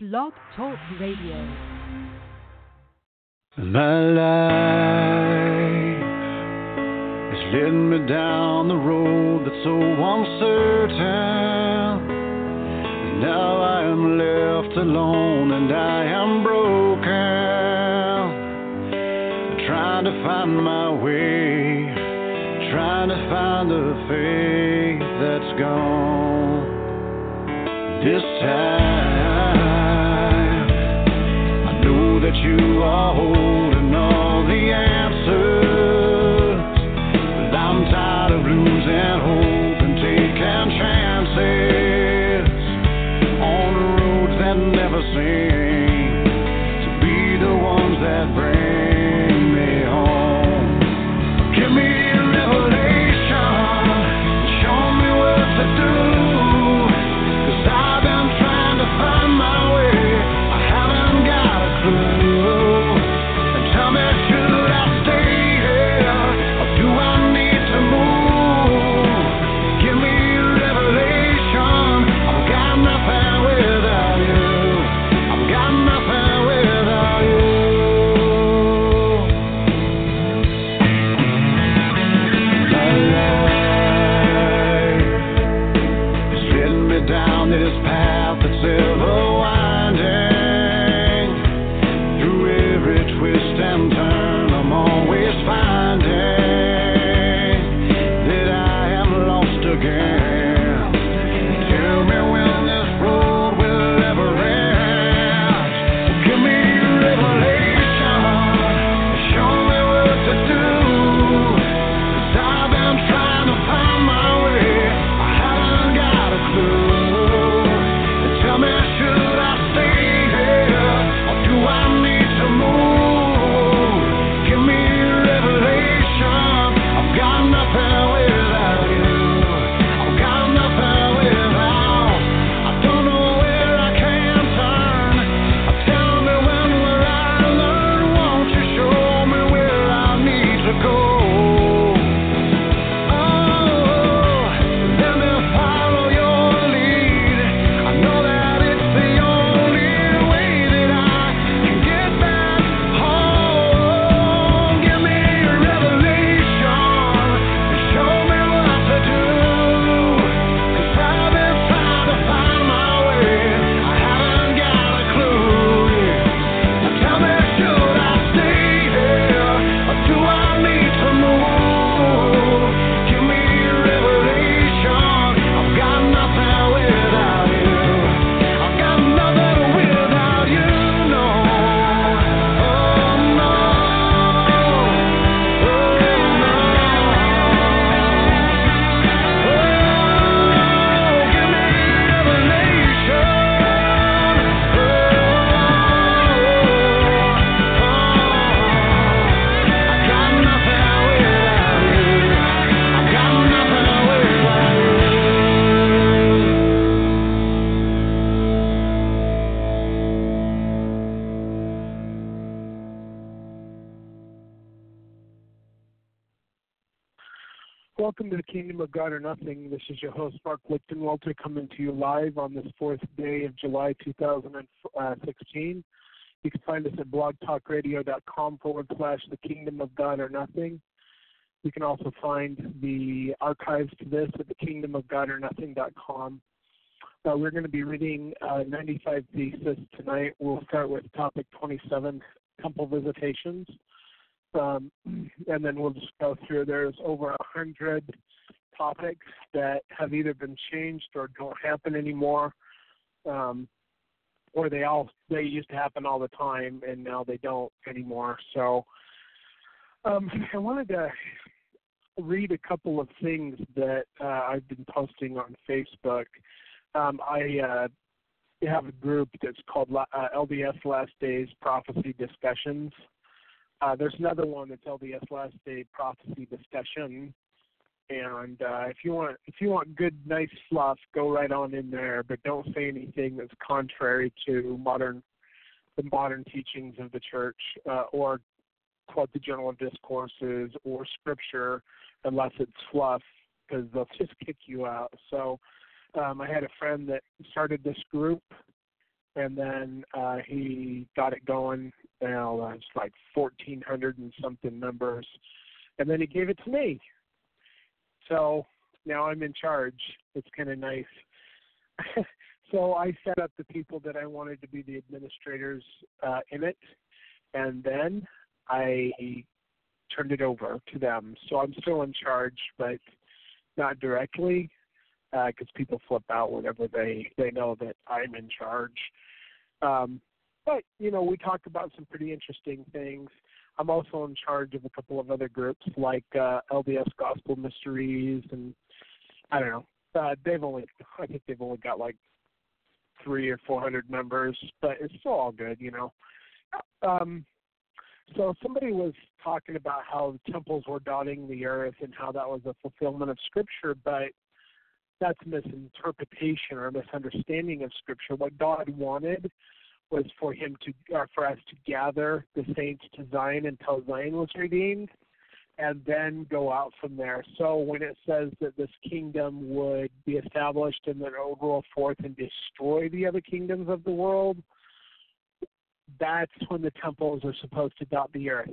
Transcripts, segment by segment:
Blog Talk Radio. My life is leading me down the road that's so uncertain. Now I am left alone and I am broken. Trying to find my way, trying to find the faith that's gone. This time, are holding Nothing. This is your host, Mark Lichtenwalter, coming to you live on this fourth day of July 2016. You can find us at blogtalkradio.com forward slash the Kingdom of God or Nothing. You can also find the archives to this at the Kingdom of God or Nothing.com. Uh, we're going to be reading uh, 95 Thesis tonight. We'll start with topic 27, Temple Visitations um, and then we'll just go through. There's over a hundred topics that have either been changed or don't happen anymore, um, or they all they used to happen all the time and now they don't anymore. So um, I wanted to read a couple of things that uh, I've been posting on Facebook. Um, I uh, have a group that's called uh, LDS Last Days Prophecy Discussions. Uh, there's another one that's LDS Last Day Prophecy Discussion, and uh, if you want if you want good nice fluff, go right on in there, but don't say anything that's contrary to modern the modern teachings of the church uh, or quote the general discourses or scripture unless it's fluff because they'll just kick you out. So um, I had a friend that started this group and then uh, he got it going. Now uh, it's like 1,400 and something members, and then he gave it to me. So now I'm in charge. It's kind of nice. so I set up the people that I wanted to be the administrators uh, in it, and then I turned it over to them. So I'm still in charge, but not directly, because uh, people flip out whenever they they know that I'm in charge. Um, but you know, we talked about some pretty interesting things. I'm also in charge of a couple of other groups like uh, LDS Gospel Mysteries, and I don't know. Uh, they've only, I think they've only got like three or four hundred members, but it's still all good, you know. Um, so somebody was talking about how the temples were dotting the earth and how that was a fulfillment of Scripture, but that's misinterpretation or misunderstanding of Scripture. What God wanted was for him to, or for us to gather the saints to Zion until Zion was redeemed, and then go out from there. So when it says that this kingdom would be established and then it would roll forth and destroy the other kingdoms of the world, that's when the temples are supposed to dot the earth.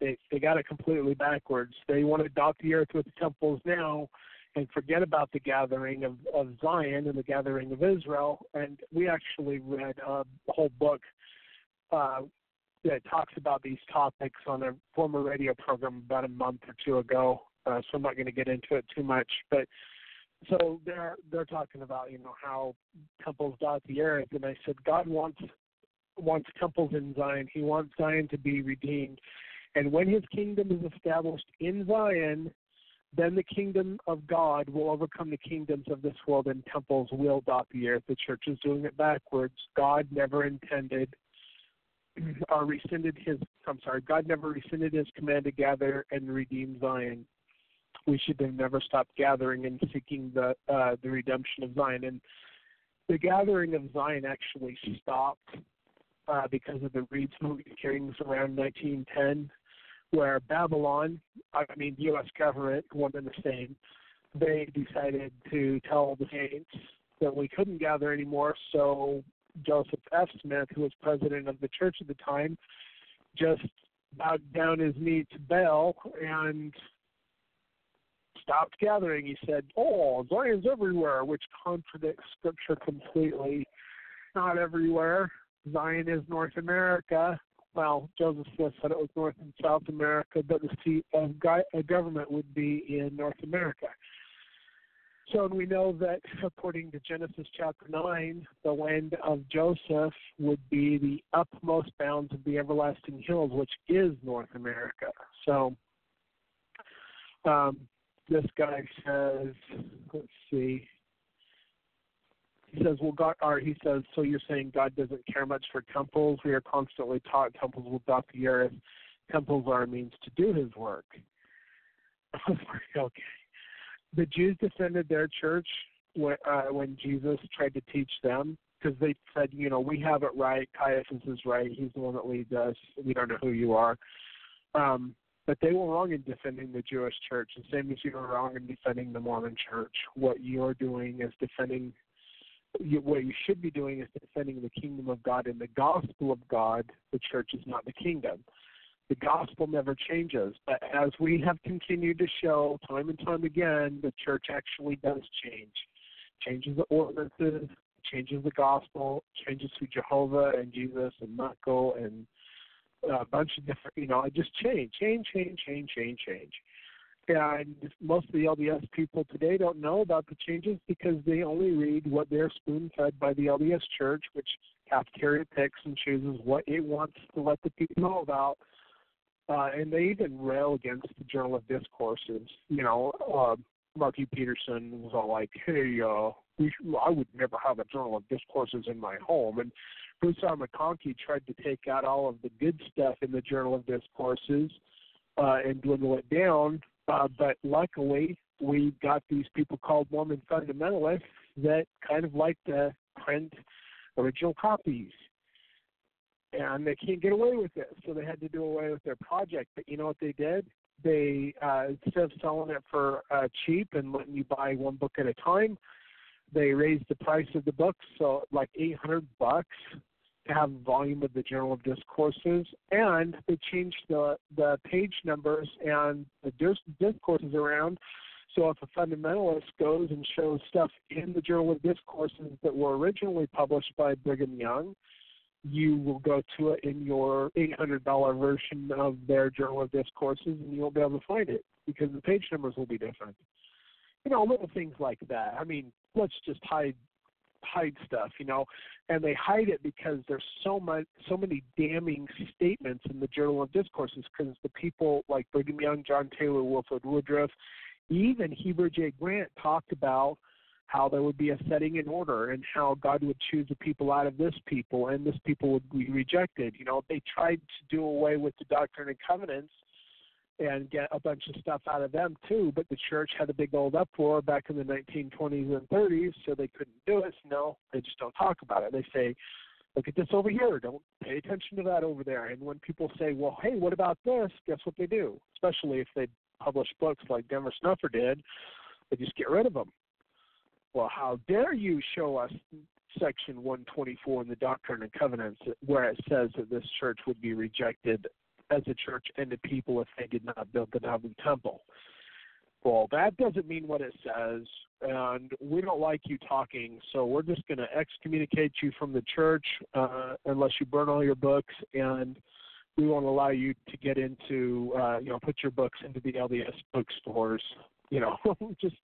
They they got it completely backwards. They want to dot the earth with the temples now and forget about the gathering of, of Zion and the gathering of Israel. And we actually read a whole book uh, that talks about these topics on a former radio program about a month or two ago. Uh, so I'm not going to get into it too much, but so they're they're talking about you know how temples dot the earth, and I said God wants wants temples in Zion. He wants Zion to be redeemed, and when His kingdom is established in Zion, then the kingdom of God will overcome the kingdoms of this world, and temples will dot the earth. The church is doing it backwards. God never intended or rescinded his. I'm sorry. God never rescinded his command to gather and redeem Zion. We should have never stopped gathering and seeking the uh, the redemption of Zion. And the gathering of Zion actually stopped uh, because of the Reed Smoot hearings around 1910 where Babylon, I mean the U.S. government, one and the same, they decided to tell the saints that we couldn't gather anymore. So Joseph F. Smith, who was president of the church at the time, just bowed down his knee to Baal and stopped gathering. He said, "Oh, Zion's everywhere," which contradicts Scripture completely. Not everywhere. Zion is North America, well, Joseph Smith said it was North and South America, but the seat of government would be in North America. So we know that according to Genesis chapter 9, the land of Joseph would be the upmost bounds of the everlasting hills, which is North America. So um, this guy says, let's see, he says, well, God, or he says, so you're saying God doesn't care much for temples? We are constantly taught temples will dot the earth. Temples are a means to do His work. okay. The Jews defended their church when, uh, when Jesus tried to teach them because they said, you know, we have it right. Caiaphas is right. He's the one that leads us. We don't know who you are. Um, but they were wrong in defending the Jewish church, the same as you were wrong in defending the Mormon church. What you're doing is defending you, what you should be doing is defending the kingdom of God and the gospel of God. The church is not the kingdom. The gospel never changes, but as we have continued to show time and time again, the church actually does change. Changes the ordinances, changes the gospel, changes to Jehovah and Jesus and Michael and a bunch of different, you know, it just change, change, change, change, change, change. And most of the LDS people today don't know about the changes because they only read what they're spoon fed by the LDS Church, which cafeteria picks and chooses what it wants to let the people know about. Uh, and they even rail against the Journal of Discourses. You know, uh, Marky Peterson was all like, "Hey, uh, we I would never have a Journal of Discourses in my home," and Bruce R. McConkie tried to take out all of the good stuff in the Journal of Discourses uh, and dwindle it down uh, but luckily, we got these people called Mormon fundamentalists that kind of like to print original copies. And they can't get away with it, so they had to do away with their project. But you know what they did? They uh, instead of selling it for uh, cheap and letting you buy one book at a time, they raised the price of the books, so like 800 bucks have volume of the Journal of Discourses, and they changed the the page numbers and the dis- discourses around. So if a fundamentalist goes and shows stuff in the Journal of Discourses that were originally published by Brigham Young, you will go to it in your $800 version of their Journal of Discourses, and you won't be able to find it because the page numbers will be different. You know, little things like that. I mean, let's just hide hide stuff, you know, and they hide it because there's so much, so many damning statements in the Journal of Discourses because the people like Brigham Young, John Taylor, Wilford Woodruff, even Heber J. Grant talked about how there would be a setting in order and how God would choose a people out of this people and this people would be rejected. You know, they tried to do away with the Doctrine and Covenants and get a bunch of stuff out of them too, but the church had a big old uproar back in the 1920s and 30s, so they couldn't do it. So no, they just don't talk about it. They say, look at this over here. Don't pay attention to that over there. And when people say, well, hey, what about this? Guess what they do? Especially if they publish books like Denver Snuffer did, they just get rid of them. Well, how dare you show us section 124 in the Doctrine and Covenants where it says that this church would be rejected as a church and the people if they did not build the Nauvoo temple. Well, that doesn't mean what it says, and we don't like you talking, so we're just going to excommunicate you from the church uh, unless you burn all your books, and we won't allow you to get into, uh, you know, put your books into the LDS bookstores. You know, just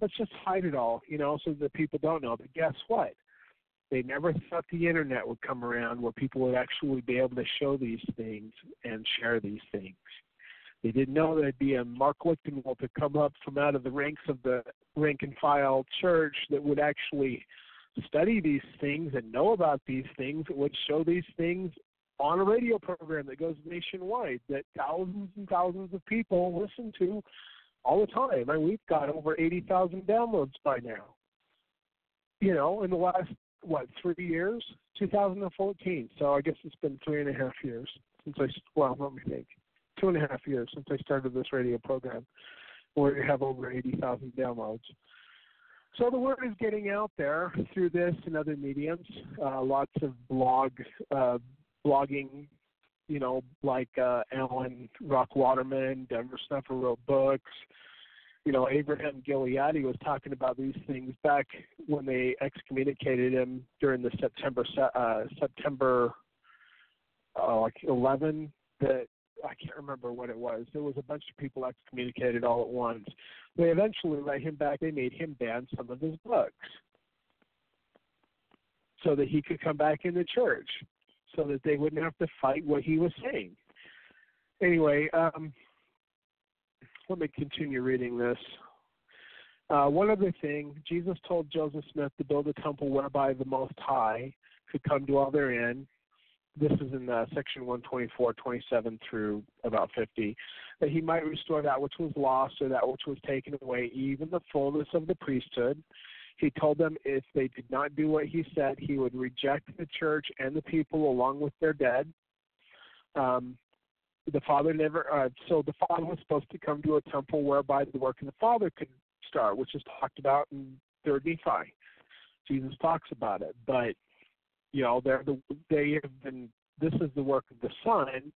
let's just hide it all, you know, so that people don't know. But guess what? They never thought the internet would come around where people would actually be able to show these things and share these things. They didn't know there'd be a Mark Lichtenwald to come up from out of the ranks of the rank and file church that would actually study these things and know about these things, that would show these things on a radio program that goes nationwide that thousands and thousands of people listen to all the time. I mean, we've got over 80,000 downloads by now. You know, in the last what three years? 2014. So I guess it's been three and a half years since I well, let me think, two and a half years since I started this radio program, where we have over 80,000 downloads. So the word is getting out there through this and other mediums. Uh, lots of blog, uh, blogging, you know, like uh, Alan Rock Waterman, Denver Snuffer wrote books you know, Abraham Gileadi was talking about these things back when they excommunicated him during the September uh, September uh, like 11. That I can't remember what it was. There was a bunch of people excommunicated all at once. They eventually let him back. They made him ban some of his books so that he could come back in the church, so that they wouldn't have to fight what he was saying. Anyway, um, let me continue reading this. Uh, one other thing, Jesus told Joseph Smith to build a temple whereby the Most High could come dwell therein. This is in uh, section 124, 27 through about 50. That he might restore that which was lost or that which was taken away, even the fullness of the priesthood. He told them if they did not do what he said, he would reject the church and the people along with their dead. Um, the father never uh, so the father was supposed to come to a temple whereby the work of the father could start which is talked about in third nephi jesus talks about it but you know they're the they have been this is the work of the son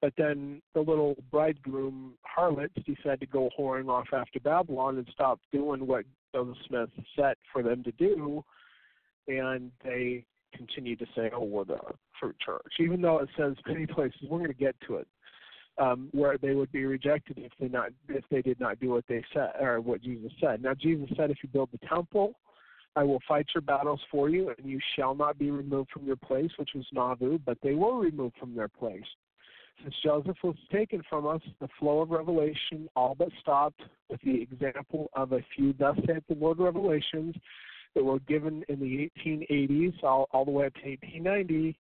but then the little bridegroom harlots decide to go whoring off after babylon and stop doing what joseph smith set for them to do and they continue to say, "Oh, we're the fruit church," even though it says many places. We're going to get to it um, where they would be rejected if they not if they did not do what they said or what Jesus said. Now Jesus said, if you build the temple, I will fight your battles for you, and you shall not be removed from your place, which was Nauvoo, but they were removed from their place. Since Joseph was taken from us, the flow of revelation all but stopped with the example of a few thus saith the Lord revelations that were given in the 1880s all, all the way up to 1890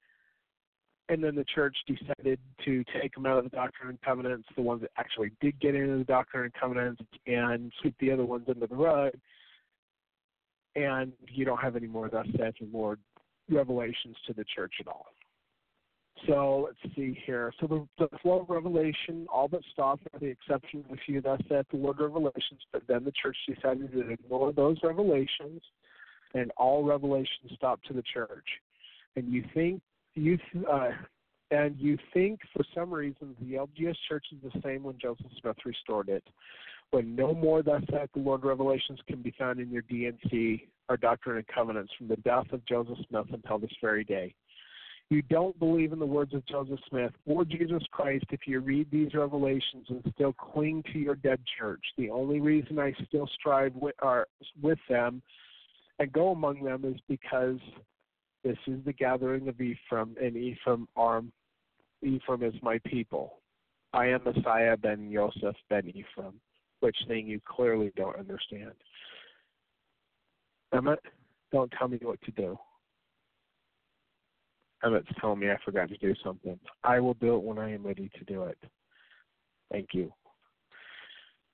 and then the church decided to take them out of the Doctrine and Covenants, the ones that actually did get into the Doctrine and Covenants, and sweep the other ones under the rug. And you don't have any more thus saith the Lord revelations to the church at all. So let's see here. So the, the flow of revelation all but stopped, with the exception of a few thus saith the Lord revelations. But then the church decided to ignore those revelations and all revelations stopped to the church. And you think you uh, and you think for some reason the LDS Church is the same when Joseph Smith restored it. When no more thus saith the Lord revelations can be found in your D&C or Doctrine and Covenants from the death of Joseph Smith until this very day. You don't believe in the words of Joseph Smith or Jesus Christ if you read these revelations and still cling to your dead church. The only reason I still strive with, are, with them and go among them is because this is the gathering of Ephraim, and Ephraim are Ephraim is my people. I am Messiah ben Yosef ben Ephraim, which thing you clearly don't understand. Emmett, don't tell me what to do. Emmett's telling me I forgot to do something. I will do it when I am ready to do it. Thank you.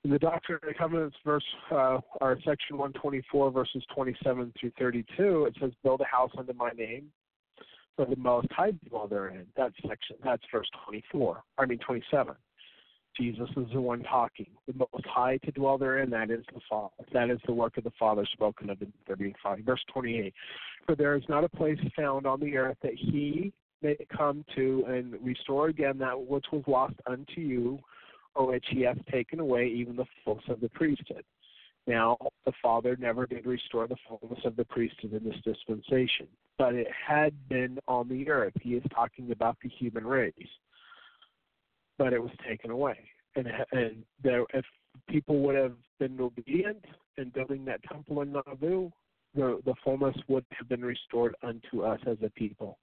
In the Doctrine and Covenants, verse, uh, our section 124, verses 27 through 32, it says, "Build a house unto my name, for the Most High dwell therein." That's section. That's verse 24. I mean 27. Jesus is the one talking. The Most High to dwell therein, that is the Father. That is the work of the Father spoken of in 35. Verse 28. For there is not a place found on the earth that he may come to and restore again that which was lost unto you, or which he hath taken away, even the fullness of the priesthood. Now, the Father never did restore the fullness of the priesthood in this dispensation, but it had been on the earth. He is talking about the human race but it was taken away. And and there, if people would have been obedient in building that temple in Nauvoo, the the fullness would have been restored unto us as a people.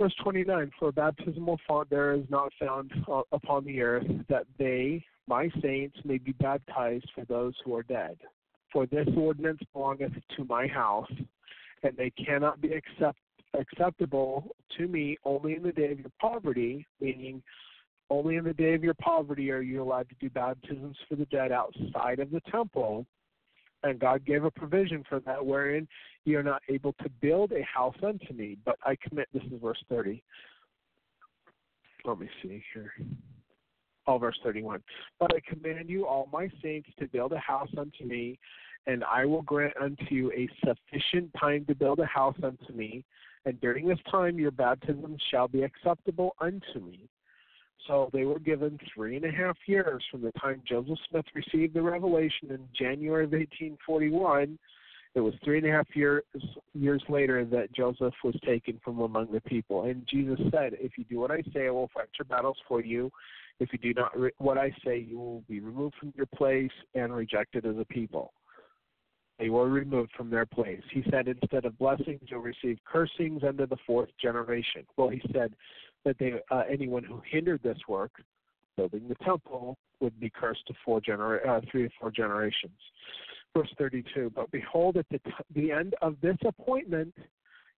Verse 29, for a baptismal font there is not found uh, upon the earth, that they, my saints, may be baptized for those who are dead. For this ordinance belongeth to my house, and they cannot be accept, acceptable to me only in the day of your poverty, meaning only in the day of your poverty are you allowed to do baptisms for the dead outside of the temple. And God gave a provision for that, wherein you are not able to build a house unto me. But I commit, this is verse 30. Let me see here. All verse 31. But I command you, all my saints, to build a house unto me, and I will grant unto you a sufficient time to build a house unto me. And during this time your baptisms shall be acceptable unto me. So they were given three and a half years from the time Joseph Smith received the revelation in January of 1841. It was three and a half years years later that Joseph was taken from among the people. And Jesus said, "If you do what I say, I will fight your battles for you. If you do not re- what I say, you will be removed from your place and rejected as a people." They were removed from their place. He said, instead of blessings, you'll receive cursings under the fourth generation. Well, he said, that they uh, anyone who hindered this work, building the temple, would be cursed to four genera- uh, three to four generations. Verse 32. But behold, at the, t- the end of this appointment,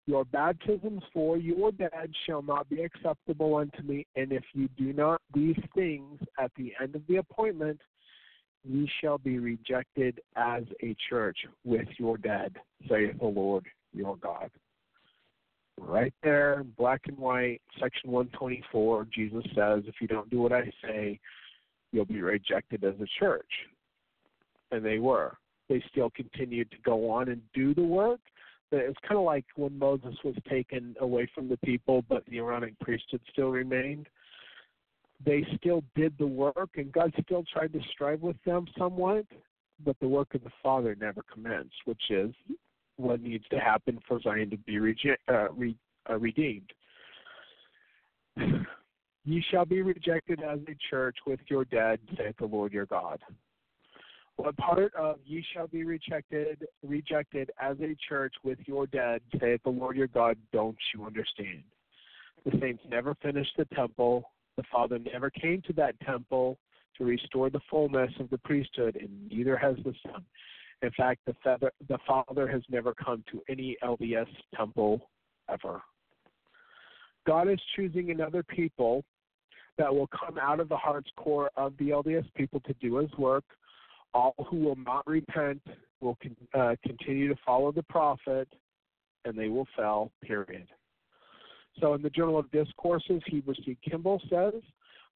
your baptisms for your dead shall not be acceptable unto me, and if you do not these things at the end of the appointment, ye shall be rejected as a church with your dead, saith the Lord your God right there, black and white, section 124, Jesus says, if you don't do what I say, you'll be rejected as a church. And they were. They still continued to go on and do the work. It's kind of like when Moses was taken away from the people, but the Aaronic priesthood still remained. They still did the work, and God still tried to strive with them somewhat, but the work of the Father never commenced, which is what needs to happen for Zion to be rege- uh, re- uh, redeemed. Ye shall be rejected as a church with your dead, saith the Lord your God. What part of ye shall be rejected, rejected as a church with your dead, saith the Lord your God, don't you understand? The saints never finished the temple. The Father never came to that temple to restore the fullness of the priesthood, and neither has the Son. In fact, the, feather, the Father has never come to any LDS temple ever. God is choosing another people that will come out of the heart's core of the LDS people to do his work. All who will not repent will con- uh, continue to follow the prophet, and they will fail, period. So in the Journal of Discourses, Heber C. Kimball says,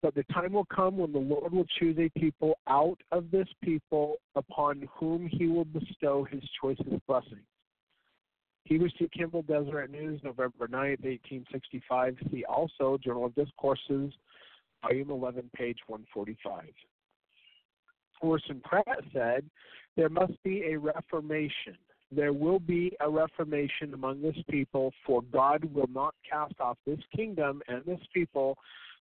but the time will come when the Lord will choose a people out of this people upon whom he will bestow his choicest blessings. Heber C. Kimball, Deseret News, November 9, 1865. See also Journal of Discourses, Volume 11, page 145. Orson Pratt said, There must be a reformation. There will be a reformation among this people, for God will not cast off this kingdom and this people,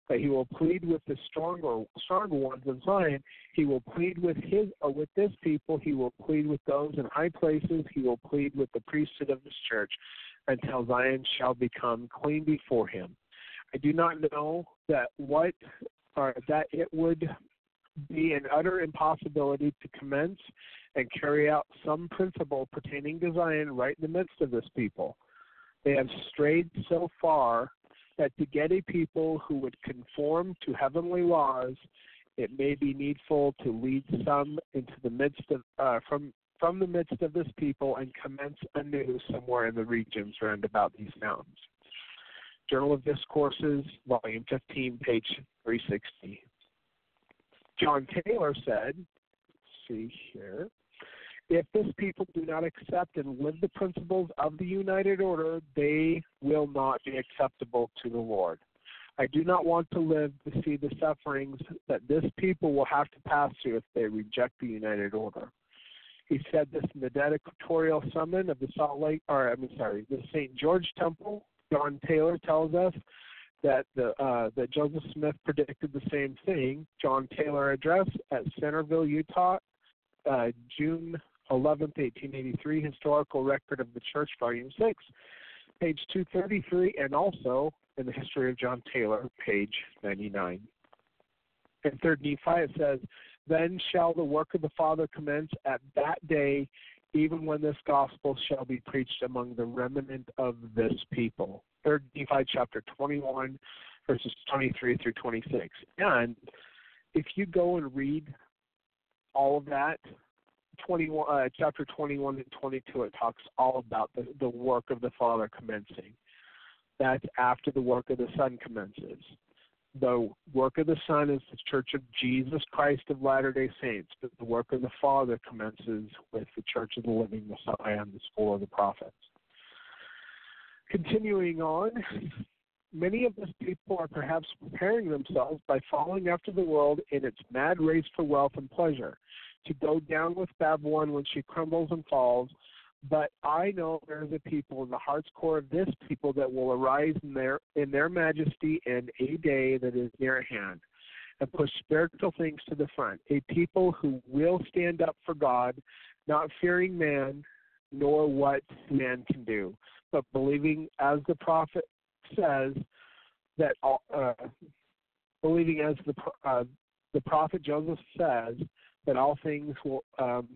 but he will plead with the stronger stronger ones of Zion. He will plead with his or with this people. He will plead with those in high places. He will plead with the priesthood of his church until Zion shall become clean before him. I do not know that what or that it would be an utter impossibility to commence and carry out some principle pertaining to Zion right in the midst of this people. They have strayed so far that to get a people who would conform to heavenly laws, it may be needful to lead some into the midst of uh, from from the midst of this people and commence anew somewhere in the regions round about these mountains. Journal of Discourses, Volume 15, page 360. John Taylor said, see here, if this people do not accept and live the principles of the United Order, they will not be acceptable to the Lord. I do not want to live to see the sufferings that this people will have to pass through if they reject the United Order. He said this in the dedicatorial sermon of the Salt Lake, or I'm sorry, the St. George Temple. John Taylor tells us that the uh, that Joseph Smith predicted the same thing. John Taylor address at Centerville, Utah, uh, June 11th, 1883, Historical Record of the Church, Volume 6, page 233, and also in the History of John Taylor, page 99. In 3rd Nephi, it says, Then shall the work of the Father commence at that day, even when this gospel shall be preached among the remnant of this people. 3rd Nephi, chapter 21, verses 23 through 26. And if you go and read all of that, 21, uh, chapter 21 and 22, it talks all about the, the work of the Father commencing. That's after the work of the Son commences. The work of the Son is the Church of Jesus Christ of Latter day Saints, but the work of the Father commences with the Church of the Living Messiah and the School of the Prophets. Continuing on, many of these people are perhaps preparing themselves by following after the world in its mad race for wealth and pleasure to go down with Babylon when she crumbles and falls. But I know there is a people in the heart's core of this people that will arise in their in their majesty in a day that is near at hand, and push spiritual things to the front. A people who will stand up for God, not fearing man, nor what man can do, but believing, as the prophet says, that all, uh, believing as the uh, the prophet Joseph says that all things um,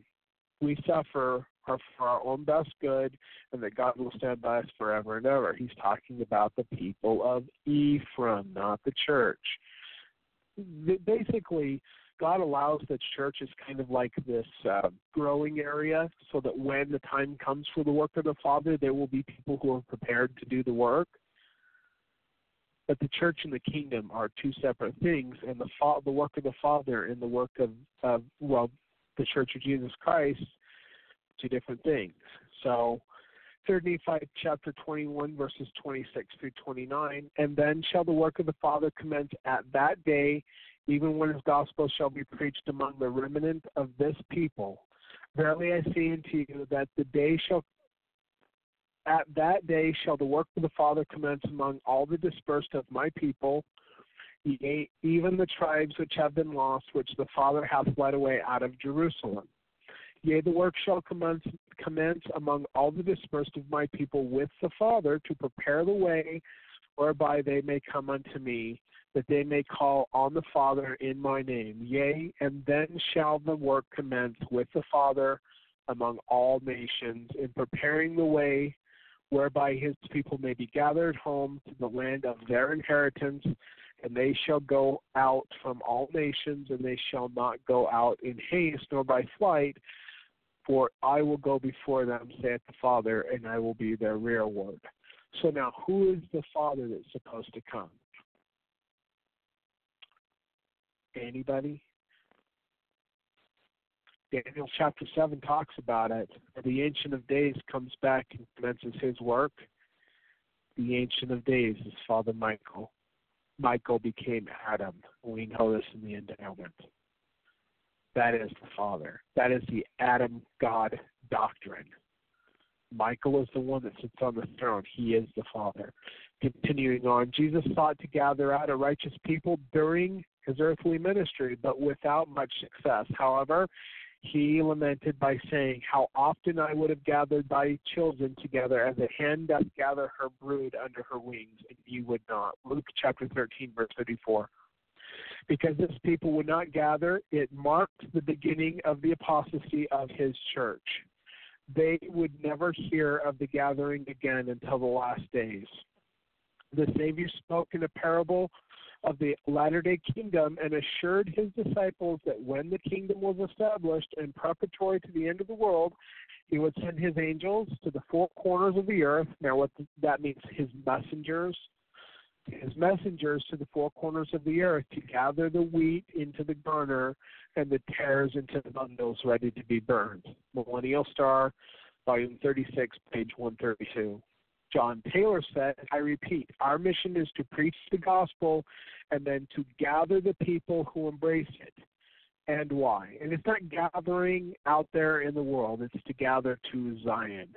we suffer are for our own best good, and that God will stand by us forever and ever. He's talking about the people of Ephraim, not the church. Basically, God allows the church as kind of like this uh, growing area, so that when the time comes for the work of the Father, there will be people who are prepared to do the work. But the church and the kingdom are two separate things, and the fa- the work of the Father and the work of, of well, the Church of Jesus Christ, two different things. So, Third Nephi chapter 21 verses 26 through 29, and then shall the work of the Father commence at that day, even when his gospel shall be preached among the remnant of this people. Verily I say unto you that the day shall at that day shall the work of the Father commence among all the dispersed of my people, yea, even the tribes which have been lost, which the Father hath led away out of Jerusalem. Yea, the work shall commence, commence among all the dispersed of my people with the Father to prepare the way whereby they may come unto me, that they may call on the Father in my name. Yea, and then shall the work commence with the Father among all nations in preparing the way whereby his people may be gathered home to the land of their inheritance, and they shall go out from all nations, and they shall not go out in haste nor by flight, for I will go before them, saith the Father, and I will be their rearward. So now, who is the Father that's supposed to come? Anybody? Daniel chapter 7 talks about it. The Ancient of Days comes back and commences his work. The Ancient of Days is Father Michael. Michael became Adam. We know this in the endowment. That is the Father. That is the Adam God doctrine. Michael is the one that sits on the throne. He is the Father. Continuing on, Jesus sought to gather out a righteous people during his earthly ministry, but without much success. However, he lamented by saying, How often I would have gathered thy children together as a hen doth gather her brood under her wings, and ye would not. Luke chapter 13, verse 34. Because this people would not gather, it marked the beginning of the apostasy of his church. They would never hear of the gathering again until the last days. The Savior spoke in a parable of the latter day kingdom and assured his disciples that when the kingdom was established and preparatory to the end of the world, he would send his angels to the four corners of the earth. Now, what that means, his messengers, his messengers to the four corners of the earth to gather the wheat into the garner and the tares into the bundles ready to be burned. Millennial Star, volume 36, page 132. John Taylor said, I repeat, our mission is to preach the gospel and then to gather the people who embrace it. And why? And it's not gathering out there in the world, it's to gather to Zion.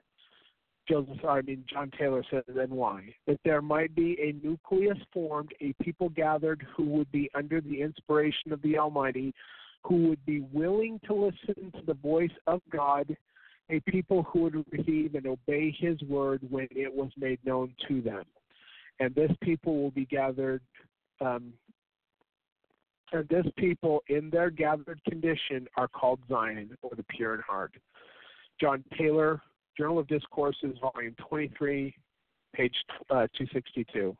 Joseph, I mean, John Taylor said, then why? That there might be a nucleus formed, a people gathered who would be under the inspiration of the Almighty, who would be willing to listen to the voice of God a people who would receive and obey his word when it was made known to them. And this people will be gathered, um, and this people in their gathered condition are called Zion, or the pure in heart. John Taylor, Journal of Discourses, Volume 23, page uh, 262.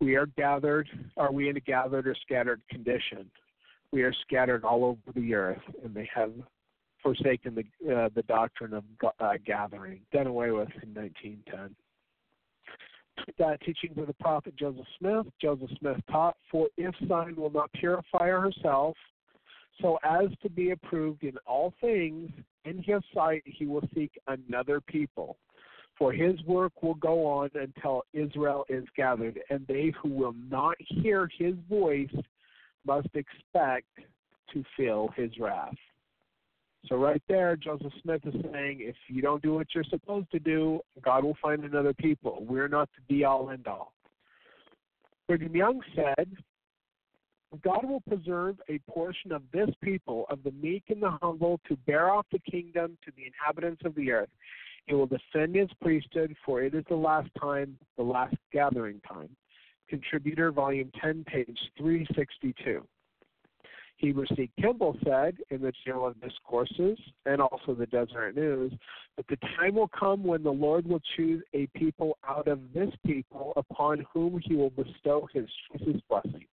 We are gathered, are we in a gathered or scattered condition? We are scattered all over the earth, and they have forsaken the uh, the doctrine of uh, gathering, done away with in 1910. Uh, teachings of the prophet Joseph Smith. Joseph Smith taught, For if Zion will not purify herself, so as to be approved in all things, in his sight he will seek another people. For his work will go on until Israel is gathered, and they who will not hear his voice must expect to feel his wrath. So right there, Joseph Smith is saying, if you don't do what you're supposed to do, God will find another people. We're not the be all end all. Brigham Young said, God will preserve a portion of this people, of the meek and the humble, to bear off the kingdom to the inhabitants of the earth. He will defend his priesthood, for it is the last time, the last gathering time. Contributor, Volume 10, page 362. Heber C. Kimball said in the Journal of Discourses and also the Deseret News that the time will come when the Lord will choose a people out of this people upon whom he will bestow his choicest blessing.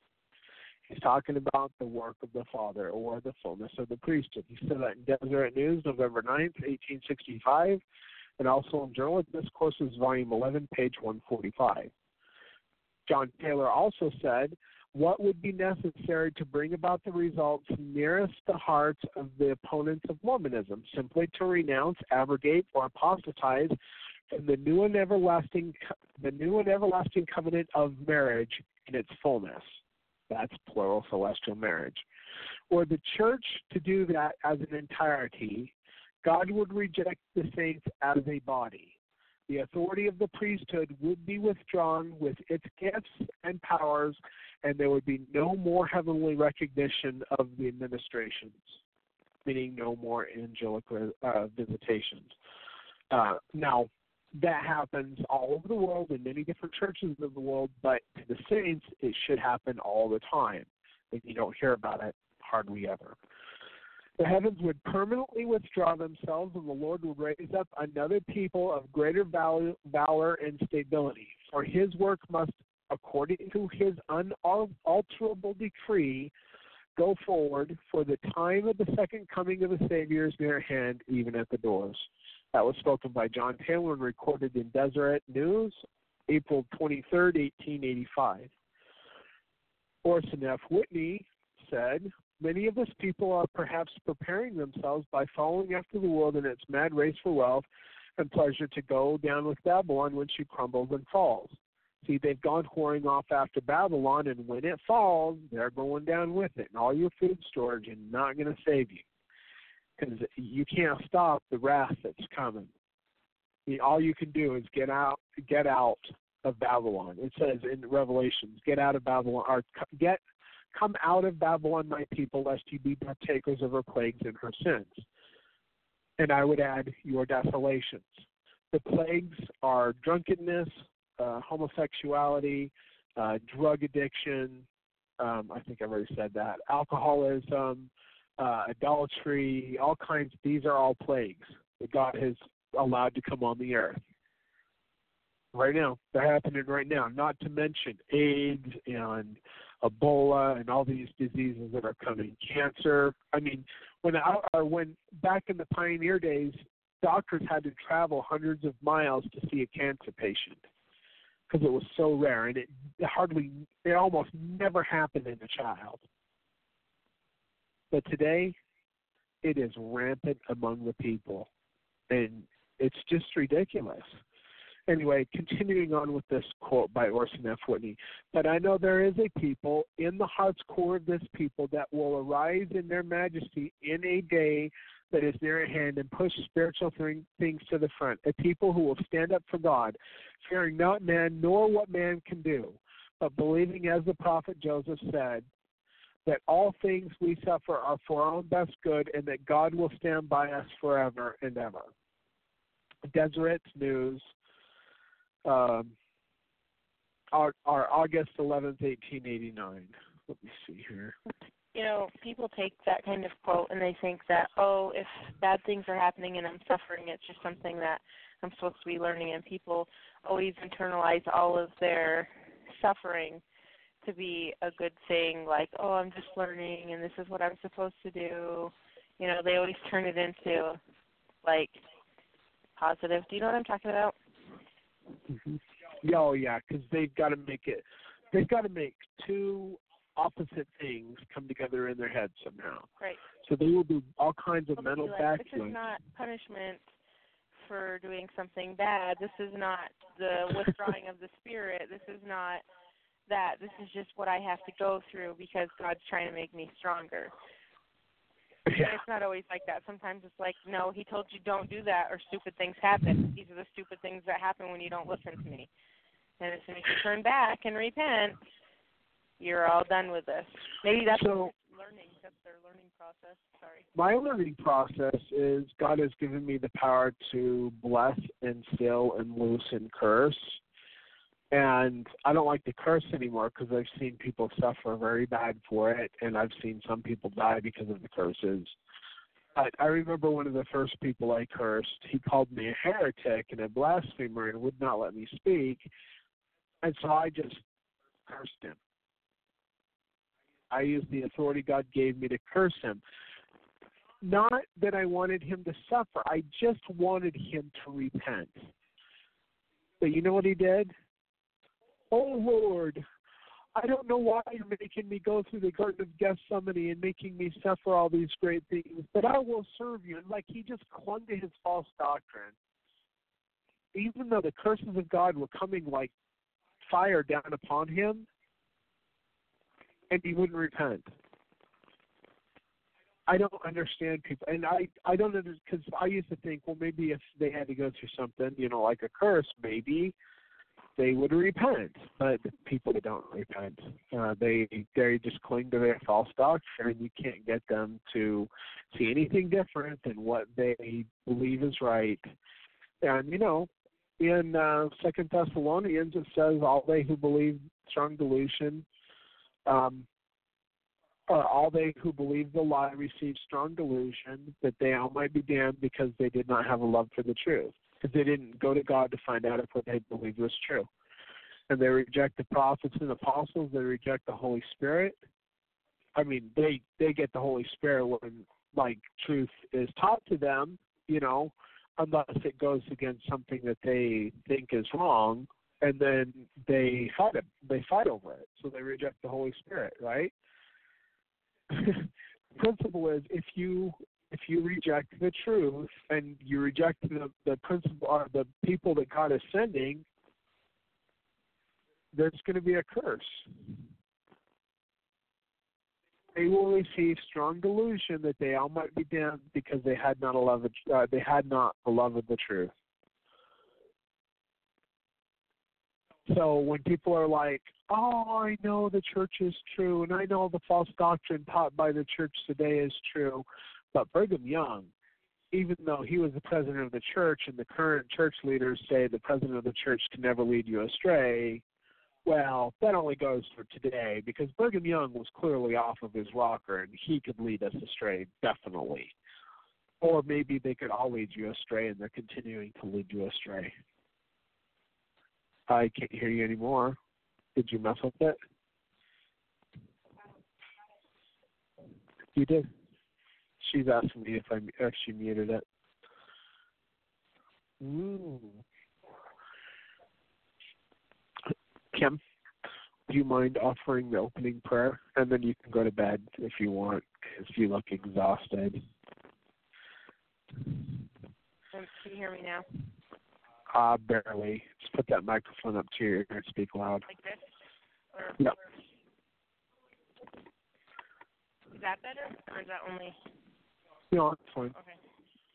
He's talking about the work of the Father or the fullness of the priesthood. He said that in Deseret News, November 9th, 1865, and also in Journal of Discourses, Volume 11, page 145. John Taylor also said what would be necessary to bring about the results nearest the hearts of the opponents of Mormonism, simply to renounce, abrogate, or apostatize from the new and everlasting the new and everlasting covenant of marriage in its fullness. That's plural celestial marriage. Or the church to do that as an entirety, God would reject the saints as a body. The authority of the priesthood would be withdrawn with its gifts and powers and there would be no more heavenly recognition of the administrations, meaning no more angelic uh, visitations. Uh, now, that happens all over the world in many different churches of the world, but to the saints, it should happen all the time. And you don't hear about it hardly ever. The heavens would permanently withdraw themselves, and the Lord would raise up another people of greater valor, and stability. For his work must according to his unalterable decree, go forward, for the time of the second coming of the Savior is near at hand, even at the doors. That was spoken by John Taylor and recorded in Deseret News, April 23, 1885. Orson F. Whitney said, Many of us people are perhaps preparing themselves by following after the world in its mad race for wealth and pleasure to go down with Babylon when she crumbles and falls. See, they've gone whoring off after Babylon, and when it falls, they're going down with it. And all your food storage is not going to save you because you can't stop the wrath that's coming. All you can do is get out, get out of Babylon. It says in Revelations, "Get out of Babylon," or "Get, come out of Babylon, my people, lest you be partakers of her plagues and her sins." And I would add your desolations. The plagues are drunkenness, uh, homosexuality, uh, drug addiction. Um, I think I've already said that. Alcoholism, uh, adultery, all kinds. These are all plagues that God has allowed to come on the earth. Right now, they're happening right now. Not to mention AIDS and Ebola and all these diseases that are coming. Cancer. I mean, when I, when back in the pioneer days, doctors had to travel hundreds of miles to see a cancer patient because it was so rare and it hardly it almost never happened in a child but today it is rampant among the people and it's just ridiculous anyway continuing on with this quote by orson f whitney but i know there is a people in the heart's core of this people that will arise in their majesty in a day that is near at hand and push spiritual things to the front, a people who will stand up for God, fearing not man nor what man can do, but believing, as the prophet Joseph said, that all things we suffer are for our own best good and that God will stand by us forever and ever. Deseret News, um, our, our August 11th, 1889. Let me see here you know, people take that kind of quote and they think that, oh, if bad things are happening and I'm suffering, it's just something that I'm supposed to be learning. And people always internalize all of their suffering to be a good thing, like, oh, I'm just learning and this is what I'm supposed to do. You know, they always turn it into like positive. Do you know what I'm talking about? Mm-hmm. Oh yeah, because they've got to make it. They've got to make two opposite things come together in their head somehow. Right. So they will do all kinds of mental like. This is not punishment for doing something bad. This is not the withdrawing of the spirit. This is not that. This is just what I have to go through because God's trying to make me stronger. Yeah. it's not always like that. Sometimes it's like, no, he told you don't do that, or stupid things happen. These are the stupid things that happen when you don't listen to me. And as soon as you turn back and repent, you're all done with this. Maybe that's so, learning. That's their learning process. Sorry. My learning process is God has given me the power to bless and still and loose and curse. And I don't like to curse anymore because I've seen people suffer very bad for it, and I've seen some people die because of the curses. But I remember one of the first people I cursed. He called me a heretic and a blasphemer and would not let me speak. And so I just cursed him. I used the authority God gave me to curse him. Not that I wanted him to suffer, I just wanted him to repent. But you know what he did? Oh Lord, I don't know why you're making me go through the Garden of Gethsemane and making me suffer all these great things, but I will serve you. And like he just clung to his false doctrine. Even though the curses of God were coming like fire down upon him, and he wouldn't repent. I don't understand people, and I I don't understand because I used to think, well, maybe if they had to go through something, you know, like a curse, maybe they would repent. But people don't repent. Uh, they they just cling to their false doctrine, and you can't get them to see anything different than what they believe is right. And you know, in uh, Second Thessalonians, it says, "All they who believe strong delusion." um, uh, all they who believe the lie receive strong delusion that they all might be damned because they did not have a love for the truth, because they didn't go to God to find out if what they believed was true. And they reject the prophets and apostles. They reject the Holy Spirit. I mean, they they get the Holy Spirit when like truth is taught to them, you know, unless it goes against something that they think is wrong and then they fight it. They fight over it. So they reject the Holy Spirit, right? principle is if you if you reject the truth and you reject the the principle or the people that God is sending, there's going to be a curse. They will receive strong delusion that they all might be damned because they had not a love of, uh, they had not a love of the truth. So when people are like, "Oh, I know the church is true, and I know the false doctrine taught by the church today is true," but Brigham Young, even though he was the president of the church, and the current church leaders say the president of the church can never lead you astray, well, that only goes for today because Brigham Young was clearly off of his rocker, and he could lead us astray definitely. Or maybe they could all lead you astray, and they're continuing to lead you astray. I can't hear you anymore. Did you mess with it? You did. She's asking me if I if she muted it. Ooh. Kim, do you mind offering the opening prayer, and then you can go to bed if you want, if you look exhausted. Can you hear me now? Uh, barely. Just put that microphone up to your ear and speak loud. Like this? Or No. is that better? Or is that only No, it's fine. okay.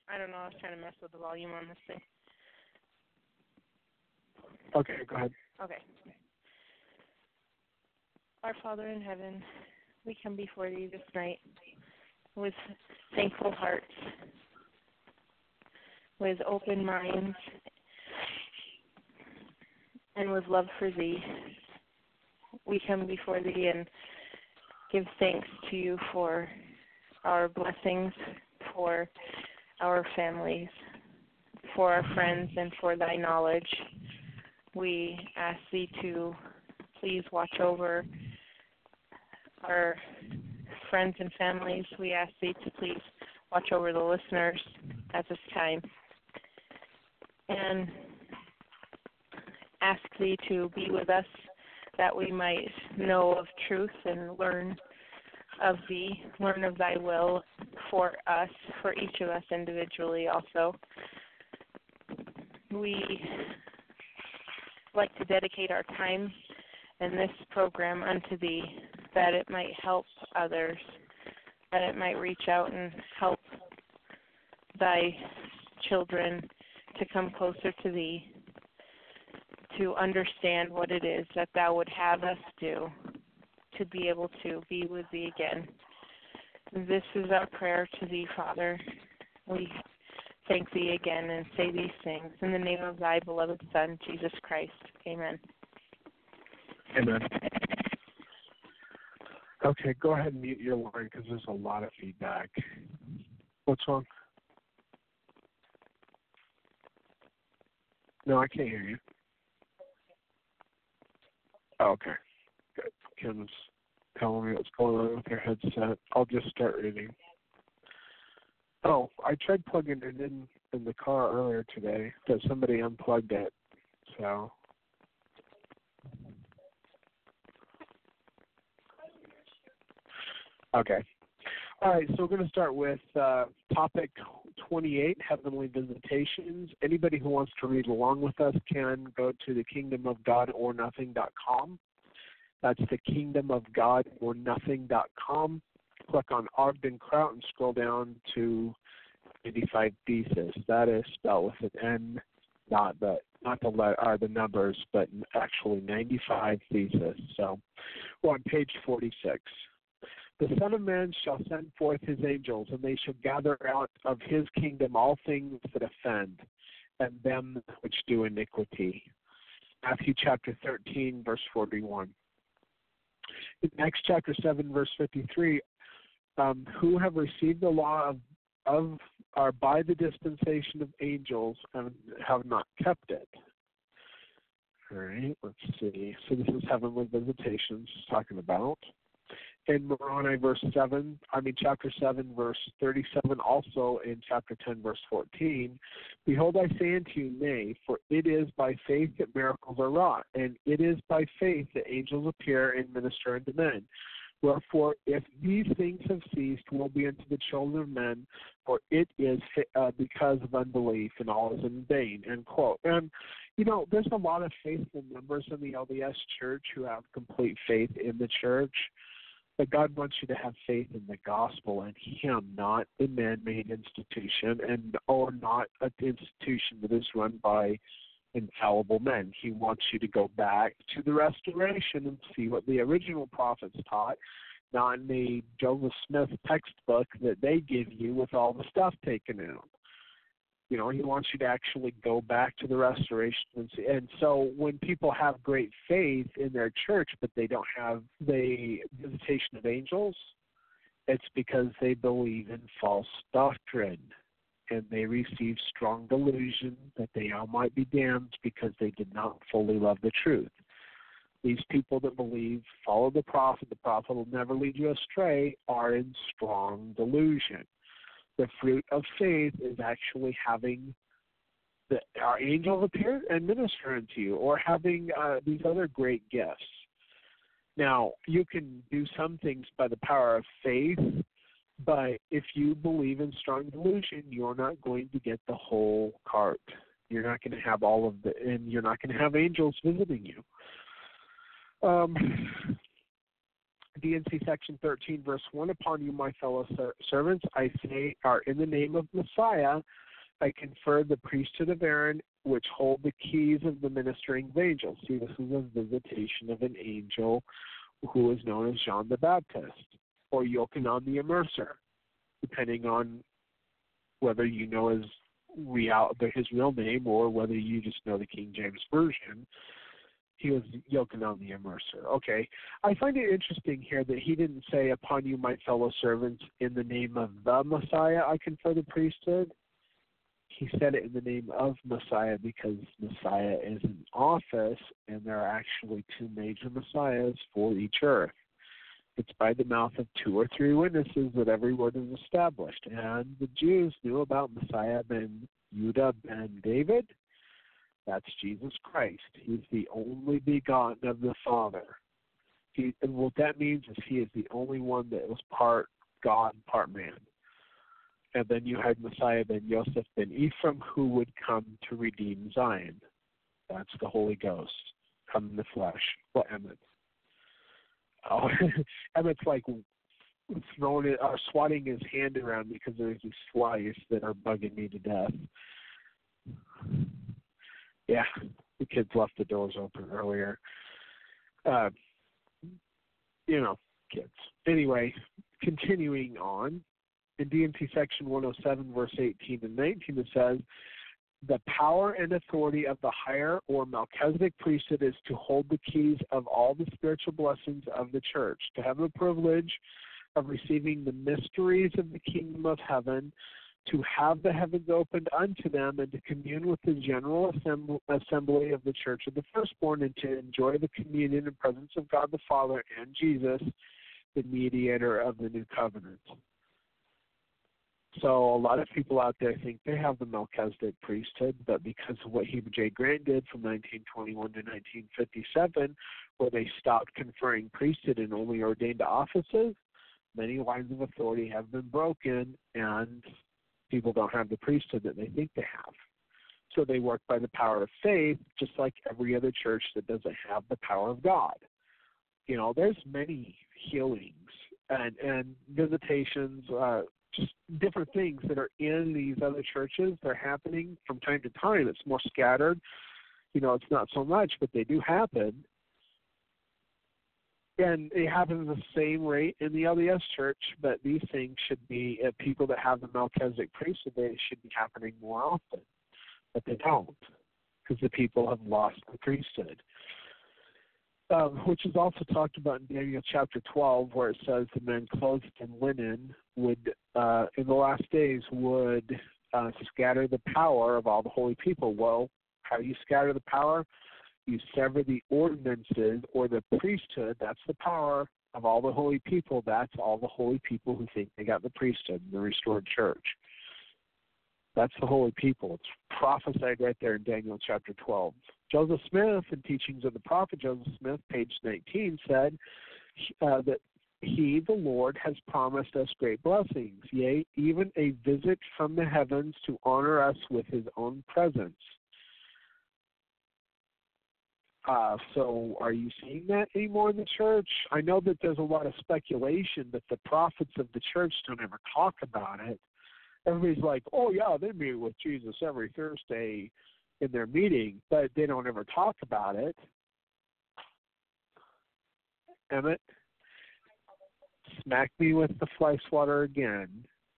I don't know, I was trying to mess with the volume on this thing. Okay, go ahead. Okay. Our Father in heaven, we come before thee this night with thankful hearts, with open minds, and with love for thee. We come before thee and give thanks to you for our blessings, for our families, for our friends, and for thy knowledge. We ask thee to please watch over our friends and families. We ask thee to please watch over the listeners at this time. And ask thee to be with us that we might know of truth and learn of thee, learn of thy will for us, for each of us individually also. We like to dedicate our time and this program unto thee that it might help others, that it might reach out and help thy children to come closer to thee, to understand what it is that thou would have us do, to be able to be with thee again. This is our prayer to thee, Father. We thank thee again and say these things in the name of thy beloved Son, Jesus Christ. Amen. Amen. Okay, go ahead and mute your line because there's a lot of feedback. What's wrong? No, I can't hear you. Okay. Kim's telling me what's going on with her headset. I'll just start reading. Oh, I tried plugging it in in the car earlier today, but somebody unplugged it. So Okay. All right, so we're going to start with uh, topic 28, Heavenly Visitations. Anybody who wants to read along with us can go to the kingdomofgodornothing.com. That's the kingdomofgodornothing.com. Click on Ogden Kraut and scroll down to 95 Thesis. That is spelled with an N, not the not the or the numbers, but actually 95 Thesis. So we're on page 46. The Son of Man shall send forth his angels, and they shall gather out of his kingdom all things that offend, and them which do iniquity. Matthew chapter 13, verse 41. In Acts chapter 7, verse 53, um, who have received the law of, of are by the dispensation of angels and have not kept it. All right, let's see. So this is heavenly visitations talking about in Moroni verse 7, I mean chapter 7 verse 37, also in chapter 10 verse 14, Behold I say unto you, nay, for it is by faith that miracles are wrought, and it is by faith that angels appear and minister unto men. Wherefore, if these things have ceased, will be unto the children of men, for it is uh, because of unbelief, and all is in vain. End quote. And you know, there's a lot of faithful members in the LDS Church who have complete faith in the church. But God wants you to have faith in the gospel and Him, not a man-made institution, and or not an institution that is run by infallible men. He wants you to go back to the restoration and see what the original prophets taught, not the Joseph Smith textbook that they give you with all the stuff taken out. You know, he wants you to actually go back to the restoration and see. And so when people have great faith in their church, but they don't have the visitation of angels, it's because they believe in false doctrine and they receive strong delusion that they all might be damned because they did not fully love the truth. These people that believe, follow the prophet, the prophet will never lead you astray, are in strong delusion. The fruit of faith is actually having the, our angels appear and minister unto you, or having uh, these other great gifts. Now, you can do some things by the power of faith but if you believe in strong delusion, you're not going to get the whole cart. You're not going to have all of the, and you're not going to have angels visiting you. Um, D&C section 13, verse 1 Upon you, my fellow servants, I say, are in the name of Messiah, I confer the priesthood of Aaron, which hold the keys of the ministering of angels. See, this is a visitation of an angel who is known as John the Baptist or Yochanan the Immerser, depending on whether you know his real his real name or whether you just know the King James version. He was Yochanan the Immerser. Okay, I find it interesting here that he didn't say, "Upon you, my fellow servants, in the name of the Messiah, I confer the priesthood." He said it in the name of Messiah because Messiah is an office, and there are actually two major Messiahs for each earth. It's by the mouth of two or three witnesses that every word is established. And the Jews knew about Messiah ben Judah ben David. That's Jesus Christ. He's the only begotten of the Father. He, and what that means is he is the only one that was part God, part man. And then you had Messiah ben Joseph ben Ephraim, who would come to redeem Zion. That's the Holy Ghost, come in the flesh. What well, Emmett? Oh, Emmett's like throwing it, uh, swatting his hand around because there's these flies that are bugging me to death. Yeah, the kids left the doors open earlier. Uh, you know, kids. Anyway, continuing on, in D&C section 107, verse 18 and 19, it says, the power and authority of the higher or Melchizedek priesthood is to hold the keys of all the spiritual blessings of the church, to have the privilege of receiving the mysteries of the kingdom of heaven, to have the heavens opened unto them, and to commune with the general assembly of the church of the firstborn, and to enjoy the communion and presence of God the Father and Jesus, the mediator of the new covenant. So a lot of people out there think they have the Melchizedek priesthood, but because of what Heber J. Grant did from 1921 to 1957, where they stopped conferring priesthood and only ordained offices, many lines of authority have been broken, and people don't have the priesthood that they think they have. So they work by the power of faith, just like every other church that doesn't have the power of God. You know, there's many healings and and visitations, uh, just different things that are in these other churches. They're happening from time to time. It's more scattered. You know, it's not so much, but they do happen. And it happens at the same rate in the LDS church, but these things should be, uh, people that have the Melchizedek priesthood, they should be happening more often. But they don't, because the people have lost the priesthood um, which is also talked about in Daniel chapter 12, where it says the men clothed in linen would, uh, in the last days, would uh, scatter the power of all the holy people. Well, how do you scatter the power? You sever the ordinances or the priesthood. That's the power of all the holy people. That's all the holy people who think they got the priesthood the restored church. That's the holy people. It's prophesied right there in Daniel chapter 12. Joseph Smith, in Teachings of the Prophet Joseph Smith, page 19, said uh, that he, the Lord, has promised us great blessings, yea, even a visit from the heavens to honor us with his own presence. Uh, so, are you seeing that anymore in the church? I know that there's a lot of speculation that the prophets of the church don't ever talk about it. Everybody's like, oh, yeah, they meet with Jesus every Thursday in their meeting, but they don't ever talk about it. Emmett, smack me with the fly swatter again,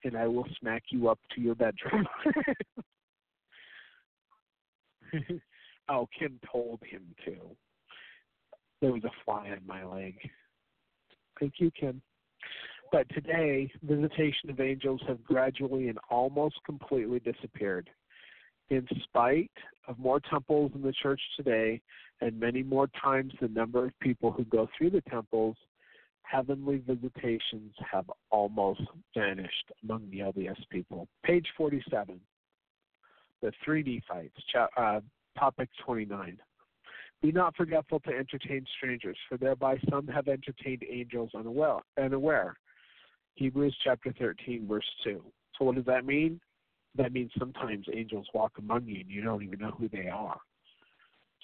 and I will smack you up to your bedroom. oh, Kim told him to. There was a fly on my leg. Thank you, Kim. But today, visitation of angels have gradually and almost completely disappeared. In spite of more temples in the church today and many more times the number of people who go through the temples, heavenly visitations have almost vanished among the LDS people. Page 47, the three Nephites, uh, topic 29. Be not forgetful to entertain strangers, for thereby some have entertained angels unaware. unaware. Hebrews chapter 13, verse 2. So, what does that mean? That means sometimes angels walk among you and you don't even know who they are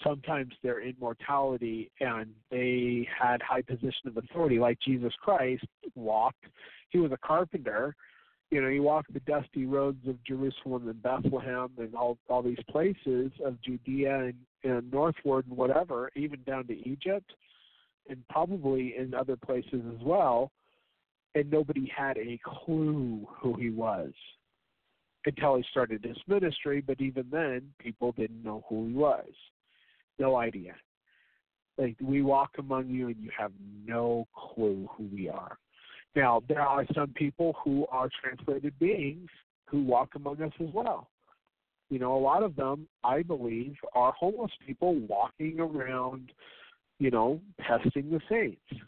sometimes their immortality and they had high position of authority like jesus christ walked he was a carpenter you know you walk the dusty roads of jerusalem and bethlehem and all all these places of judea and, and northward and whatever even down to egypt and probably in other places as well and nobody had a clue who he was until he started his ministry but even then people didn't know who he was no idea. Like we walk among you and you have no clue who we are. Now there are some people who are translated beings who walk among us as well. You know, a lot of them, I believe, are homeless people walking around, you know, testing the saints.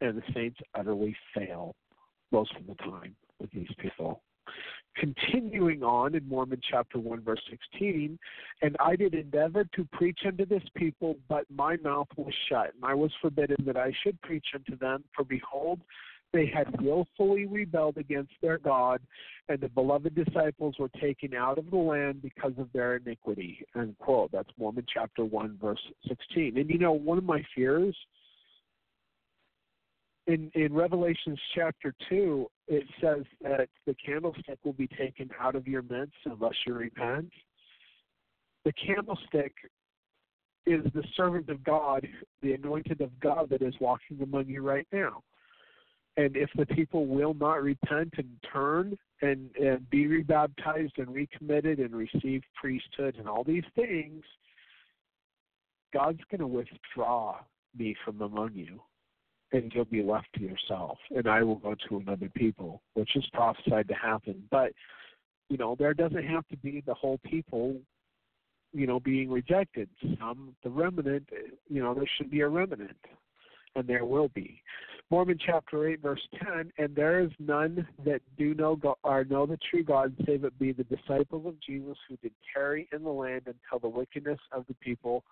And the saints utterly fail most of the time with these people continuing on in Mormon chapter 1, verse 16, and I did endeavor to preach unto this people, but my mouth was shut, and I was forbidden that I should preach unto them. For behold, they had wilfully rebelled against their God, and the beloved disciples were taken out of the land because of their iniquity. End quote. That's Mormon chapter 1, verse 16. And you know, one of my fears in in Revelations chapter two, it says that the candlestick will be taken out of your midst unless you repent. The candlestick is the servant of God, the anointed of God that is walking among you right now. And if the people will not repent and turn and, and be rebaptized and recommitted and receive priesthood and all these things, God's going to withdraw me from among you and you'll be left to yourself, and I will go to another people, which is prophesied to happen. But you know, there doesn't have to be the whole people, you know, being rejected. Some the remnant, you know, there should be a remnant, and there will be. Mormon chapter eight, verse ten, and there is none that do know God, or know the true God, save it be the disciples of Jesus who did tarry in the land until the wickedness of the people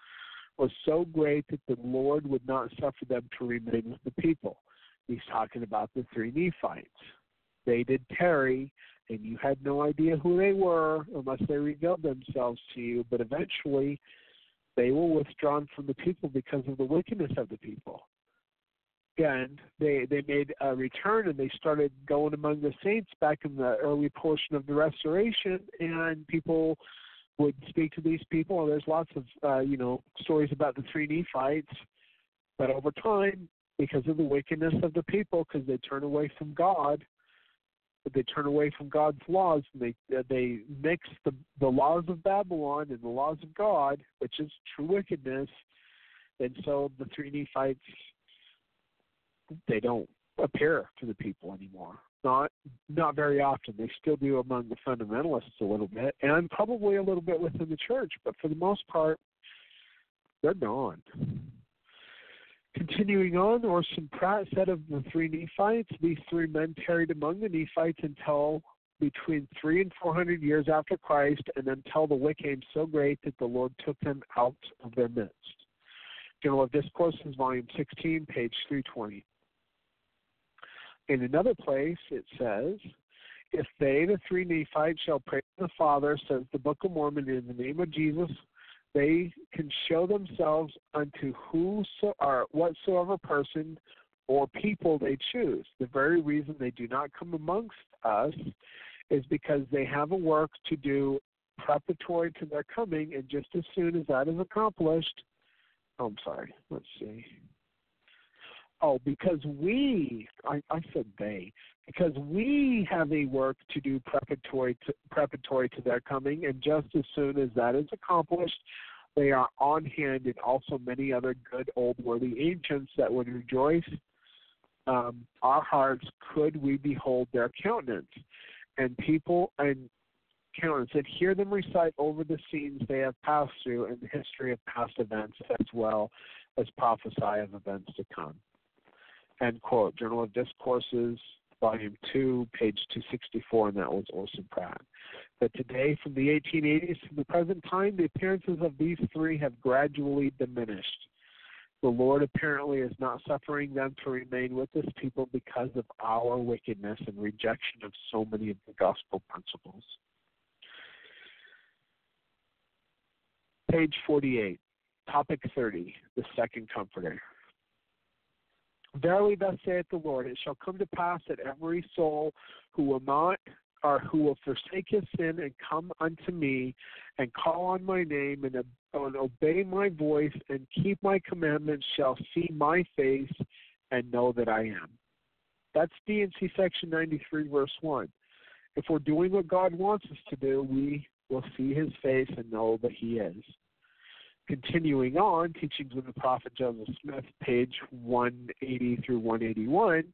was so great that the Lord would not suffer them to remain with the people. He's talking about the three Nephites. They did tarry, and you had no idea who they were unless they revealed themselves to you, but eventually they were withdrawn from the people because of the wickedness of the people. And they they made a return and they started going among the saints back in the early portion of the restoration, and people would speak to these people. There's lots of uh, you know stories about the three Nephites, but over time, because of the wickedness of the people, because they turn away from God, they turn away from God's laws, and they uh, they mix the the laws of Babylon and the laws of God, which is true wickedness, and so the three Nephites they don't appear to the people anymore. Not not very often. They still do among the fundamentalists a little bit, and probably a little bit within the church, but for the most part, they're gone. Continuing on, Orson Pratt said of the three Nephites, these three men tarried among the Nephites until between three and four hundred years after Christ, and until the wick came so great that the Lord took them out of their midst. Journal of Discourses, Volume 16, page 320. In another place, it says, If they, the three Nephites, shall pray to the Father, says the Book of Mormon, in the name of Jesus, they can show themselves unto whoso or whatsoever person or people they choose. The very reason they do not come amongst us is because they have a work to do preparatory to their coming, and just as soon as that is accomplished, oh, I'm sorry, let's see. Oh, because we, I, I said they, because we have a work to do preparatory to, preparatory to their coming, and just as soon as that is accomplished, they are on hand, and also many other good old worthy ancients that would rejoice um, our hearts could we behold their countenance. And people and countenance and hear them recite over the scenes they have passed through and the history of past events as well as prophesy of events to come. End quote. Journal of Discourses, Volume 2, page 264, and that was Orson Pratt. But today, from the 1880s to the present time, the appearances of these three have gradually diminished. The Lord apparently is not suffering them to remain with His people because of our wickedness and rejection of so many of the gospel principles. Page 48, topic 30, the second comforter. Verily, thus saith the Lord, it shall come to pass that every soul who will not or who will forsake his sin and come unto me and call on my name and, and obey my voice and keep my commandments shall see my face and know that I am. That's D&C section 93, verse 1. If we're doing what God wants us to do, we will see his face and know that he is. Continuing on, Teachings of the Prophet Joseph Smith, page 180 through 181,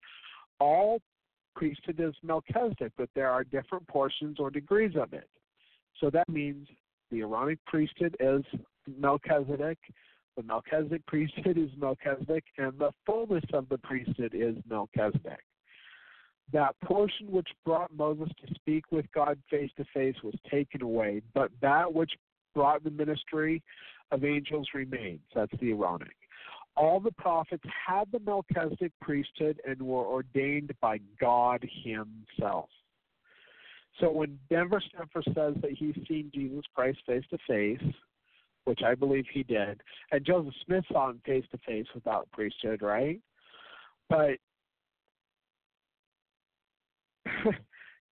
all priesthood is Melchizedek, but there are different portions or degrees of it. So that means the Aaronic priesthood is Melchizedek, the Melchizedek priesthood is Melchizedek, and the fullness of the priesthood is Melchizedek. That portion which brought Moses to speak with God face to face was taken away, but that which brought the ministry of angels remains. That's the Aaronic all the prophets had the Melchizedek priesthood and were ordained by God Himself. So when Denver Snuffer says that he's seen Jesus Christ face to face, which I believe he did, and Joseph Smith saw him face to face without priesthood, right? But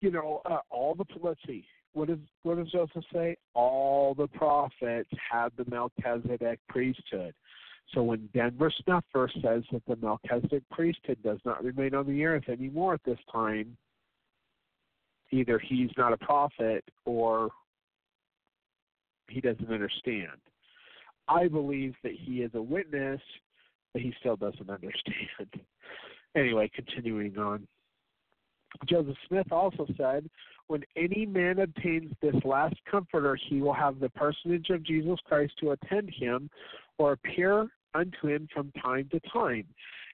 you know, uh, all the let's see, what does what does Joseph say? All the prophets had the Melchizedek priesthood. So when Denver Snuffer says that the Melchizedek priesthood does not remain on the earth anymore at this time, either he's not a prophet or he doesn't understand. I believe that he is a witness, but he still doesn't understand. anyway, continuing on. Joseph Smith also said, When any man obtains this last comforter, he will have the personage of Jesus Christ to attend him or appear unto him from time to time.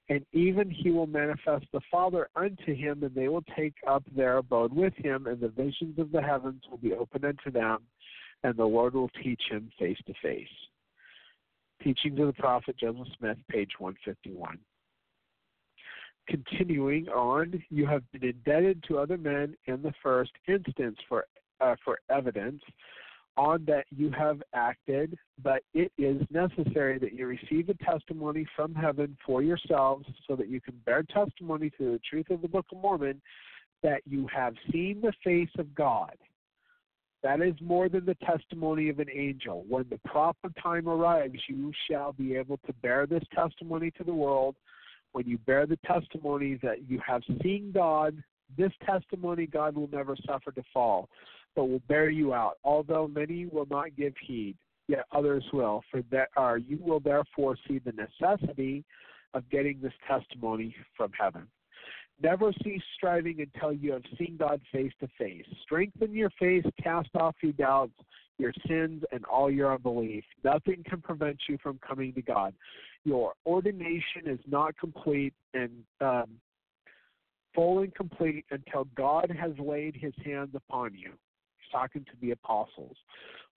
And even he will manifest the Father unto him, and they will take up their abode with him, and the visions of the heavens will be opened unto them, and the Lord will teach him face to face. Teachings of the Prophet Joseph Smith, page 151. Continuing on, you have been indebted to other men in the first instance for uh, for evidence on that you have acted, but it is necessary that you receive a testimony from heaven for yourselves so that you can bear testimony to the truth of the Book of Mormon that you have seen the face of God. That is more than the testimony of an angel. When the proper time arrives, you shall be able to bear this testimony to the world. When you bear the testimony that you have seen God, this testimony God will never suffer to fall but will bear you out. Although many will not give heed, yet others will. For that are you will therefore see the necessity of getting this testimony from heaven. Never cease striving until you have seen God face to face. Strengthen your faith, cast off your doubts, your sins, and all your unbelief. Nothing can prevent you from coming to God. Your ordination is not complete and um, full and complete until God has laid his hands upon you He's talking to the apostles.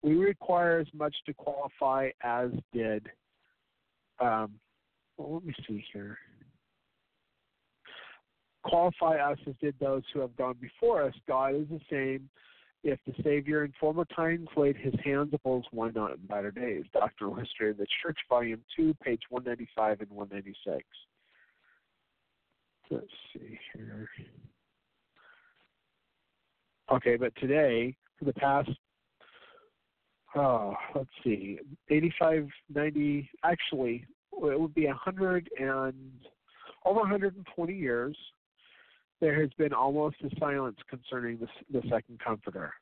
We require as much to qualify as did. Um, well, let me see here. Qualify us as did those who have gone before us. God is the same. If the Savior in former times laid his hands upon us, why not in latter days? Doctrinal History of the Church, Volume 2, page 195 and 196. Let's see here. Okay, but today, for the past, oh, let's see, 85, 90, actually, it would be 100 and over 120 years, there has been almost a silence concerning the, the second comforter.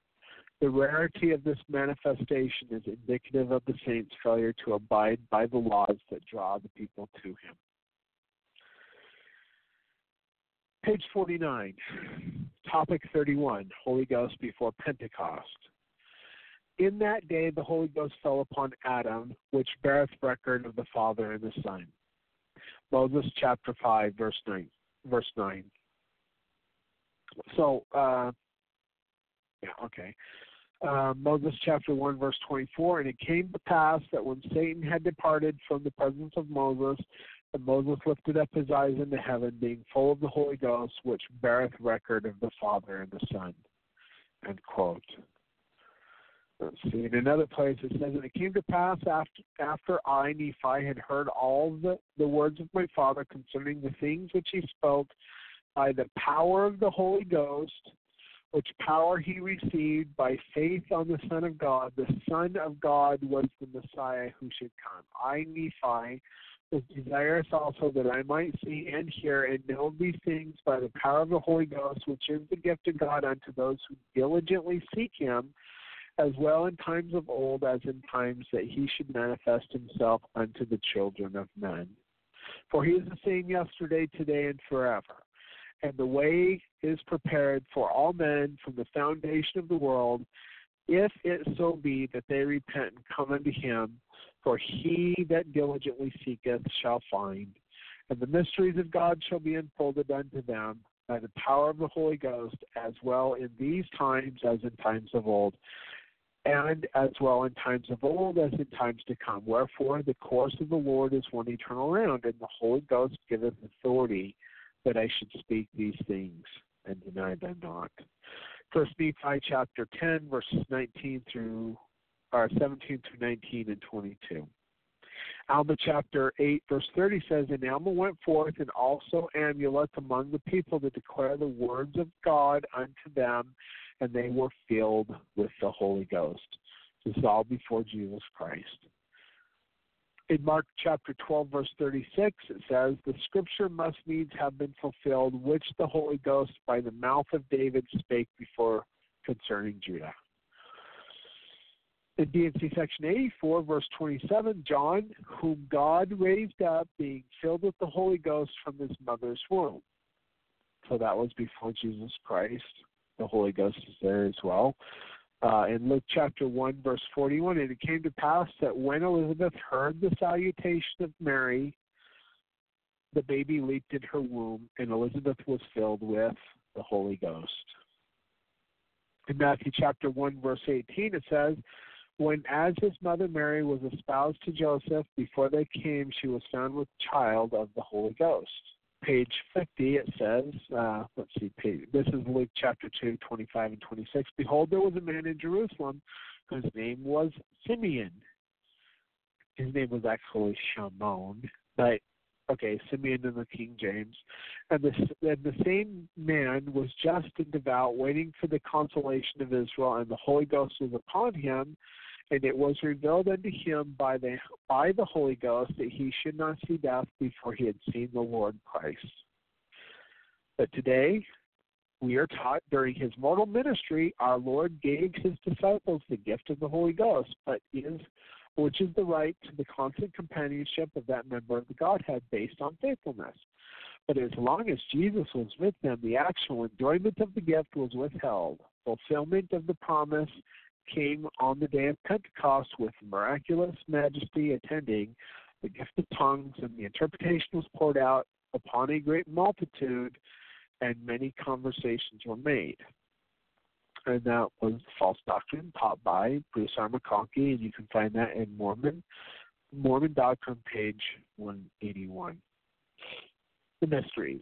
The rarity of this manifestation is indicative of the saints' failure to abide by the laws that draw the people to him. Page 49, topic 31, Holy Ghost before Pentecost. In that day the Holy Ghost fell upon Adam, which beareth record of the Father and the Son. Moses chapter 5, verse 9. Verse 9. So, uh, yeah, okay. Uh, Moses chapter 1, verse 24. And it came to pass that when Satan had departed from the presence of Moses, and Moses lifted up his eyes into heaven, being full of the Holy Ghost, which beareth record of the Father and the Son. End quote. Let's see. In another place it says, And it came to pass after after I, Nephi, had heard all the, the words of my father concerning the things which he spoke by the power of the Holy Ghost, which power he received by faith on the Son of God. The Son of God was the Messiah who should come. I, Nephi, was desirous also that I might see and hear and know these things by the power of the Holy Ghost, which is the gift of God unto those who diligently seek him, as well in times of old as in times that he should manifest himself unto the children of men. For he is the same yesterday, today, and forever. And the way is prepared for all men from the foundation of the world, if it so be that they repent and come unto him for he that diligently seeketh shall find. And the mysteries of God shall be unfolded unto them by the power of the Holy Ghost, as well in these times as in times of old, and as well in times of old as in times to come. Wherefore the course of the Lord is one eternal round, and the Holy Ghost giveth authority that I should speak these things and deny them not. First Nephi chapter 10, verses 19 through are 17 through 19 and 22. Alma chapter 8, verse 30 says, And Alma went forth, and also Amulek among the people to declare the words of God unto them, and they were filled with the Holy Ghost. This is all before Jesus Christ. In Mark chapter 12, verse 36, it says, The scripture must needs have been fulfilled, which the Holy Ghost by the mouth of David spake before concerning Judah. In D&C section 84, verse 27, John, whom God raised up, being filled with the Holy Ghost from his mother's womb. So that was before Jesus Christ. The Holy Ghost is there as well. Uh, in Luke chapter 1, verse 41, and it came to pass that when Elizabeth heard the salutation of Mary, the baby leaped in her womb, and Elizabeth was filled with the Holy Ghost. In Matthew chapter 1, verse 18, it says, when as his mother Mary was espoused to Joseph, before they came, she was found with child of the Holy Ghost. Page 50, it says, uh, let's see, page, this is Luke chapter 2, 25 and 26. Behold, there was a man in Jerusalem whose name was Simeon. His name was actually Shimon, but okay, Simeon in the King James. And and the same man was just and devout, waiting for the consolation of Israel, and the Holy Ghost was upon him and it was revealed unto him by the by the Holy Ghost that he should not see death before he had seen the Lord Christ. But today we are taught during his mortal ministry, our Lord gave his disciples the gift of the Holy Ghost, but is which is the right to the constant companionship of that member of the Godhead based on faithfulness. But as long as Jesus was with them, the actual enjoyment of the gift was withheld. Fulfillment of the promise came on the day of Pentecost with miraculous majesty attending, the gift of tongues and the interpretation was poured out upon a great multitude, and many conversations were made. And that was false doctrine taught by Bruce R. McConkie, and you can find that in Mormon, Mormon Doctrine, page 181. The Mysteries,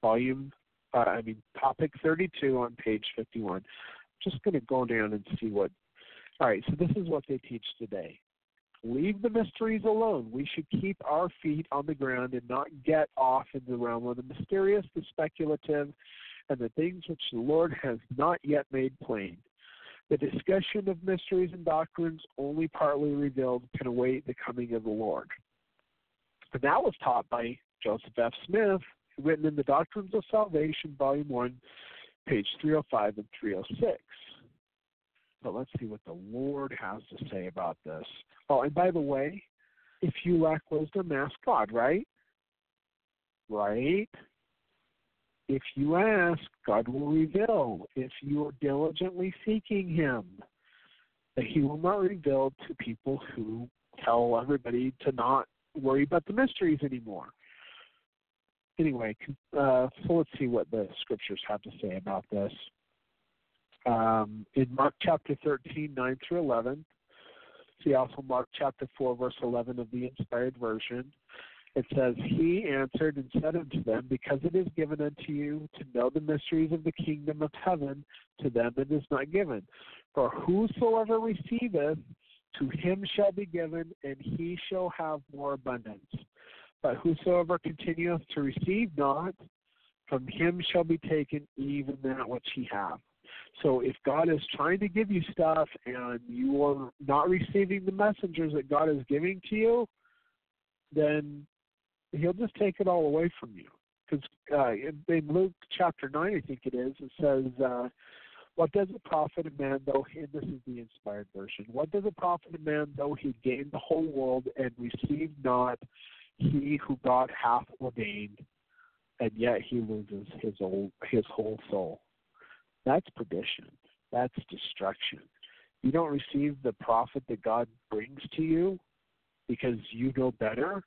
Volume uh, I mean, topic 32 on page 51. Just going to go down and see what. All right, so this is what they teach today. Leave the mysteries alone. We should keep our feet on the ground and not get off in the realm of the mysterious, the speculative, and the things which the Lord has not yet made plain. The discussion of mysteries and doctrines only partly revealed can await the coming of the Lord. And that was taught by Joseph F. Smith, written in the Doctrines of Salvation, Volume 1, page 305 and 306. But let's see what the Lord has to say about this. Oh, and by the way, if you lack wisdom, ask God, right? Right? If you ask, God will reveal. If you are diligently seeking Him, that He will not reveal to people who tell everybody to not worry about the mysteries anymore. Anyway, uh, so let's see what the scriptures have to say about this. Um, in Mark chapter 13, 9 through 11, see also Mark chapter 4, verse 11 of the inspired version. It says, He answered and said unto them, Because it is given unto you to know the mysteries of the kingdom of heaven, to them it is not given. For whosoever receiveth, to him shall be given, and he shall have more abundance. But whosoever continueth to receive not, from him shall be taken even that which he hath. So if God is trying to give you stuff and you are not receiving the messengers that God is giving to you, then he'll just take it all away from you. Because uh, in Luke chapter 9, I think it is, it says, uh, What does it profit a man though, and this is the inspired version, what does it profit a man though he gain the whole world and receive not he who God hath ordained, and yet he loses his, old, his whole soul? That's perdition. That's destruction. You don't receive the profit that God brings to you because you know better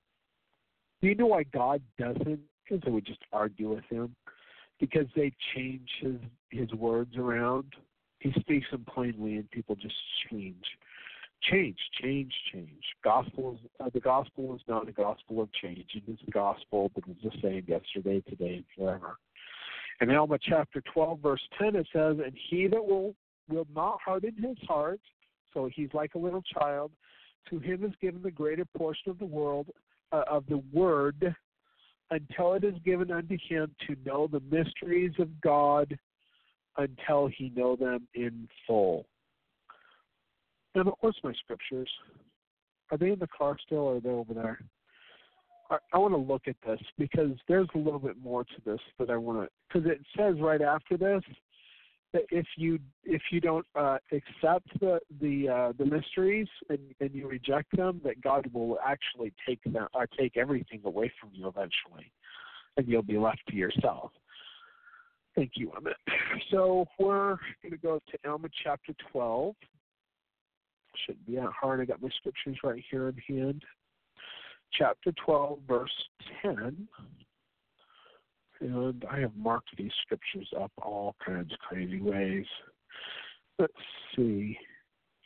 do you know why God doesn't? Because they would just argue with him. Because they change his his words around. He speaks them plainly, and people just change, change, change, change. Gospel is uh, the gospel is not a gospel of change. It is the gospel that is the same yesterday, today, and forever. In Alma chapter 12, verse 10, it says, And he that will, will not harden his heart, so he's like a little child, to him is given the greater portion of the world, uh, of the word until it is given unto him to know the mysteries of God until he know them in full. And course, my scriptures are they in the car still, or are they over there? I, I want to look at this because there's a little bit more to this that I want to because it says right after this that if you if you don't uh, accept the the uh, the mysteries and, and you reject them, that God will actually take them or uh, take everything away from you eventually, and you'll be left to yourself. Thank you, Emmett. So we're going to go to Alma chapter 12. Shouldn't be that hard. I got my scriptures right here in hand. Chapter 12, verse 10. And I have marked these scriptures up all kinds of crazy ways. Let's see.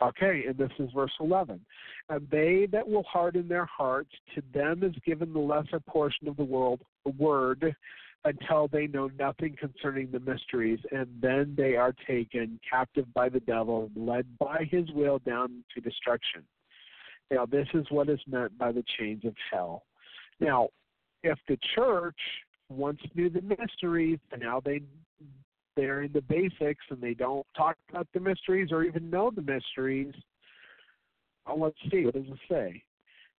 Okay, and this is verse 11. And they that will harden their hearts, to them is given the lesser portion of the world, the word, until they know nothing concerning the mysteries, and then they are taken captive by the devil and led by his will down to destruction. Now, this is what is meant by the chains of hell. Now, if the church once knew the mysteries, and now they they're in the basics and they don't talk about the mysteries or even know the mysteries. Well, let's see, what does it say?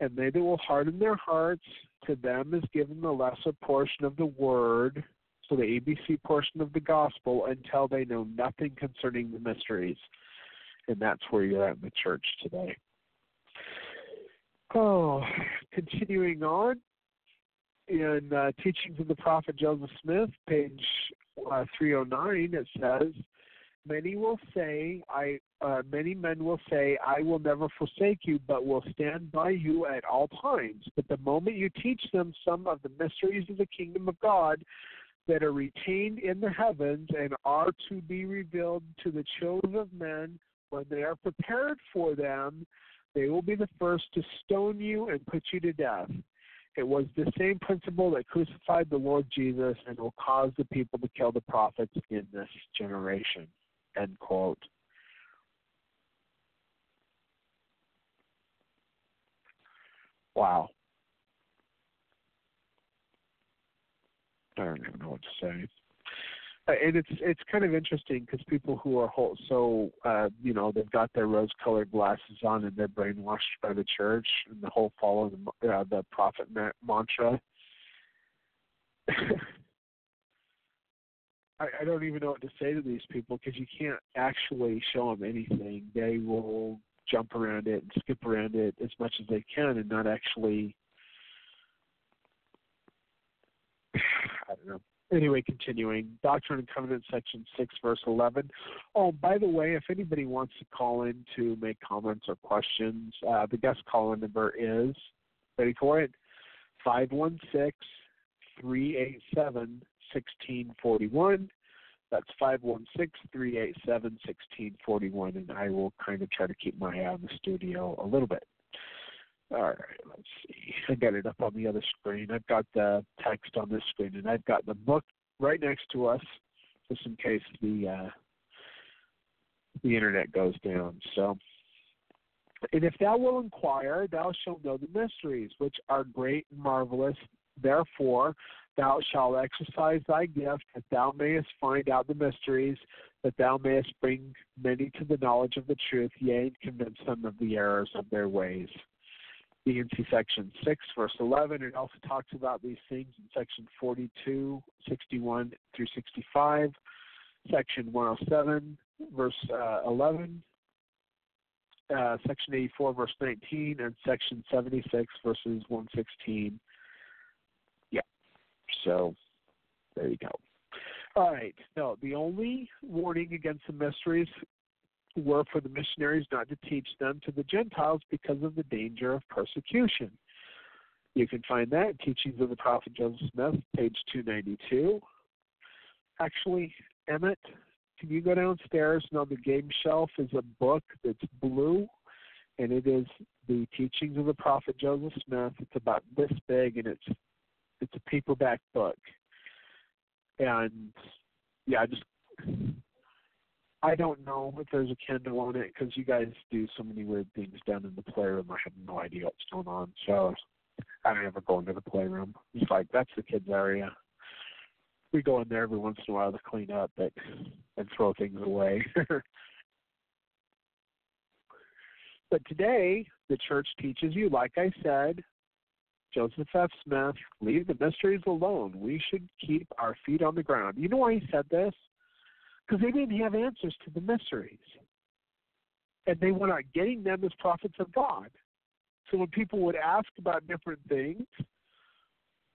And they will harden their hearts, to them is given the lesser portion of the word, so the ABC portion of the gospel, until they know nothing concerning the mysteries. And that's where you're at in the church today. Oh, continuing on, in uh, Teachings of the Prophet Joseph Smith, page uh, 309, it says, "Many will say, I uh, many men will say, I will never forsake you, but will stand by you at all times. But the moment you teach them some of the mysteries of the kingdom of God." That are retained in the heavens and are to be revealed to the children of men when they are prepared for them, they will be the first to stone you and put you to death It was the same principle that crucified the Lord Jesus and will cause the people to kill the prophets in this generation. End quote. Wow. I don't even know what to say. Uh, and it's it's kind of interesting because people who are whole, so uh, you know they've got their rose-colored glasses on and they're brainwashed by the church and the whole follow the uh, the prophet ma- mantra. I, I don't even know what to say to these people because you can't actually show them anything. They will jump around it and skip around it as much as they can and not actually. I don't know anyway, continuing, Doctrine and Covenants, section 6, verse 11. Oh, by the way, if anybody wants to call in to make comments or questions, uh, the guest call in number is, ready for it? 516 387 1641. That's 516 387 1641, and I will kind of try to keep my eye on the studio a little bit. All right, let's see. I got it up on the other screen. I've got the text on this screen, and I've got the book right next to us, just in case the uh, the internet goes down. So, and if thou will inquire, thou shalt know the mysteries, which are great and marvelous. Therefore, thou shalt exercise thy gift, that thou mayest find out the mysteries, that thou mayest bring many to the knowledge of the truth, yea, and convince them of the errors of their ways. D&C section 6, verse 11. It also talks about these things in section 42, 61 through 65, section 107, verse uh, 11, uh, section 84, verse 19, and section 76, verses 116. So there you go. All right. No, the only warning against the mysteries were for the missionaries not to teach them to the Gentiles because of the danger of persecution. You can find that in Teachings of the Prophet Joseph Smith, page 292. Actually, Emmett, can you go downstairs and on the game shelf is a book that's blue, and it is the Teachings of the Prophet Joseph Smith. It's about this big, and it's it's a paperback book. And yeah, I just I don't know if there's a Kindle on it because you guys do so many weird things down in the playroom. I have no idea what's going on. So I don't ever go into the playroom. It's like that's the kids' area. We go in there every once in a while to clean up, but and throw things away. but today the church teaches you, like I said, Joseph F. Smith, leave the mysteries alone. We should keep our feet on the ground. You know why he said this? because they didn't have answers to the mysteries. And they were not getting them as prophets of God. So when people would ask about different things,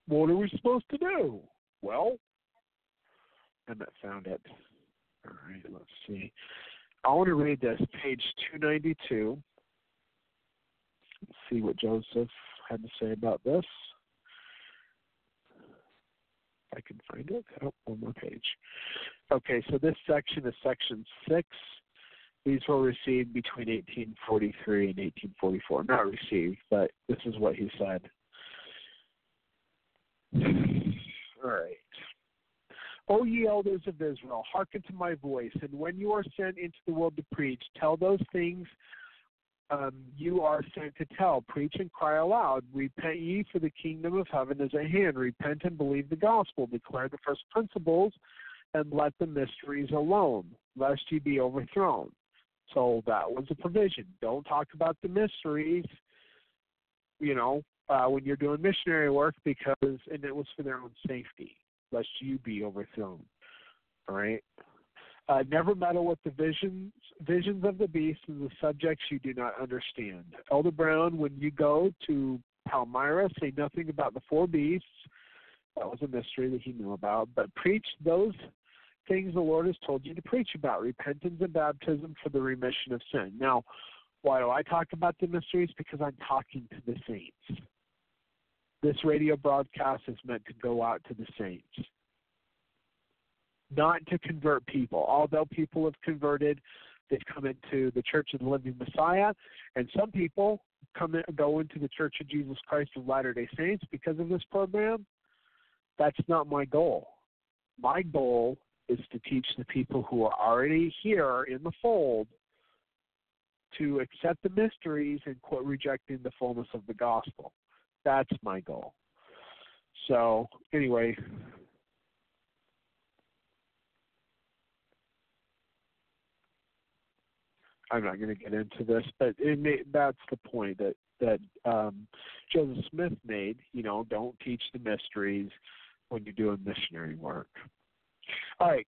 what are we supposed to do? Well, and that found it. All right, let's see. I want to read this, page 292. Let's see what Joseph had to say about this. I can find it. Oh, one more page. Okay, so this section is section six. These were received between 1843 and 1844. Not received, but this is what he said. All right. O ye elders of Israel, hearken to my voice, and when you are sent into the world to preach, tell those things um, you are sent to tell. Preach and cry aloud. Repent ye, for the kingdom of heaven is at hand. Repent and believe the gospel. Declare the first principles, and let the mysteries alone, lest ye be overthrown. So that was a provision. Don't talk about the mysteries, you know, uh, when you're doing missionary work, because and it was for their own safety, lest you be overthrown. All right. Uh, never meddle with the visions of the beast and the subjects you do not understand. Elder Brown, when you go to Palmyra, say nothing about the four beasts. That was a mystery that he knew about. But preach those things the Lord has told you to preach about repentance and baptism for the remission of sin. Now, why do I talk about the mysteries? Because I'm talking to the saints. This radio broadcast is meant to go out to the saints not to convert people. Although people have converted, they've come into the Church of the Living Messiah, and some people come in, go into the Church of Jesus Christ of Latter Day Saints because of this program. That's not my goal. My goal is to teach the people who are already here in the fold to accept the mysteries and quit rejecting the fullness of the gospel. That's my goal. So, anyway, I'm not going to get into this, but it may, that's the point that that um, Joseph Smith made. You know, don't teach the mysteries when you're doing missionary work. All right.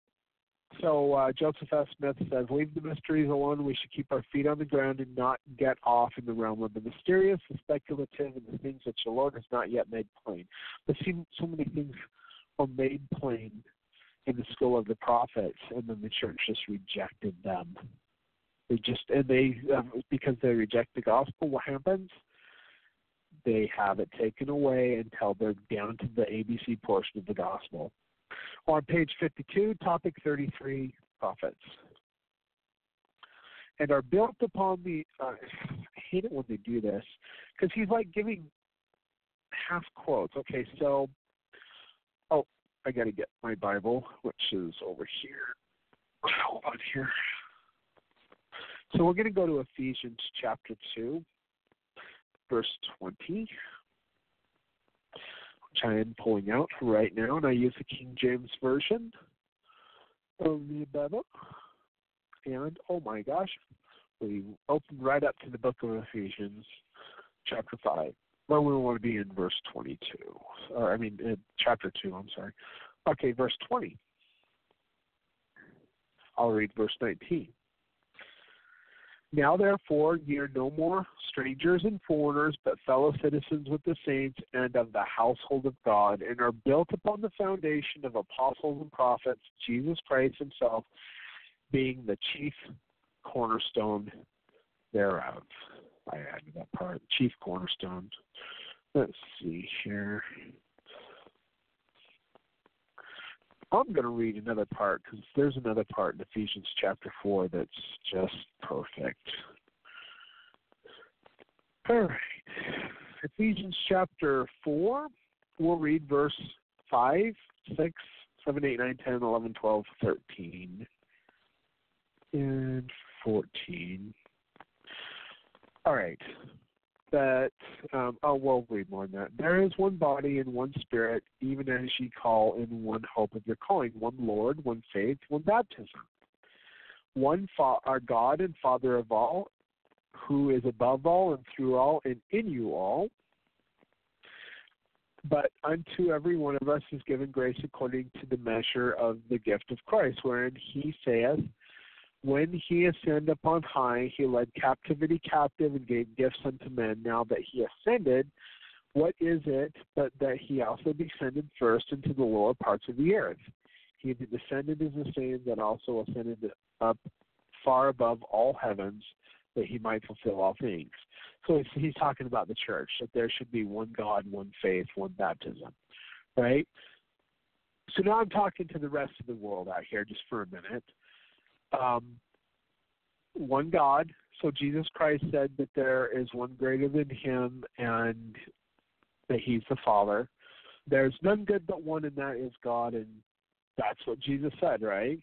So uh, Joseph F. Smith says, "Leave the mysteries alone. We should keep our feet on the ground and not get off in the realm of the mysterious, the speculative, and the things which the Lord has not yet made plain." But see, so many things are made plain in the school of the prophets, and then the church just rejected them. They just and they um, because they reject the gospel. What happens? They have it taken away until they're down to the ABC portion of the gospel. On page 52, topic 33, prophets. And are built upon the. Uh, I hate it when they do this because he's like giving half quotes. Okay, so. Oh, I got to get my Bible, which is over here. Hold on here. So we're going to go to Ephesians chapter 2, verse 20, which I am pulling out right now, and I use the King James Version of the Bible. And oh my gosh, we open right up to the book of Ephesians, chapter 5. Well, we want to be in verse 22. Or, I mean, chapter 2, I'm sorry. Okay, verse 20. I'll read verse 19. Now, therefore, ye are no more strangers and foreigners, but fellow citizens with the saints and of the household of God, and are built upon the foundation of apostles and prophets, Jesus Christ Himself being the chief cornerstone thereof. I added that part, chief cornerstone. Let's see here. I'm going to read another part because there's another part in Ephesians chapter 4 that's just perfect. All right. Ephesians chapter 4, we'll read verse 5, 6, 7, 8, 9, 10, 11, 12, 13, and 14. All right that um, oh we'll read more than that. There is one body and one spirit, even as ye call in one hope of your calling, one Lord, one faith, one baptism, one fa- our God and Father of all, who is above all and through all and in you all. But unto every one of us is given grace according to the measure of the gift of Christ, wherein he saith, when he ascended upon high, he led captivity captive and gave gifts unto men. Now that he ascended, what is it but that he also descended first into the lower parts of the earth? He that descended is the same that also ascended up far above all heavens, that he might fulfill all things. So he's talking about the church, that there should be one God, one faith, one baptism, right? So now I'm talking to the rest of the world out here just for a minute um, one God. So Jesus Christ said that there is one greater than him and that he's the Father. There's none good but one, and that is God. And that's what Jesus said, right?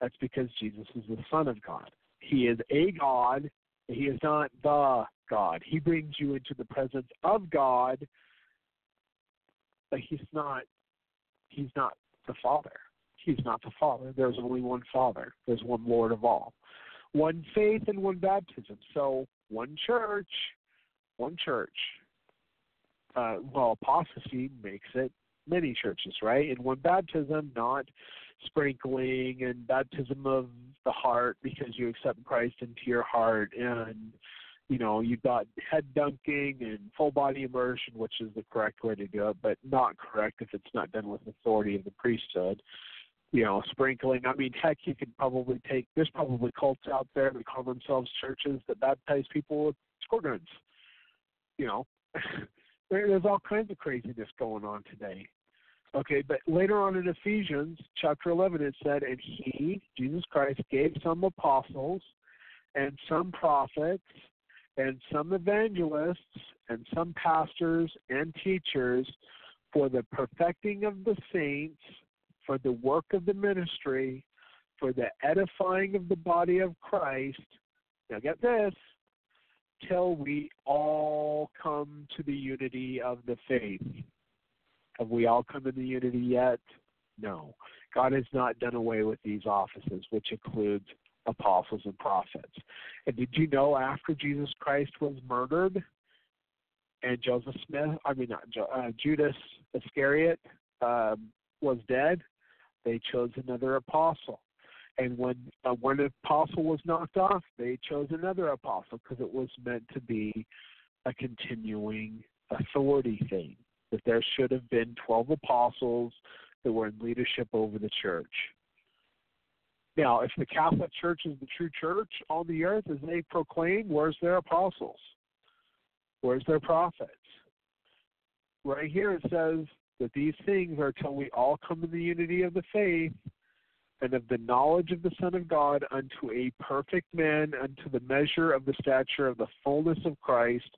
That's because Jesus is the Son of God. He is a God. He is not the God. He brings you into the presence of God, but he's not. He's not the Father. He's not the Father. There's only one Father. There's one Lord of all. One faith and one baptism. So one church, one church. Uh, well, apostasy makes it many churches, right? And one baptism, not sprinkling and baptism of the heart because you accept Christ into your heart and you know, you've got head dunking and full body immersion, which is the correct way to do it, but not correct if it's not done with authority of the priesthood you know, sprinkling. I mean, heck, you could probably take. There's probably cults out there that call themselves churches that baptize people with squirt guns. You know, there's all kinds of craziness going on today. Okay, but later on in Ephesians chapter 11, it said, "And He, Jesus Christ, gave some apostles, and some prophets, and some evangelists and some pastors and teachers for the perfecting of the saints, for the work of the ministry, for the edifying of the body of Christ. Now, get this till we all come to the unity of the faith. Have we all come to the unity yet? No. God has not done away with these offices, which includes apostles and prophets. And did you know after Jesus Christ was murdered and Joseph Smith, I mean, not uh, Judas Iscariot um, was dead, they chose another apostle. And when uh, an apostle was knocked off, they chose another apostle because it was meant to be a continuing authority thing. That there should have been twelve apostles that were in leadership over the church. Now, if the Catholic Church is the true church on the earth as they proclaim, where's their apostles? Where's their prophets? Right here it says that these things are till we all come in the unity of the faith and of the knowledge of the Son of God unto a perfect man, unto the measure of the stature of the fullness of Christ,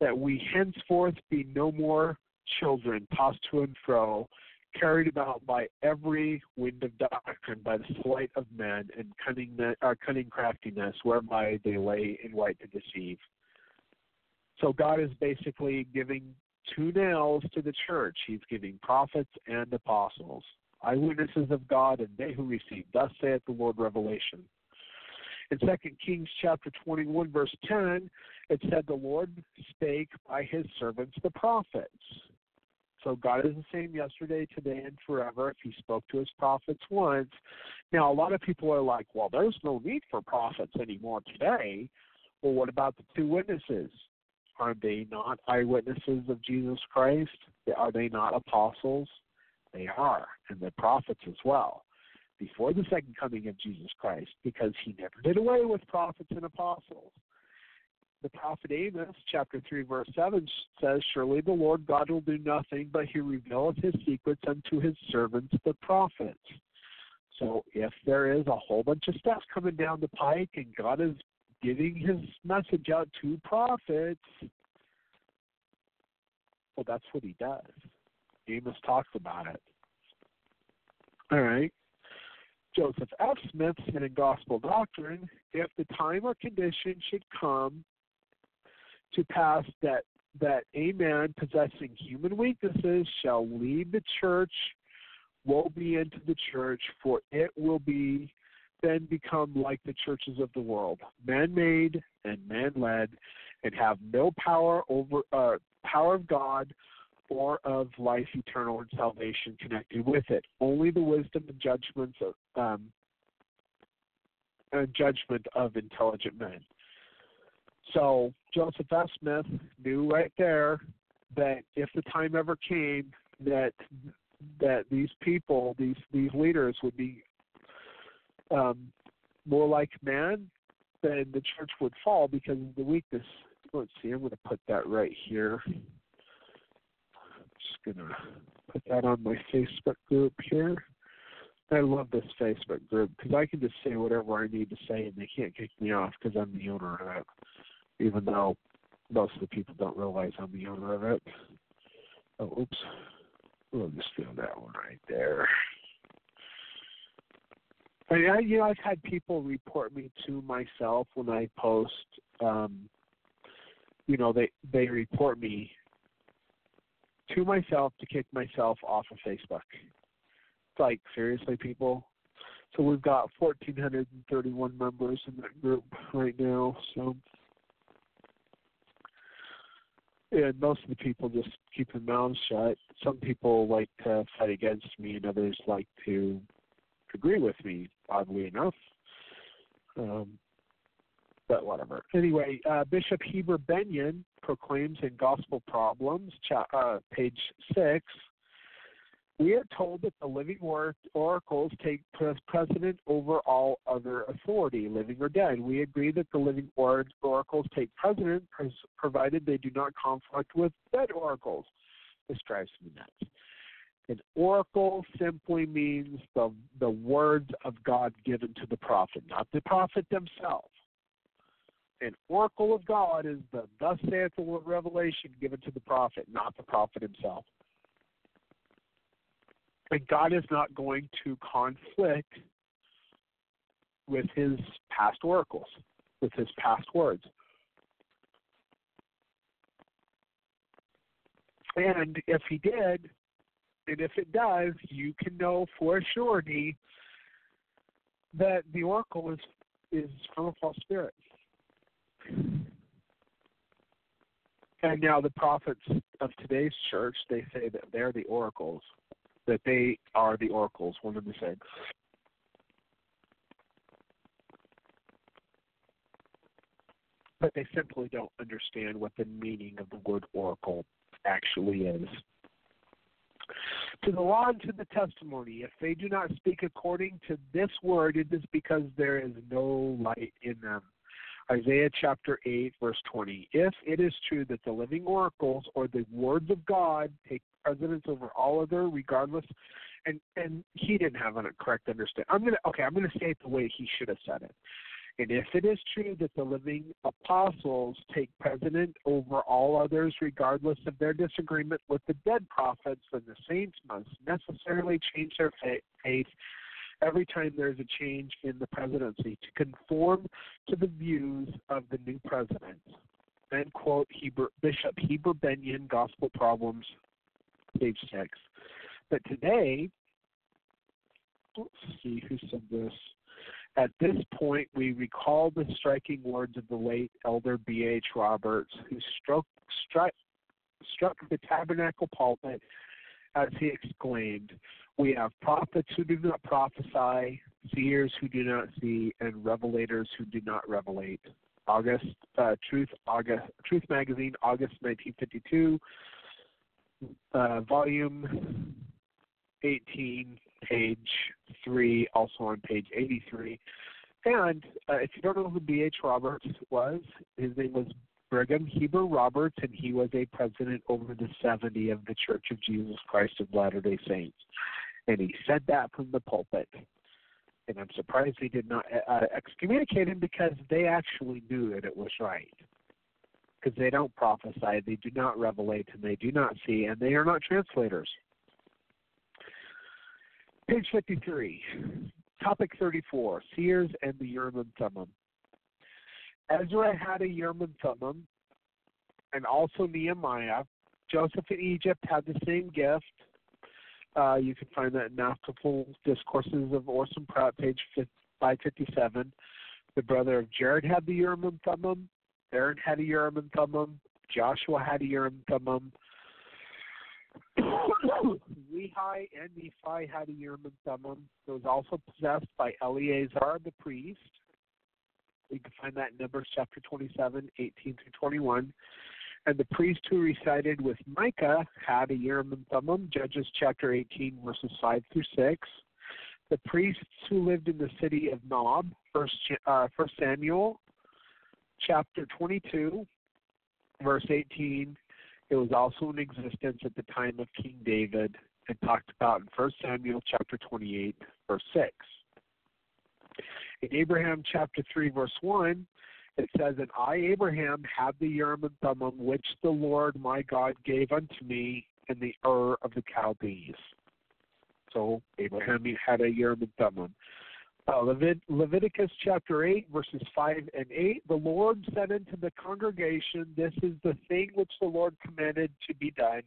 that we henceforth be no more children, tossed to and fro, carried about by every wind of doctrine, by the sleight of men and cunning, uh, cunning craftiness, whereby they lay in wait to deceive. So God is basically giving two nails to the church. He's giving prophets and apostles eyewitnesses of God, and they who receive. Thus saith the Lord Revelation. In 2 Kings chapter 21, verse 10, it said, The Lord spake by his servants the prophets. So God is the same yesterday, today, and forever if he spoke to his prophets once. Now, a lot of people are like, well, there's no need for prophets anymore today. Well, what about the two witnesses? Are they not eyewitnesses of Jesus Christ? Are they not apostles? They are, and the prophets as well, before the second coming of Jesus Christ, because he never did away with prophets and apostles. The prophet Amos, chapter 3, verse 7 says, Surely the Lord God will do nothing, but he revealeth his secrets unto his servants, the prophets. So if there is a whole bunch of stuff coming down the pike and God is giving his message out to prophets, well, that's what he does. Amos talks about it. All right. Joseph F. Smith said in Gospel Doctrine if the time or condition should come to pass that that a man possessing human weaknesses shall lead the church, woe be into the church, for it will be then become like the churches of the world, man made and man led, and have no power over uh, power of God or of life eternal and salvation connected with it. Only the wisdom and judgments of um, and judgment of intelligent men. So Joseph F. Smith knew right there that if the time ever came that that these people, these these leaders would be um, more like man, then the church would fall because of the weakness. Let's see, I'm going to put that right here I'm Just gonna put that on my Facebook group here. I love this Facebook group because I can just say whatever I need to say and they can't kick me off because I'm the owner of it. Even though most of the people don't realize I'm the owner of it. Oh, oops. We'll just do that one right there. I mean, I, you know, I've had people report me to myself when I post. Um, you know, they they report me to myself to kick myself off of Facebook. It's like seriously, people. So we've got 1,431 members in that group right now. So, and most of the people just keep their mouths shut. Some people like to fight against me, and others like to agree with me. Oddly enough. Um, but whatever. Anyway, uh, Bishop Heber Bennion proclaims in Gospel Problems, cha- uh, page six, we are told that the living oracles take precedent over all other authority, living or dead. We agree that the living oracles take precedent, provided they do not conflict with dead oracles. This drives me nuts. An oracle simply means the the words of God given to the prophet, not the prophet themselves. An oracle of God is the thus saith the Lord revelation given to the prophet, not the prophet himself. And God is not going to conflict with his past oracles, with his past words. And if he did, and if it does, you can know for surety that the oracle is is from a false spirit. And now the prophets of today's church, they say that they're the oracles, that they are the oracles, one and the same. But they simply don't understand what the meaning of the word oracle actually is. To the law and to the testimony, if they do not speak according to this word, it is because there is no light in them. Isaiah chapter 8, verse 20. If it is true that the living oracles or the words of God take precedence over all other, regardless, and and he didn't have a correct understanding. I'm gonna okay. I'm gonna say it the way he should have said it. And if it is true that the living apostles take precedent over all others, regardless of their disagreement with the dead prophets, then the saints must necessarily change their faith every time there's a change in the presidency to conform to the views of the new president. Then quote Heber, Bishop Heber Bennion, Gospel Problems, page six. But today, let's see who said this. At this point, we recall the striking words of the late Elder B. H. Roberts, who struck, struck, struck the tabernacle pulpit as he exclaimed, We have prophets who do not prophesy, seers who do not see, and revelators who do not revelate. August uh, Truth August Truth Magazine, August 1952, uh, volume 18, page three, also on page 83. And uh, if you don't know who B.H. Roberts was, his name was Brigham Heber Roberts, and he was a president over the 70 of the Church of Jesus Christ of Latter day Saints. And he said that from the pulpit. And I'm surprised they did not uh, excommunicate him because they actually knew that it was right. Because they don't prophesy, they do not revelate, and they do not see, and they are not translators. Page 53, topic 34, Seers and the Urim and Thummim. Ezra had a Urim and Thummim, and also Nehemiah. Joseph in Egypt had the same gift. Uh, you can find that in Masterful Discourses of Orson Pratt, page 557. The brother of Jared had the Urim and Thummim. Aaron had a Urim and Thummim. Joshua had a Urim and Thummim. Lehi and Nephi had a Urim and Thummim. It was also possessed by Eleazar the priest. We can find that in Numbers chapter 27, 18 through 21. And the priest who recited with Micah had a Urim and Thummim, Judges chapter 18, verses 5 through 6. The priests who lived in the city of Nob, uh, First Samuel chapter 22, verse 18, it was also in existence at the time of King David and talked about in 1 Samuel chapter 28, verse 6. In Abraham chapter 3, verse 1, it says, And I, Abraham, had the Urim and Thummim which the Lord my God gave unto me in the Ur of the Chaldees. So Abraham had a Urim and Thummim. Uh, Levit- Leviticus chapter 8, verses 5 and 8. The Lord said unto the congregation, This is the thing which the Lord commanded to be done.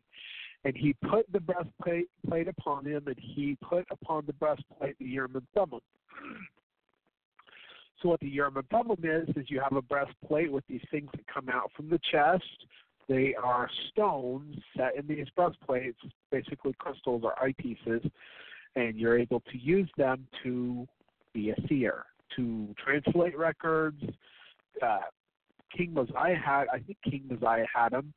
And he put the breastplate plate upon him, and he put upon the breastplate the Urim and Thummim. So what the Urim and Thummim is, is you have a breastplate with these things that come out from the chest. They are stones set in these breastplates, basically crystals or eyepieces, and you're able to use them to be a seer, to translate records. Uh, King Mosiah had, I think King Mosiah had them.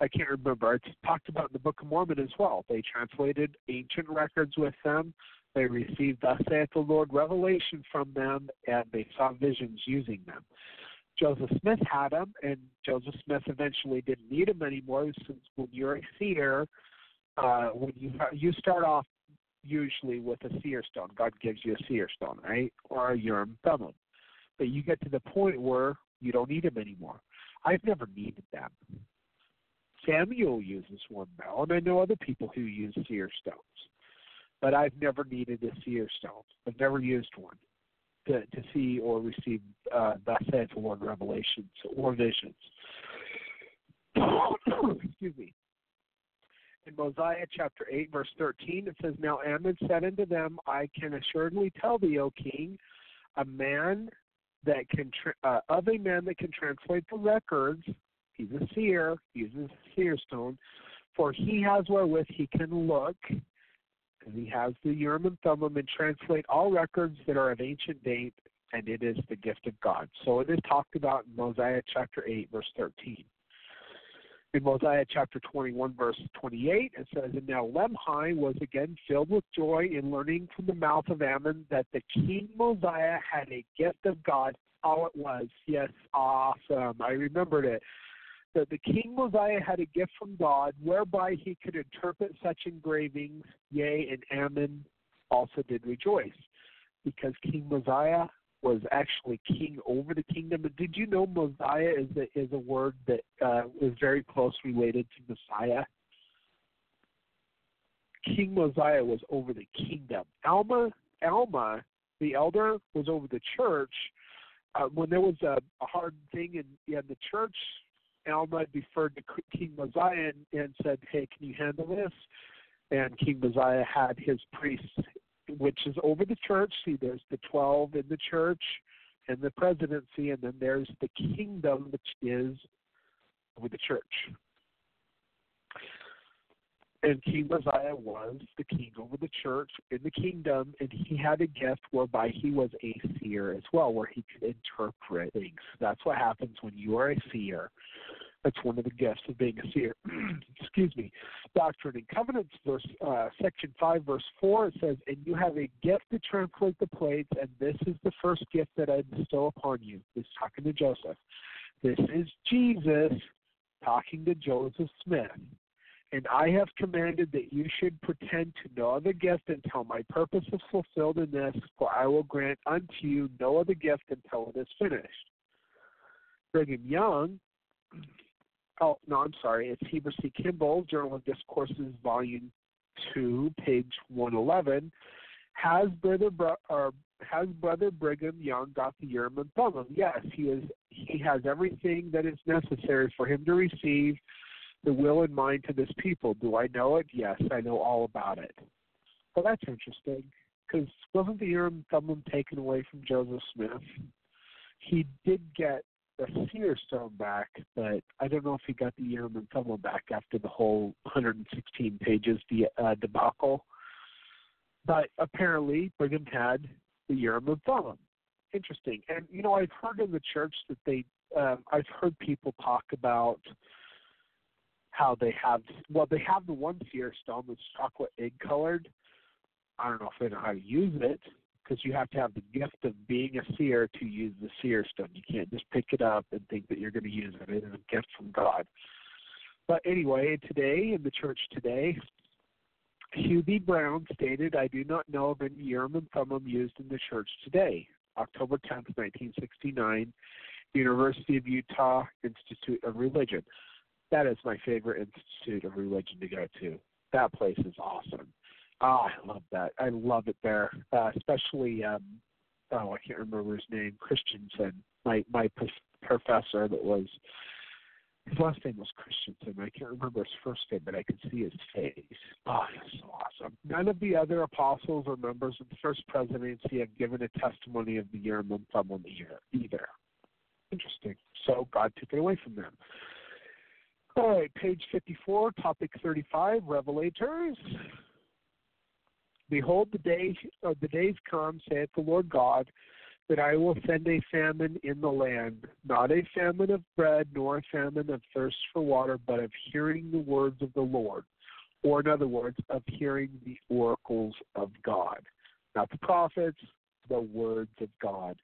I can't remember. It's talked about in the Book of Mormon as well. They translated ancient records with them. They received, thus saith the Lord, revelation from them, and they saw visions using them. Joseph Smith had them, and Joseph Smith eventually didn't need them anymore. Since when you're a seer, uh, when you you start off usually with a seer stone. God gives you a seer stone, right? Or a Urim Thummim. But you get to the point where You don't need them anymore. I've never needed them. Samuel uses one now, and I know other people who use seer stones. But I've never needed a seer stone. I've never used one to, to see or receive uh, thus the Lord revelations or visions. Excuse me. In Mosiah chapter 8, verse 13, it says, Now Ammon said unto them, I can assuredly tell thee, O king, a man that can, tra- uh, of a man that can translate the records, he's a seer, he uses a seer stone, for he has wherewith he can look, and he has the Urim and Thummim, and translate all records that are of ancient date, and it is the gift of God. So it is talked about in Mosiah chapter 8, verse 13 in Mosiah chapter 21, verse 28, it says, And now Lemhi was again filled with joy in learning from the mouth of Ammon that the king Mosiah had a gift of God. Oh, it was. Yes, awesome. I remembered it. That the king Mosiah had a gift from God whereby he could interpret such engravings, yea, and Ammon also did rejoice. Because King Mosiah was actually king over the kingdom. But did you know Mosiah is a, is a word that uh, is very close related to Messiah? King Mosiah was over the kingdom. Alma, Alma, the elder, was over the church. Uh, when there was a, a hard thing in, in the church, Alma deferred to King Mosiah and, and said, "Hey, can you handle this?" And King Mosiah had his priests which is over the church. See, there's the 12 in the church and the presidency, and then there's the kingdom, which is over the church. And King Mosiah was the king over the church in the kingdom, and he had a gift whereby he was a seer as well, where he could interpret things. That's what happens when you are a seer. That's one of the gifts of being a seer. Excuse me. Doctrine and Covenants, verse uh, section five, verse four. It says, "And you have a gift to translate the plates, and this is the first gift that I bestow upon you." This talking to Joseph. This is Jesus talking to Joseph Smith. And I have commanded that you should pretend to no other gift until my purpose is fulfilled in this, for I will grant unto you no other gift until it is finished. Brigham Young oh no, I'm sorry, it's Heber C. Kimball, Journal of Discourses, Volume Two, page 111. Has brother or has brother Brigham Young got the Urim and Thummim? Yes, he is. He has everything that is necessary for him to receive the will and mind to this people. Do I know it? Yes, I know all about it. Well, that's interesting because wasn't the Urim and Thummim taken away from Joseph Smith? He did get the seer stone back, but I don't know if he got the and Thummim back after the whole 116 pages the uh, debacle. But apparently, Brigham had the and Thummim. Interesting. And you know, I've heard in the church that they, um, I've heard people talk about how they have, well, they have the one seer stone that's chocolate egg colored. I don't know if they know how to use it, because you have to have the gift of being a seer to use the seer stone. You can't just pick it up and think that you're going to use it. It is a gift from God. But anyway, today, in the church today, Hugh. Brown stated, I do not know of any Urim and Thummim used in the church today. October 10th, 1969, University of Utah Institute of Religion. That is my favorite institute of religion to go to. That place is awesome. Oh, I love that. I love it there, uh, especially. Um, oh, I can't remember his name. Christensen, my my professor that was. His last name was Christensen. I can't remember his first name, but I could see his face. Oh, that's so awesome. None of the other apostles or members of the first presidency have given a testimony of the Urim and Thummim either. Interesting. So God took it away from them. All right, page 54, topic 35, Revelators. Behold, the days uh, the days come, saith the Lord God, that I will send a famine in the land, not a famine of bread, nor a famine of thirst for water, but of hearing the words of the Lord, or in other words, of hearing the oracles of God, not the prophets, the words of God.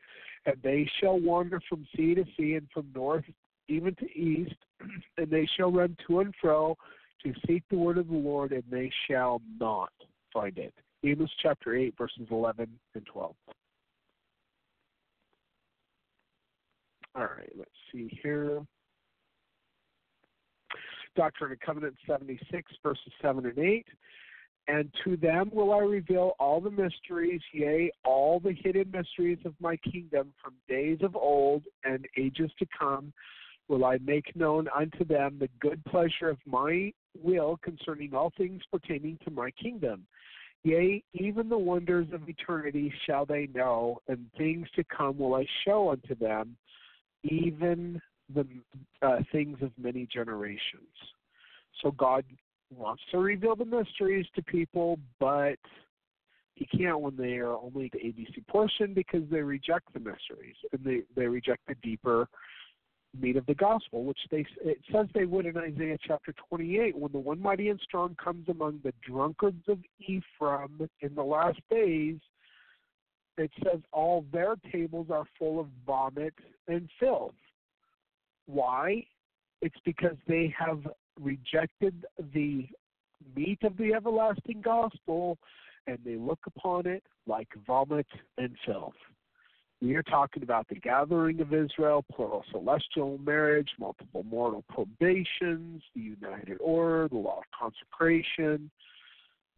And they shall wander from sea to sea, and from north even to east, and they shall run to and fro to seek the word of the Lord, and they shall not find it. Amos chapter 8, verses 11 and 12. All right, let's see here. Doctrine and Covenant 76, verses 7 and 8. And to them will I reveal all the mysteries, yea, all the hidden mysteries of my kingdom from days of old and ages to come will I make known unto them the good pleasure of my will concerning all things pertaining to my kingdom. Yea, even the wonders of eternity shall they know, and things to come will I show unto them, even the uh, things of many generations. So God wants to reveal the mysteries to people, but he can't when they are only the ABC portion because they reject the mysteries and they, they reject the deeper meat of the gospel, which they it says they would in Isaiah chapter 28 when the one mighty and strong comes among the drunkards of Ephraim in the last days. It says all their tables are full of vomit and filth. Why? It's because they have rejected the meat of the everlasting gospel and they look upon it like vomit and filth. We are talking about the gathering of Israel, plural celestial marriage, multiple mortal probations, the united order, the law of consecration.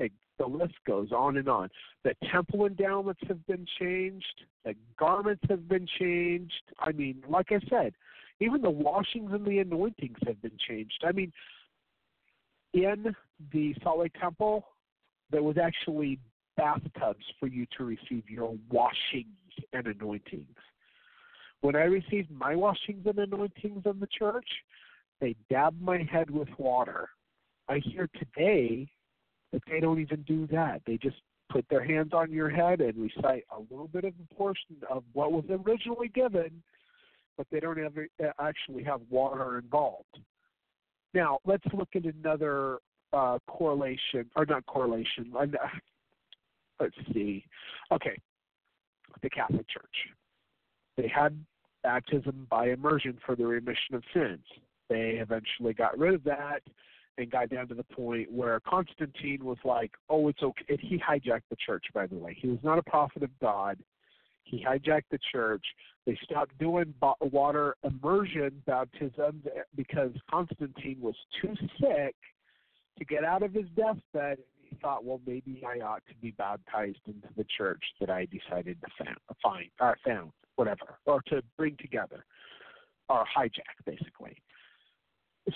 It, the list goes on and on. The temple endowments have been changed. The garments have been changed. I mean, like I said, even the washings and the anointings have been changed. I mean, in the Salt Lake Temple, there was actually bathtubs for you to receive your washings and anointings. When I received my washings and anointings in the church, they dabbed my head with water. I hear today that they don't even do that. They just put their hands on your head and recite a little bit of a portion of what was originally given, but they don't ever actually have water involved. Now, let's look at another uh, correlation, or not correlation. Let's see. Okay, the Catholic Church. They had baptism by immersion for the remission of sins. They eventually got rid of that and got down to the point where Constantine was like, "Oh, it's okay." He hijacked the church, by the way. He was not a prophet of God. He hijacked the church. They stopped doing water immersion baptisms because Constantine was too sick to get out of his deathbed thought, well, maybe I ought to be baptized into the church that I decided to found, find, or found, whatever, or to bring together, or hijack, basically.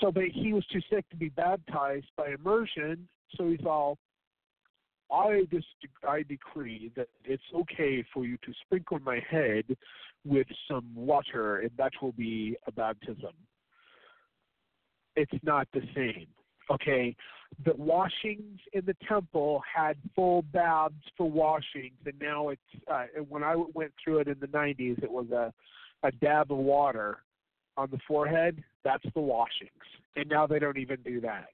So, but he was too sick to be baptized by immersion, so he's all, I just I decree that it's okay for you to sprinkle my head with some water, and that will be a baptism. It's not the same. Okay, the washings in the temple had full baths for washings, and now it's uh, when I went through it in the 90s, it was a a dab of water on the forehead. That's the washings, and now they don't even do that.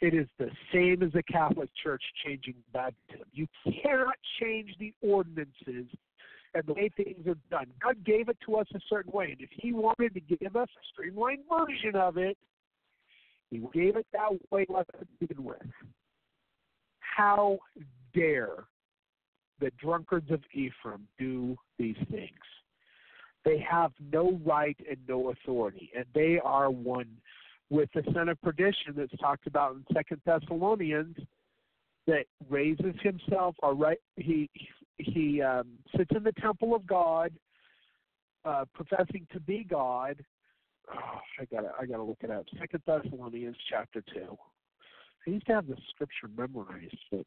It is the same as the Catholic Church changing baptism. You cannot change the ordinances and the way things are done. God gave it to us a certain way, and if He wanted to give us a streamlined version of it, he gave it that way to begin with. How dare the drunkards of Ephraim do these things? They have no right and no authority, and they are one with the son of perdition that's talked about in Second Thessalonians that raises himself or right he he um, sits in the temple of God, uh, professing to be God, oh, I gotta I gotta look it up. Second Thessalonians chapter two. I used to have the scripture memorized, but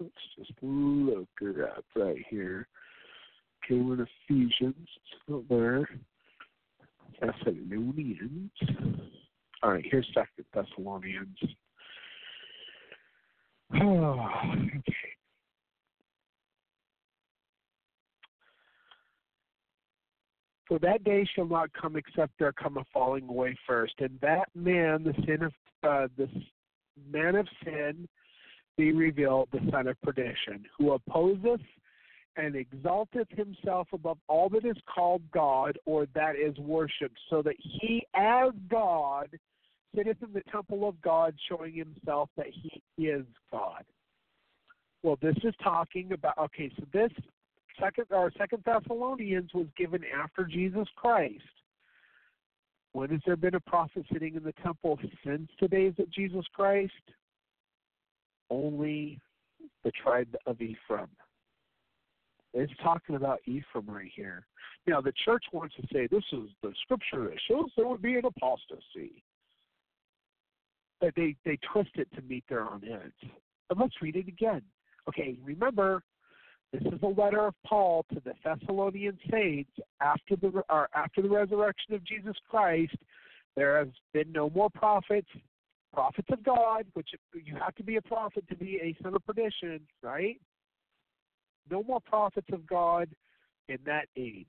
let's just look it up right here. Okay, we're in Ephesians. There. Thessalonians. All right, here's Second Thessalonians. Oh, okay. For that day shall not come except there come a falling away first, and that man, the sin of uh, the man of sin, be revealed, the son of perdition, who opposeth and exalteth himself above all that is called God or that is worshipped, so that he, as God, sitteth in the temple of God, showing himself that he is God. Well, this is talking about, okay, so this second or Second Thessalonians was given after Jesus Christ. When has there been a prophet sitting in the temple since the days of Jesus Christ? Only the tribe of Ephraim. It's talking about Ephraim right here. Now, the church wants to say this is the scripture that shows there would be an apostasy. But they, they twist it to meet their own ends. But let's read it again. Okay, remember, this is a letter of Paul to the Thessalonian saints after the after the resurrection of Jesus Christ. There has been no more prophets, prophets of God, which you have to be a prophet to be a son of perdition, right? No more prophets of God in that age.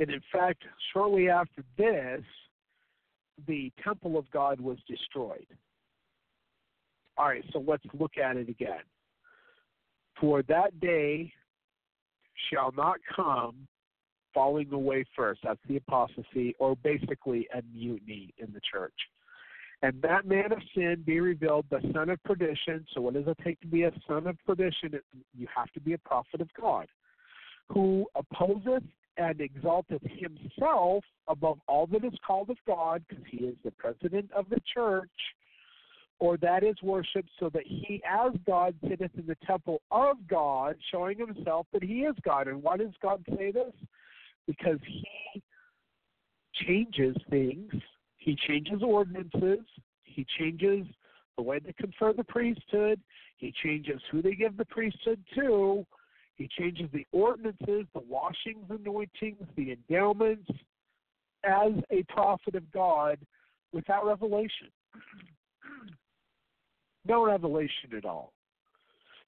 And in fact, shortly after this, the temple of God was destroyed. All right, so let's look at it again. For that day shall not come falling away first. That's the apostasy, or basically a mutiny in the church. And that man of sin be revealed, the son of perdition. So, what does it take to be a son of perdition? You have to be a prophet of God, who opposeth and exalteth himself above all that is called of God, because he is the president of the church, or that is worship, so that he as God sitteth in the temple of God, showing himself that he is God. And why does God say this? Because he changes things, he changes ordinances, he changes the way they confer the priesthood, he changes who they give the priesthood to, he changes the ordinances, the washings, anointings, the endowments as a prophet of God without revelation. No revelation at all.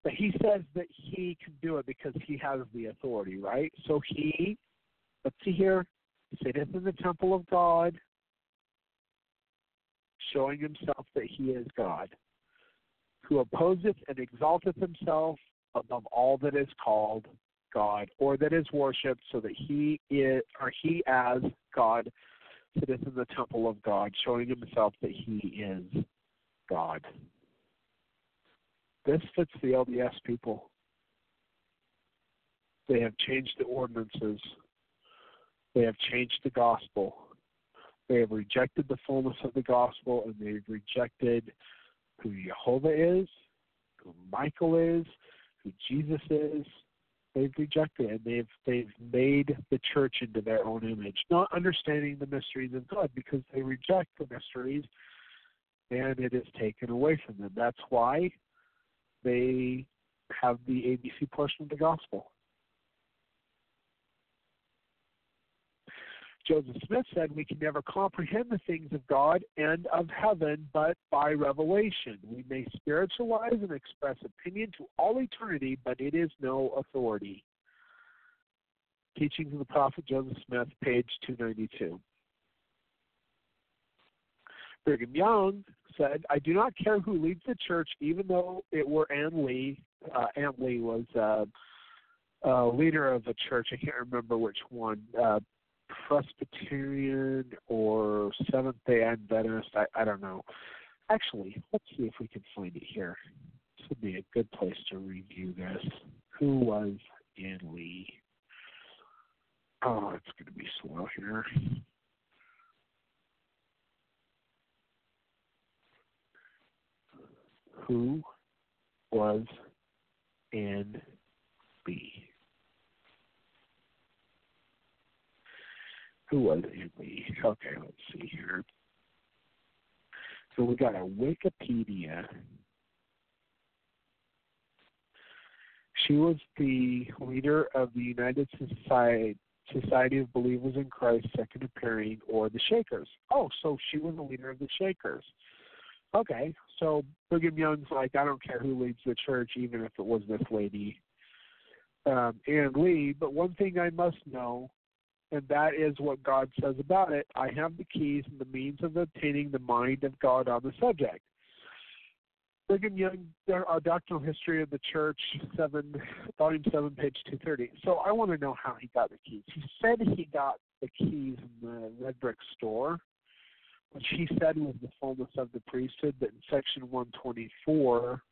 But he says that he can do it because he has the authority, right? So he, let's see here, sitteth in the temple of God, showing himself that he is God, who opposeth and exalteth himself above all that is called God or that is worshipped, so that he is or he as God sitteth in the temple of God, showing himself that he is God. This fits the LDS people. They have changed the ordinances. They have changed the gospel. They have rejected the fullness of the gospel and they've rejected who Jehovah is, who Michael is, who Jesus is. They've rejected and they've they've made the church into their own image, not understanding the mysteries of God because they reject the mysteries and it is taken away from them. That's why they have the ABC portion of the gospel. Joseph Smith said, We can never comprehend the things of God and of heaven but by revelation. We may spiritualize and express opinion to all eternity, but it is no authority. Teachings of the Prophet Joseph Smith, page 292. Brigham Young said, I do not care who leads the church, even though it were Ann Lee. Uh, Ann Lee was uh, uh, leader of a church. I can't remember which one. Uh, Presbyterian or Seventh day Adventist. I, I don't know. Actually, let's see if we can find it here. This would be a good place to review this. Who was Ann Lee? Oh, it's going to be slow here. Who was Ann Lee? Who was Ann Lee? Okay, let's see here. So we got a Wikipedia. She was the leader of the United Society Society of Believers in Christ Second Appearing, or the Shakers. Oh, so she was the leader of the Shakers. Okay, so Brigham Young's like, I don't care who leads the church, even if it was this lady, um, Lee. But one thing I must know, and that is what God says about it I have the keys and the means of obtaining the mind of God on the subject. Brigham Young, our doctrinal history of the church, seven, volume seven, page two thirty. So I want to know how he got the keys. He said he got the keys in the red brick store, which he said was the fullness of the priesthood. But in section one twenty four,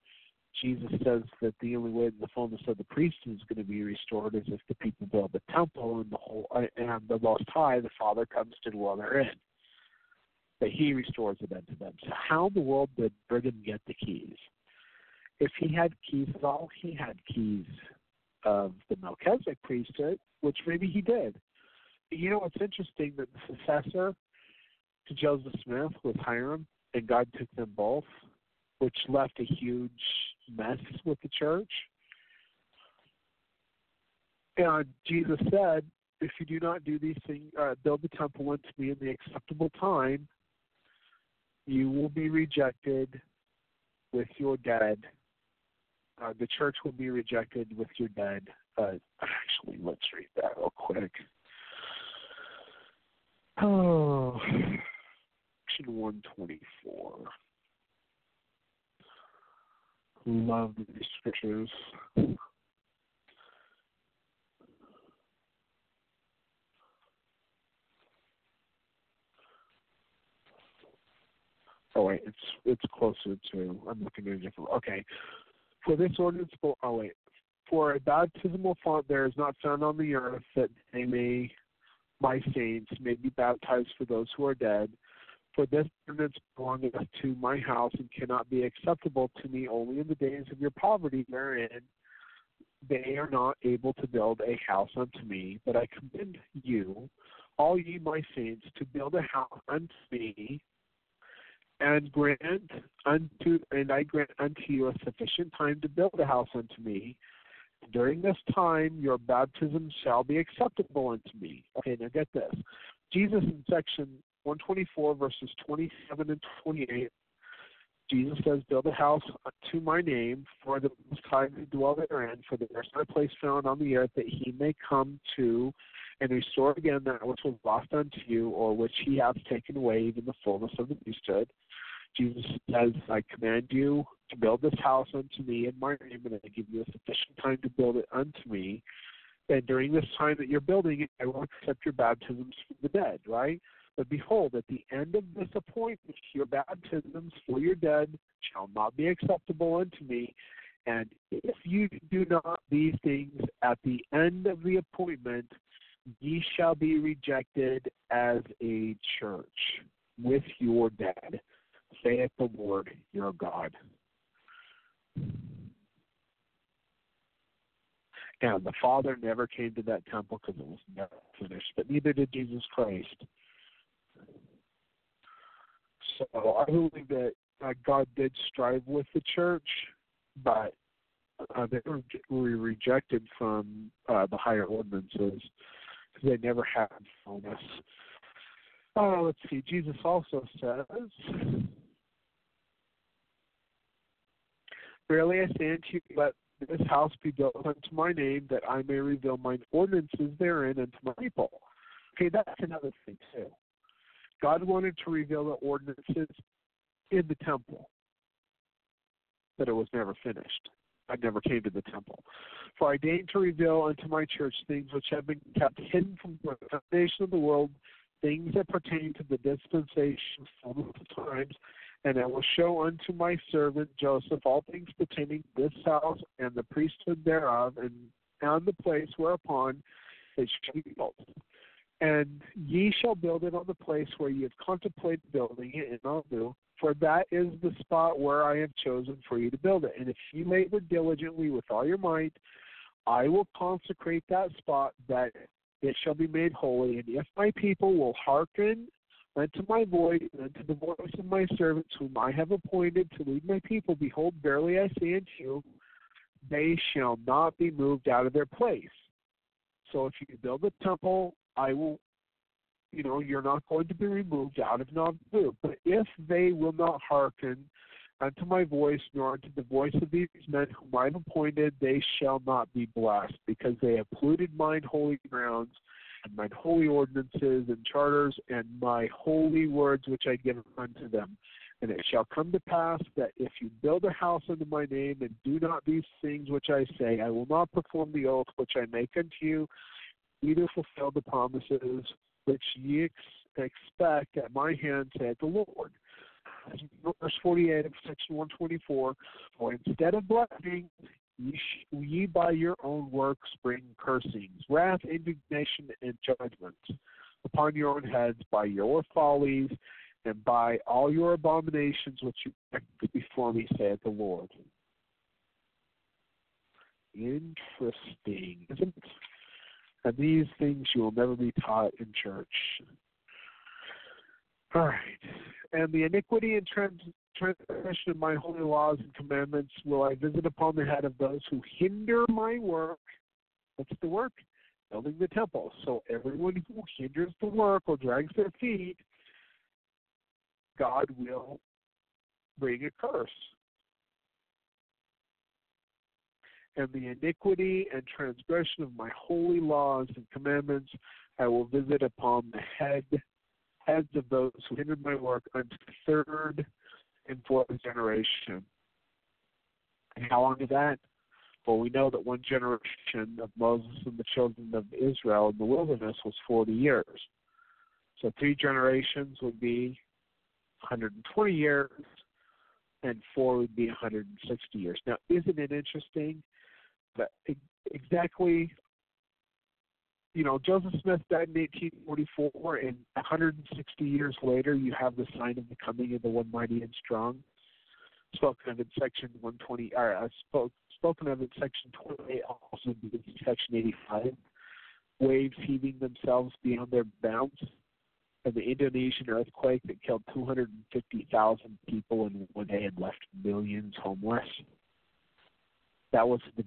Jesus says that the only way the fullness of the priesthood is going to be restored is if the people build the temple and the whole uh, and the Most High, the Father, comes to dwell therein. That He restores it unto them. So how in the world did Brigham get the keys? If he had keys at all, he had keys of the Melchizedek priesthood, which maybe he did. You know what's interesting that the successor to Joseph Smith with Hyrum, and God took them both, which left a huge mess with the church. And Jesus said, if you do not do these things, uh, build the temple unto me in the acceptable time, you will be rejected with your dead. Uh, the church will be rejected with your dead. Uh, actually, let's read that real quick. Oh, section 124. Love these scriptures. Oh wait, it's it's closer to. I'm looking at a different. Okay, for this ordinance. Oh, oh wait, for a baptismal font there is not found on the earth that they may, my saints, may be baptized for those who are dead. For this ordinance belongeth to my house and cannot be acceptable to me only in the days of your poverty wherein they are not able to build a house unto me. But I commend you, all ye my saints, to build a house unto me and grant unto and I grant unto you a sufficient time to build a house unto me. During this time your baptism shall be acceptable unto me. Okay, now get this. Jesus in section 124 verses 27 and 28 Jesus says, Build a house to my name, for the Most High to dwell therein, for the there is no place found on the earth that he may come to and restore again that which was lost unto you, or which he hath taken away, even the fullness of the priesthood. Jesus says, I command you to build this house unto me in my name, and I give you a sufficient time to build it unto me. And during this time that you're building it, I will accept your baptisms for the dead, right? But behold, at the end of this appointment, your baptisms for your dead shall not be acceptable unto me. And if you do not these things at the end of the appointment, ye shall be rejected as a church with your dead, saith the Lord your God. And the Father never came to that temple because it was never finished, but neither did Jesus Christ. So I believe that uh, God did strive with the church, but uh, they were, rejected from uh, the higher ordinances because they never had fullness. Uh, let's see. Jesus also says, "Verily I say unto you, let this house be built unto my name, that I may reveal mine ordinances therein unto my people." Okay, that's another thing too. God wanted to reveal the ordinances in the temple, but it was never finished. I never came to the temple. For I deigned to reveal unto my church things which have been kept hidden from the foundation of the world, things that pertain to the dispensation of the times, and I will show unto my servant Joseph all things pertaining to this house and the priesthood thereof, and and the place whereupon it shall be built. And ye shall build it on the place where ye have contemplated building it, I'll do. For that is the spot where I have chosen for you to build it. And if ye labor diligently with all your might, I will consecrate that spot that it shall be made holy. And if my people will hearken unto my voice and unto the voice of my servants whom I have appointed to lead my people, behold, verily I say unto you, they shall not be moved out of their place. So if you build a temple I will, you know, you're not going to be removed out of Nauvoo. But if they will not hearken unto my voice, nor unto the voice of these men whom I have appointed, they shall not be blessed, because they have polluted mine holy grounds, and mine holy ordinances and charters, and my holy words which I give unto them. And it shall come to pass that if you build a house unto my name, and do not these things which I say, I will not perform the oath which I make unto you, neither fulfill the promises which ye ex- expect at my hand, saith the Lord. verse 48 of section 124, for instead of blessing, ye, sh- ye by your own works bring cursings, wrath, indignation, and judgment upon your own heads by your follies and by all your abominations which you practice before me, saith the Lord. Interesting, isn't it? And these things you will never be taught in church. All right. And the iniquity and trans- transgression of my holy laws and commandments will I visit upon the head of those who hinder my work. What's the work? Building the temple. So everyone who hinders the work or drags their feet, God will bring a curse. And the iniquity and transgression of my holy laws and commandments I will visit upon the head heads of those who hindered my work unto the third and fourth generation. And how long is that? Well, we know that one generation of Moses and the children of Israel in the wilderness was 40 years. So three generations would be 120 years, and four would be 160 years. Now, isn't it interesting exactly you know, Joseph Smith died in 1844, and 160 years later, you have the sign of the coming of the one mighty and strong, spoken of in section 120, or uh, spoke, spoken of in section 28, also in section 85. Waves heaving themselves beyond their bounds, and the Indonesian earthquake that killed 250,000 people in one day and left millions homeless. That was the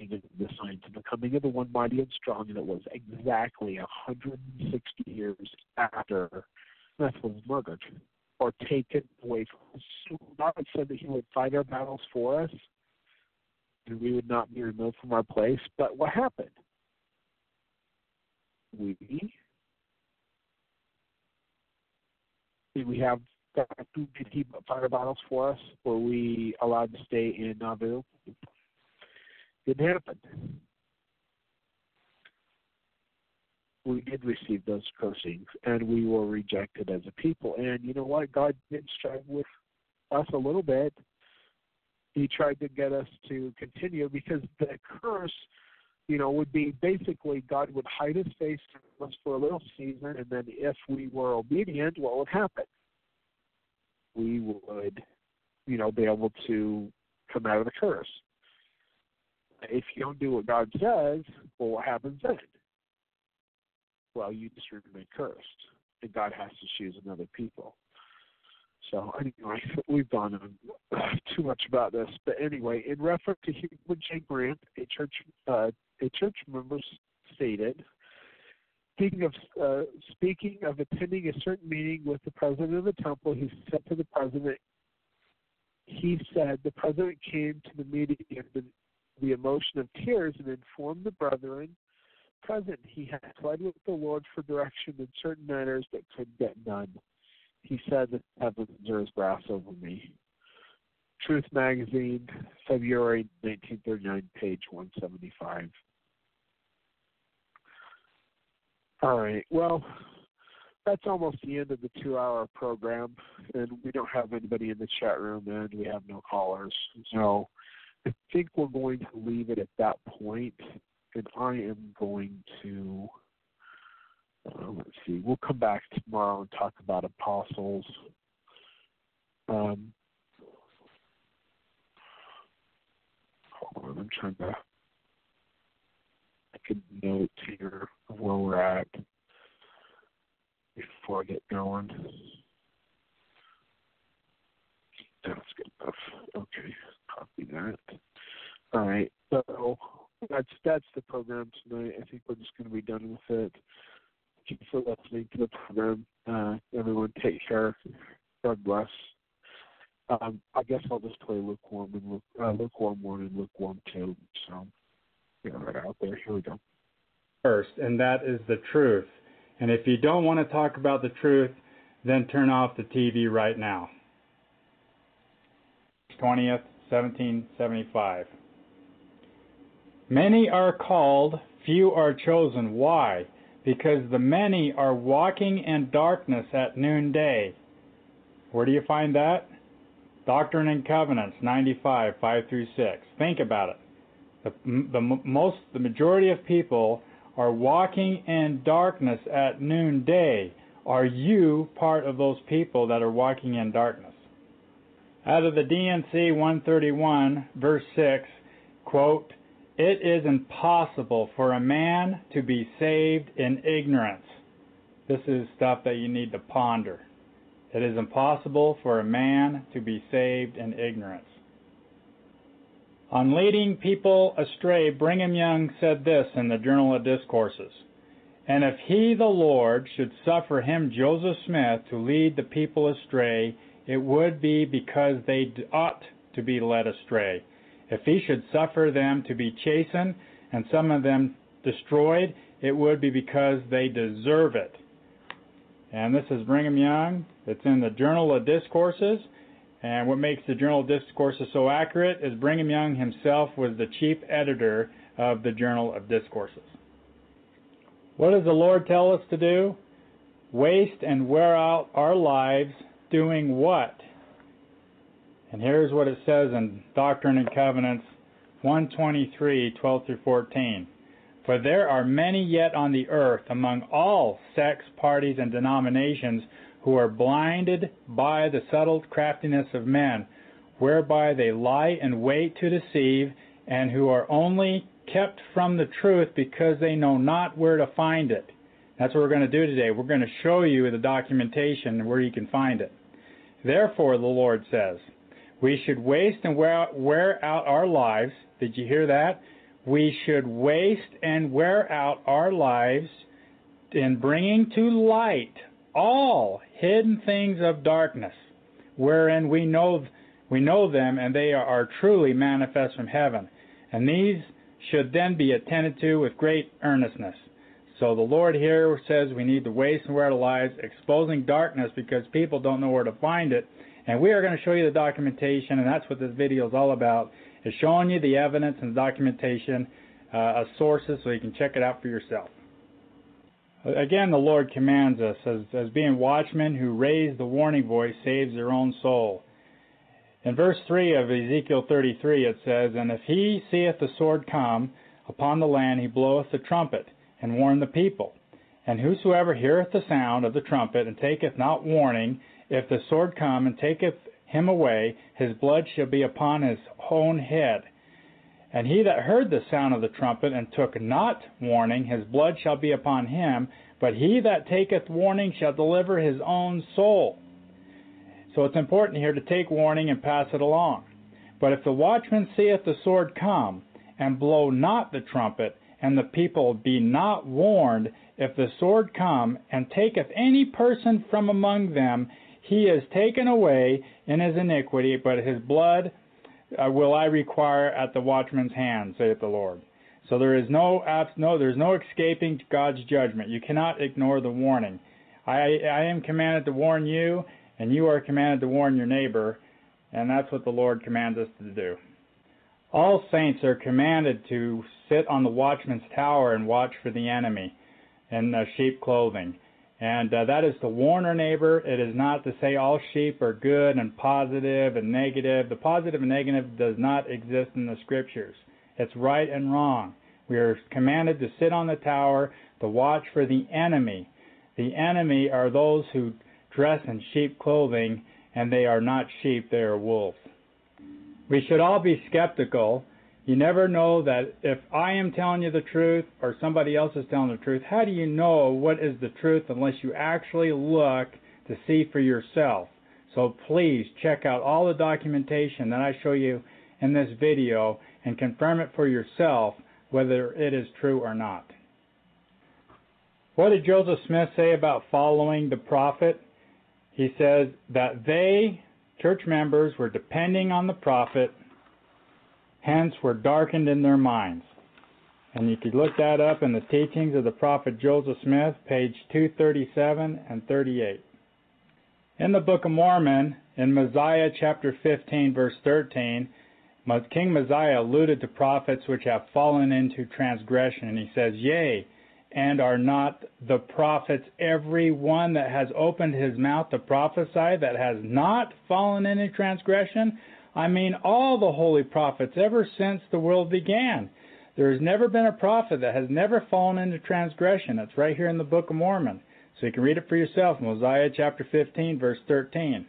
of the signs of the coming of the one mighty and strong, and it was exactly 160 years after Smith was murdered or taken away from us. So God said that He would fight our battles for us, and we would not be removed from our place. But what happened? We did we have God did He fight our battles for us? Were we allowed to stay in Nauvoo? Didn't happen. We did receive those cursings, and we were rejected as a people. And you know what? God did strive with us a little bit. He tried to get us to continue because the curse, you know, would be basically God would hide his face from us for a little season, and then if we were obedient, what would happen? We would, you know, be able to come out of the curse if you don't do what God says, well, what happens then? Well, you just remain cursed, and God has to choose another people. So anyway, we've gone on too much about this, but anyway, in reference to Heber J. Grant, a church uh, a church member stated, speaking of uh, speaking of attending a certain meeting with the president of the temple, he said to the president, he said the president came to the meeting and the emotion of tears and informed the brethren present he had pled with the Lord for direction in certain matters that could get done. He said that heavens are as brass over me. Truth Magazine, February 1939, page 175. All right. Well, that's almost the end of the two-hour program, and we don't have anybody in the chat room, and we have no callers. So I think we're going to leave it at that point, and I am going to. Uh, let's see. We'll come back tomorrow and talk about apostles. Um, hold on, I'm trying to make a note here of where we're at before I get going. That's good enough. Okay copy that. All right. So that's that's the program tonight. I think we're just going to be done with it. Thank you for listening to the program. Uh, everyone, take care. God bless. Um, I guess I'll just play lukewarm and luke, uh, lukewarm one and lukewarm two. So get yeah, right out there. Here we go. First, and that is the truth. And if you don't want to talk about the truth, then turn off the TV right now. 20th, 1775. Many are called, few are chosen. Why? Because the many are walking in darkness at noonday. Where do you find that? Doctrine and Covenants 95 5 through 6. Think about it. The, the most the majority of people are walking in darkness at noonday. Are you part of those people that are walking in darkness? Out of the D&C 131 verse 6, quote, "It is impossible for a man to be saved in ignorance." This is stuff that you need to ponder. It is impossible for a man to be saved in ignorance. On leading people astray, Brigham Young said this in the Journal of Discourses And if he, the Lord, should suffer him, Joseph Smith, to lead the people astray, it would be because they ought to be led astray. If he should suffer them to be chastened and some of them destroyed, it would be because they deserve it. And this is Brigham Young. It's in the Journal of Discourses. And what makes the Journal of Discourses so accurate is Brigham Young himself was the chief editor of the Journal of Discourses. What does the Lord tell us to do? Waste and wear out our lives doing what? And here's what it says in Doctrine and Covenants 123, 12 through 14. For there are many yet on the earth among all sects, parties, and denominations who are blinded by the subtle craftiness of men, whereby they lie in wait to deceive, and who are only kept from the truth because they know not where to find it. That's what we're going to do today. We're going to show you the documentation where you can find it. Therefore, the Lord says, we should waste and wear, wear out our lives. Did you hear that? we should waste and wear out our lives in bringing to light all hidden things of darkness, wherein we know we know them and they are truly manifest from heaven. And these should then be attended to with great earnestness. So the Lord here says we need to waste and wear our lives, exposing darkness because people don't know where to find it. And we are going to show you the documentation, and that's what this video is all about is showing you the evidence and documentation uh, of sources so you can check it out for yourself. Again, the Lord commands us as, as being watchmen who raise the warning voice saves their own soul. In verse 3 of Ezekiel 33 it says, And if he seeth the sword come upon the land, he bloweth the trumpet, and warn the people. And whosoever heareth the sound of the trumpet, and taketh not warning, if the sword come and taketh him away, his blood shall be upon his own head. And he that heard the sound of the trumpet and took not warning, his blood shall be upon him, but he that taketh warning shall deliver his own soul. So it's important here to take warning and pass it along. But if the watchman seeth the sword come, and blow not the trumpet, and the people be not warned, if the sword come, and taketh any person from among them, he is taken away in his iniquity, but his blood uh, will I require at the watchman's hand, saith the Lord. So there is no no there's no escaping God's judgment. You cannot ignore the warning. I I am commanded to warn you, and you are commanded to warn your neighbor, and that's what the Lord commands us to do. All saints are commanded to sit on the watchman's tower and watch for the enemy in uh, sheep clothing. And uh, that is to warn our neighbor. It is not to say all sheep are good and positive and negative. The positive and negative does not exist in the scriptures. It's right and wrong. We are commanded to sit on the tower to watch for the enemy. The enemy are those who dress in sheep clothing, and they are not sheep, they are wolves. We should all be skeptical you never know that if I am telling you the truth or somebody else is telling the truth, how do you know what is the truth unless you actually look to see for yourself? So please check out all the documentation that I show you in this video and confirm it for yourself whether it is true or not. What did Joseph Smith say about following the prophet? He says that they, church members, were depending on the prophet hence were darkened in their minds. And you could look that up in the teachings of the prophet Joseph Smith, page 237 and 38. In the Book of Mormon, in Mosiah chapter 15, verse 13, King Mosiah alluded to prophets which have fallen into transgression, and he says, Yea, and are not the prophets every one that has opened his mouth to prophesy that has not fallen into transgression? I mean, all the holy prophets ever since the world began. There has never been a prophet that has never fallen into transgression. It's right here in the Book of Mormon. So you can read it for yourself, Mosiah chapter 15, verse 13.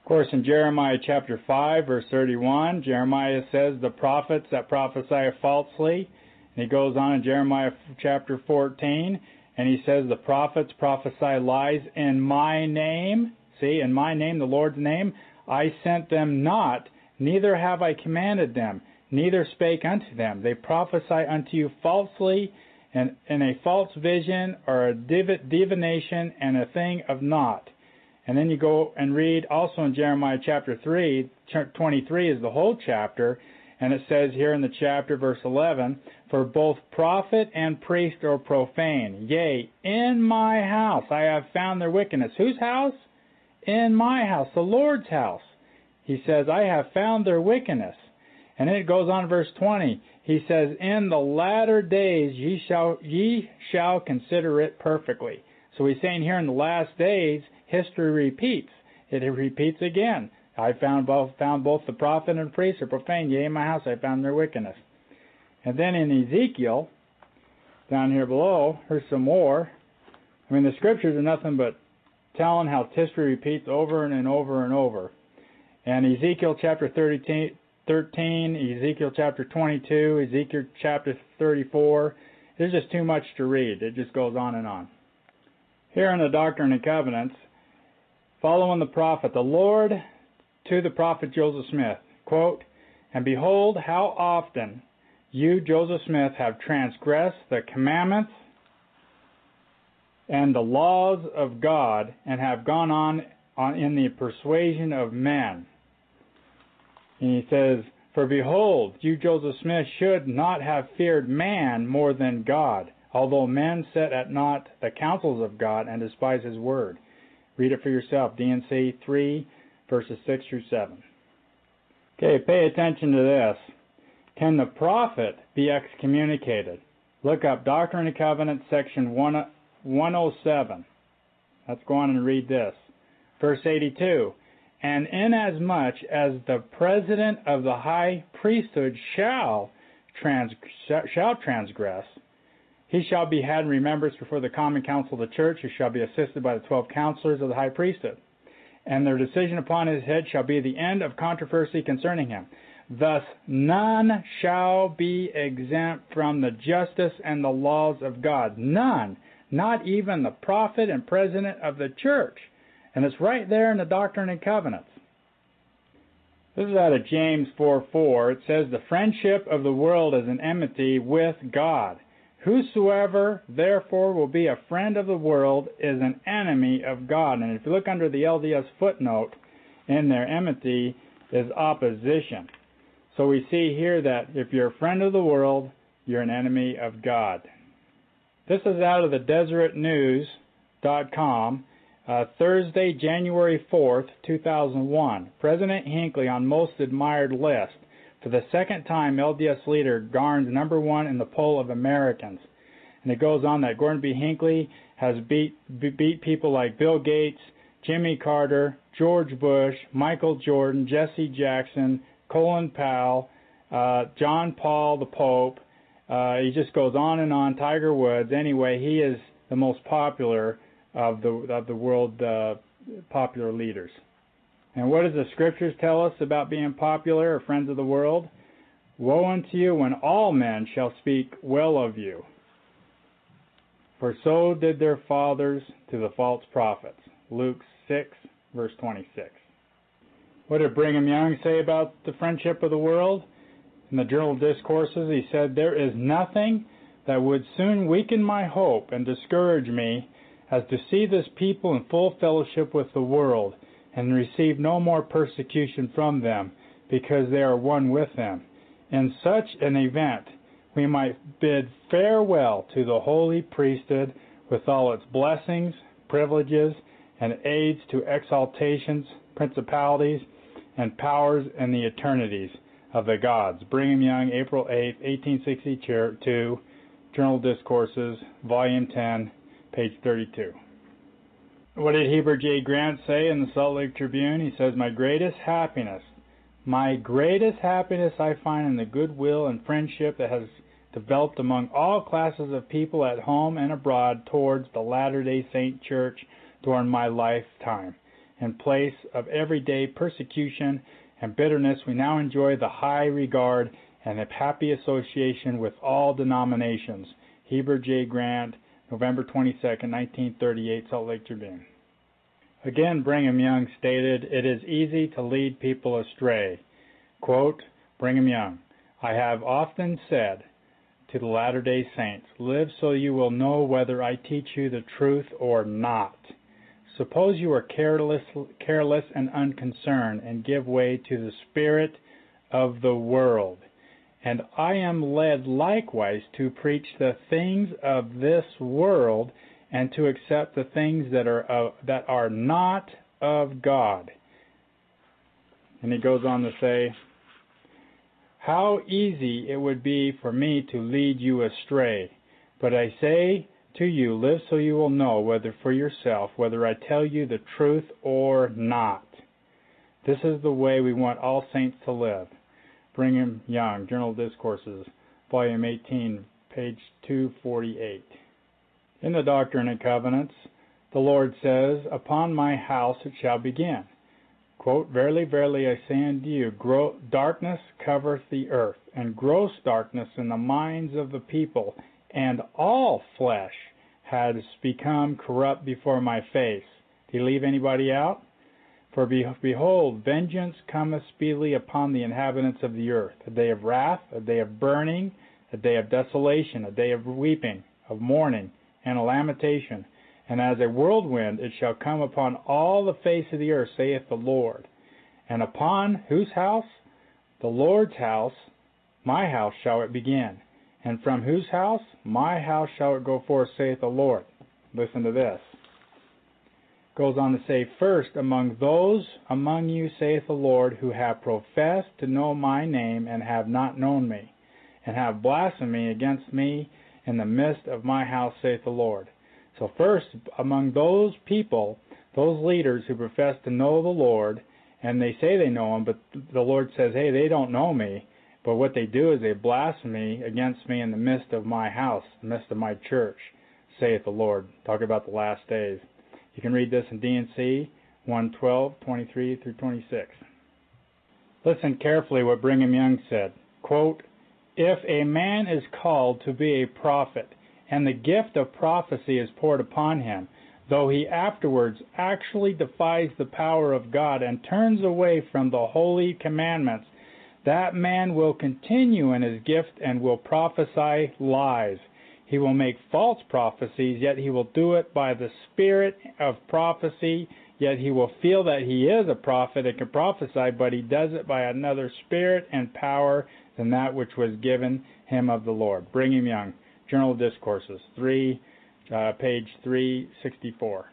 Of course, in Jeremiah chapter 5, verse 31, Jeremiah says, The prophets that prophesy falsely. And he goes on in Jeremiah chapter 14, and he says, The prophets prophesy lies in my name. See, in my name, the Lord's name, I sent them not, neither have I commanded them, neither spake unto them. They prophesy unto you falsely, and in a false vision, or a divination, and a thing of naught. And then you go and read also in Jeremiah chapter 3, 23 is the whole chapter, and it says here in the chapter, verse 11, For both prophet and priest are profane. Yea, in my house I have found their wickedness. Whose house? In my house, the Lord's house. He says, I have found their wickedness. And it goes on verse 20. He says, In the latter days ye shall, ye shall consider it perfectly. So he's saying here in the last days, history repeats. It repeats again. I found both found both the prophet and priest are profane. Yea, in my house I found their wickedness. And then in Ezekiel, down here below, here's some more. I mean, the scriptures are nothing but telling how history repeats over and, and over and over. And Ezekiel chapter 13, 13, Ezekiel chapter 22, Ezekiel chapter 34. There's just too much to read. It just goes on and on. Here in the Doctrine and Covenants, following the prophet, the Lord to the prophet Joseph Smith, quote, And behold, how often you, Joseph Smith, have transgressed the commandments and the laws of God and have gone on, on in the persuasion of man. And he says, For behold, you, Joseph Smith, should not have feared man more than God, although men set at naught the counsels of God and despise his word. Read it for yourself. D&C 3, verses 6 through 7. Okay, pay attention to this. Can the prophet be excommunicated? Look up Doctrine and Covenants, section 107. Let's go on and read this. Verse 82. And inasmuch as the president of the high priesthood shall, trans- shall transgress, he shall be had in remembrance before the common council of the church, who shall be assisted by the twelve counselors of the high priesthood. And their decision upon his head shall be the end of controversy concerning him. Thus none shall be exempt from the justice and the laws of God. None. Not even the prophet and president of the church. And it's right there in the Doctrine and Covenants. This is out of James 4 4. It says, The friendship of the world is an enmity with God. Whosoever therefore will be a friend of the world is an enemy of God. And if you look under the LDS footnote in there, enmity is opposition. So we see here that if you're a friend of the world, you're an enemy of God. This is out of the DeseretNews.com, uh, Thursday, January 4th, 2001. President Hinckley on most admired list. For the second time, LDS leader garners number one in the poll of Americans. And it goes on that Gordon B. Hinckley has beat beat people like Bill Gates, Jimmy Carter, George Bush, Michael Jordan, Jesse Jackson, Colin Powell, uh, John Paul the Pope. Uh, he just goes on and on. Tiger Woods. Anyway, he is the most popular of the of the world uh, popular leaders. And what does the scriptures tell us about being popular or friends of the world? Woe unto you when all men shall speak well of you. For so did their fathers to the false prophets. Luke 6, verse 26. What did Brigham Young say about the friendship of the world? In the Journal Discourses, he said, There is nothing that would soon weaken my hope and discourage me as to see this people in full fellowship with the world and receive no more persecution from them, because they are one with them. In such an event, we might bid farewell to the holy priesthood with all its blessings, privileges, and aids to exaltations, principalities, and powers in the eternities of the gods. Brigham Young, April 8, 1862, Journal Discourses, Volume 10, page 32. What did Heber J. Grant say in the Salt Lake Tribune? He says, My greatest happiness, my greatest happiness I find in the goodwill and friendship that has developed among all classes of people at home and abroad towards the Latter day Saint Church during my lifetime. In place of everyday persecution and bitterness, we now enjoy the high regard and the happy association with all denominations. Heber J. Grant, November 22, 1938, Salt Lake Tribune. Again, Brigham Young stated, It is easy to lead people astray. Quote, Brigham Young, I have often said to the Latter day Saints, Live so you will know whether I teach you the truth or not. Suppose you are careless, careless and unconcerned and give way to the spirit of the world. And I am led likewise to preach the things of this world and to accept the things that are that are not of God. And he goes on to say, How easy it would be for me to lead you astray. But I say to you, live so you will know whether for yourself whether I tell you the truth or not. This is the way we want all saints to live. Brigham Young, Journal Discourses, Volume 18, page 248. In the Doctrine and Covenants, the Lord says, Upon my house it shall begin. Quote, Verily, verily, I say unto you, darkness covereth the earth, and gross darkness in the minds of the people, and all flesh has become corrupt before my face. Do you leave anybody out? For behold, vengeance cometh speedily upon the inhabitants of the earth, a day of wrath, a day of burning, a day of desolation, a day of weeping, of mourning, and a lamentation. And as a whirlwind it shall come upon all the face of the earth, saith the Lord. And upon whose house? The Lord's house, my house shall it begin. And from whose house? My house shall it go forth, saith the Lord. Listen to this goes on to say, First among those among you, saith the Lord, who have professed to know my name and have not known me, and have blasphemed against me in the midst of my house, saith the Lord. So, first, among those people, those leaders who profess to know the Lord, and they say they know him, but the Lord says, hey, they don't know me. But what they do is they blaspheme against me in the midst of my house, the midst of my church, saith the Lord. Talk about the last days. You can read this in D&C 112, 23 through 26. Listen carefully what Brigham Young said. Quote, If a man is called to be a prophet, and the gift of prophecy is poured upon him, though he afterwards actually defies the power of God and turns away from the holy commandments, that man will continue in his gift and will prophesy lies. He will make false prophecies, yet he will do it by the spirit of prophecy. Yet he will feel that he is a prophet and can prophesy, but he does it by another spirit and power than that which was given him of the Lord. Brigham Young, Journal of Discourses, three, uh, page three sixty-four.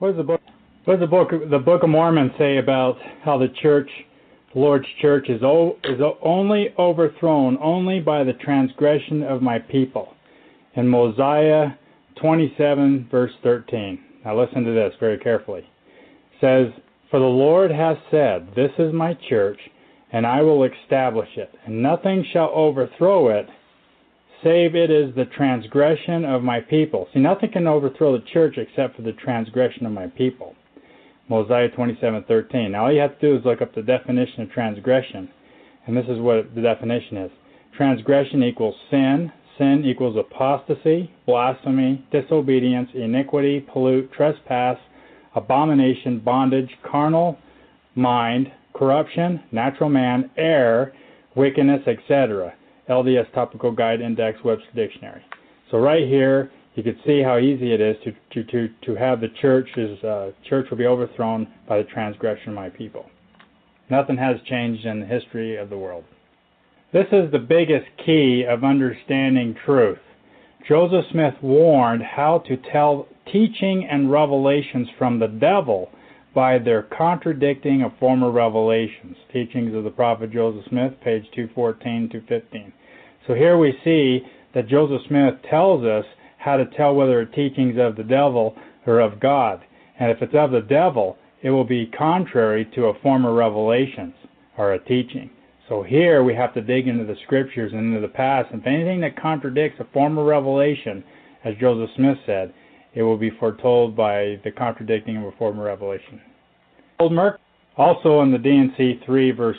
What does the book? What does the book? The Book of Mormon say about how the church Lord's church is, o- is only overthrown only by the transgression of my people. In Mosiah 27, verse 13. Now listen to this very carefully. It says, For the Lord has said, This is my church, and I will establish it, and nothing shall overthrow it, save it is the transgression of my people. See, nothing can overthrow the church except for the transgression of my people. Mosiah 27:13. Now all you have to do is look up the definition of transgression, and this is what the definition is. Transgression equals sin. Sin equals apostasy, blasphemy, disobedience, iniquity, pollute, trespass, abomination, bondage, carnal mind, corruption, natural man, error, wickedness, etc. LDS Topical Guide Index Webster Dictionary. So right here you can see how easy it is to, to, to, to have the church's uh, church will be overthrown by the transgression of my people. Nothing has changed in the history of the world. This is the biggest key of understanding truth. Joseph Smith warned how to tell teaching and revelations from the devil by their contradicting of former revelations. Teachings of the prophet Joseph Smith, page 214 to 15. So here we see that Joseph Smith tells us how to tell whether a teaching is of the devil or of God. And if it's of the devil, it will be contrary to a former revelations or a teaching. So here we have to dig into the scriptures and into the past. If anything that contradicts a former revelation, as Joseph Smith said, it will be foretold by the contradicting of a former revelation. Old Merc, also in the D&C 3 verse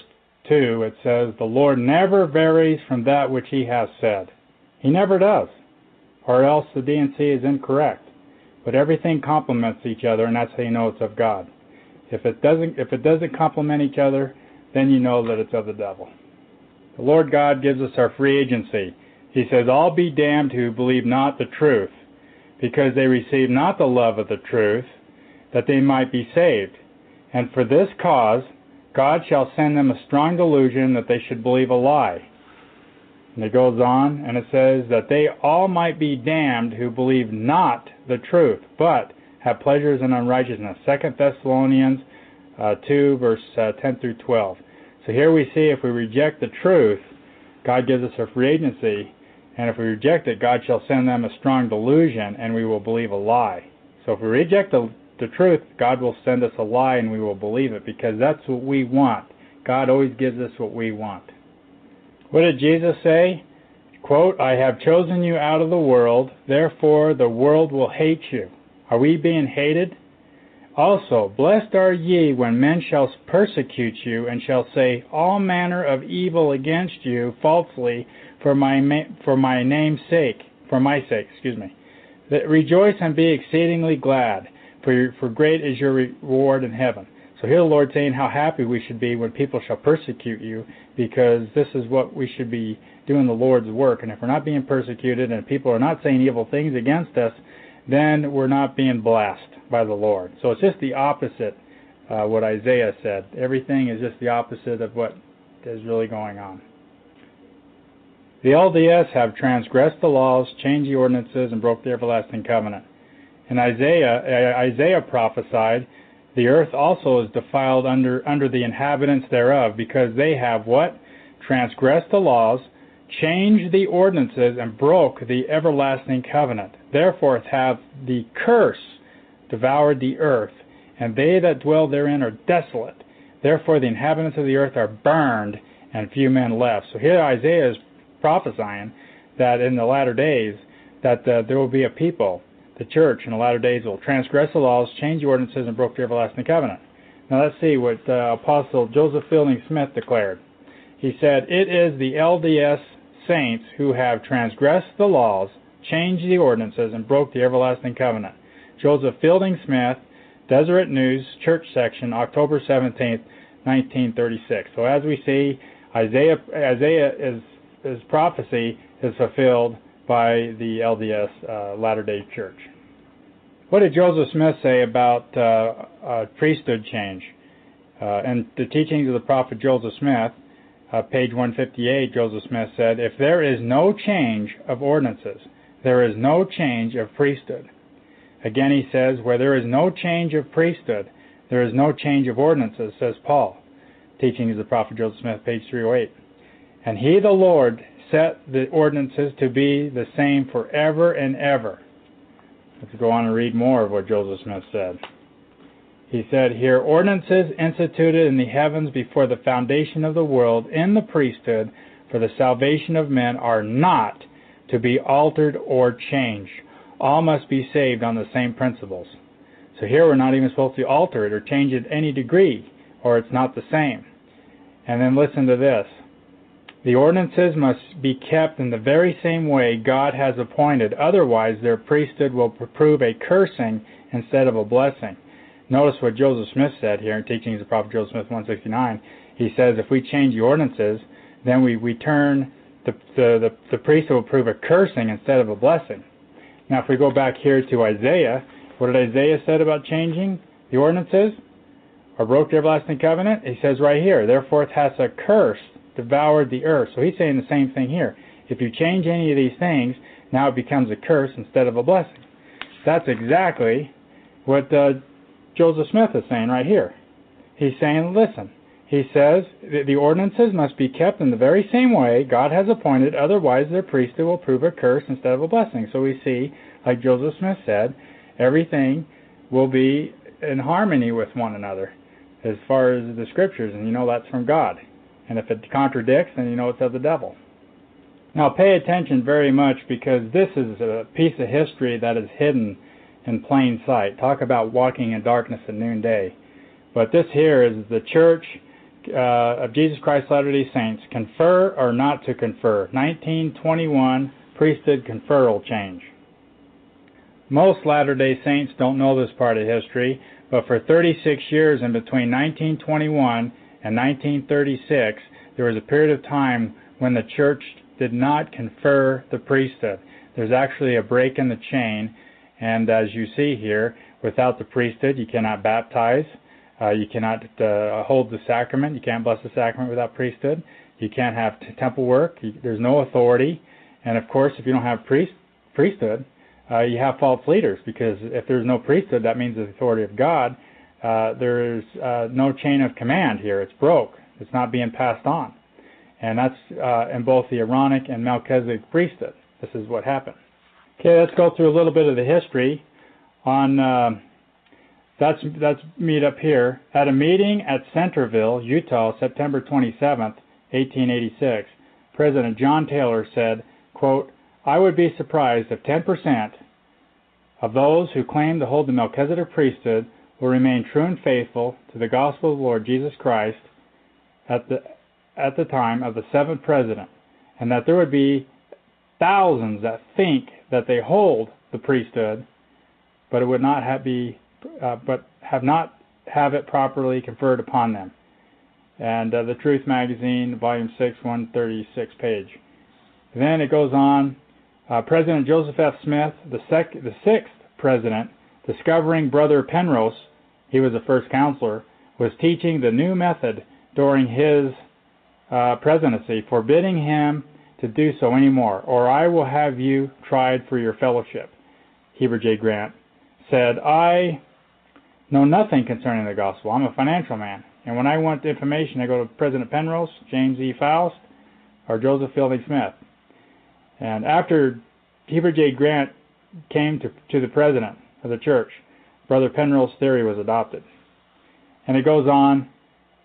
2, it says, The Lord never varies from that which he has said. He never does, or else the D&C is incorrect. But everything complements each other, and that's how you know it's of God. If it doesn't, if it doesn't complement each other, then you know that it's of the devil. The Lord God gives us our free agency. He says, All be damned who believe not the truth, because they receive not the love of the truth, that they might be saved. And for this cause, God shall send them a strong delusion that they should believe a lie. And it goes on, and it says that they all might be damned who believe not the truth, but have pleasures in unrighteousness. Second Thessalonians uh, 2, verse uh, 10 through 12. So here we see if we reject the truth, God gives us a free agency, and if we reject it, God shall send them a strong delusion, and we will believe a lie. So if we reject the, the truth, God will send us a lie, and we will believe it, because that's what we want. God always gives us what we want. What did Jesus say? Quote, I have chosen you out of the world, therefore the world will hate you. Are we being hated? Also, blessed are ye when men shall persecute you, and shall say all manner of evil against you falsely for my for my name's sake, for my sake, excuse me. That rejoice and be exceedingly glad, for your, for great is your reward in heaven. So here the Lord saying how happy we should be when people shall persecute you, because this is what we should be doing the Lord's work. And if we're not being persecuted and people are not saying evil things against us, then we're not being blessed by the Lord. So it's just the opposite uh, what Isaiah said. Everything is just the opposite of what is really going on. The LDS have transgressed the laws, changed the ordinances, and broke the everlasting covenant. And Isaiah, Isaiah prophesied, the earth also is defiled under under the inhabitants thereof, because they have what? Transgressed the laws, changed the ordinances, and broke the everlasting covenant. Therefore hath the curse devoured the earth, and they that dwell therein are desolate. Therefore the inhabitants of the earth are burned, and few men left. So here Isaiah is prophesying that in the latter days that uh, there will be a people, the church in the latter days will transgress the laws, change the ordinances, and broke the everlasting covenant. Now let's see what uh, Apostle Joseph Fielding Smith declared. He said, It is the LDS saints who have transgressed the laws, changed the ordinances, and broke the everlasting covenant. Joseph Fielding Smith, Deseret News, Church Section, October 17, 1936. So as we see, Isaiah, Isaiah is, prophecy is fulfilled by the LDS uh, Latter Day Church. What did Joseph Smith say about uh, priesthood change? Uh, in the teachings of the prophet Joseph Smith, uh, page 158, Joseph Smith said, If there is no change of ordinances, there is no change of priesthood. Again, he says, Where there is no change of priesthood, there is no change of ordinances, says Paul. Teaching of the prophet Joseph Smith, page 308. And he, the Lord, set the ordinances to be the same forever and ever. Let's go on and read more of what Joseph Smith said. He said here, ordinances instituted in the heavens before the foundation of the world in the priesthood for the salvation of men are not to be altered or changed all must be saved on the same principles. So here we're not even supposed to alter it or change it any degree, or it's not the same. And then listen to this. The ordinances must be kept in the very same way God has appointed, otherwise their priesthood will prove a cursing instead of a blessing. Notice what Joseph Smith said here in Teachings of Prophet Joseph Smith 169. He says if we change the ordinances, then we, we turn the, the, the, the priesthood will prove a cursing instead of a blessing. Now, if we go back here to Isaiah, what did Isaiah said about changing the ordinances or broke the everlasting covenant? He says right here, therefore it has a curse devoured the earth. So he's saying the same thing here. If you change any of these things, now it becomes a curse instead of a blessing. That's exactly what uh, Joseph Smith is saying right here. He's saying, listen, he says the ordinances must be kept in the very same way God has appointed, otherwise their priesthood will prove a curse instead of a blessing. So we see, like Joseph Smith said, everything will be in harmony with one another as far as the scriptures, and you know that's from God. And if it contradicts, then you know it's of the devil. Now pay attention very much because this is a piece of history that is hidden in plain sight. Talk about walking in darkness at noonday. But this here is the church uh, of Jesus Christ Latter-day Saints, confer or not to confer. 1921 priesthood conferral change. Most Latter-day Saints don't know this part of history, but for 36 years in between 1921 and 1936, there was a period of time when the church did not confer the priesthood. There's actually a break in the chain, and as you see here, without the priesthood, you cannot baptize, uh, you cannot uh, hold the sacrament, you can't bless the sacrament without priesthood, you can't have temple work, you, there's no authority, and of course, if you don't have priest priesthood, uh, you have false leaders because if there's no priesthood, that means the authority of God. Uh, there is uh, no chain of command here. It's broke. It's not being passed on, and that's uh, in both the Aaronic and Melchizedek priesthood. This is what happened. Okay, let's go through a little bit of the history on. Uh, that's that's meet up here at a meeting at Centerville, Utah, September 27th, 1886. President John Taylor said, "quote I would be surprised if 10% of those who claim to hold the Melchizedek priesthood will remain true and faithful to the gospel of the Lord Jesus Christ at the at the time of the seventh president, and that there would be thousands that think that they hold the priesthood, but it would not have be, uh, but have not have it properly conferred upon them. And uh, the Truth Magazine, Volume 6, 136 page. Then it goes on uh, president Joseph F. Smith, the, sec- the sixth president, discovering Brother Penrose, he was the first counselor, was teaching the new method during his uh, presidency, forbidding him to do so anymore, or I will have you tried for your fellowship. Heber J. Grant said, I know nothing concerning the gospel. I'm a financial man. And when I want information, I go to President Penrose, James E. Faust, or Joseph Fielding Smith. And after Heber J. Grant came to, to the president of the church, Brother Penrose's theory was adopted. And it goes on.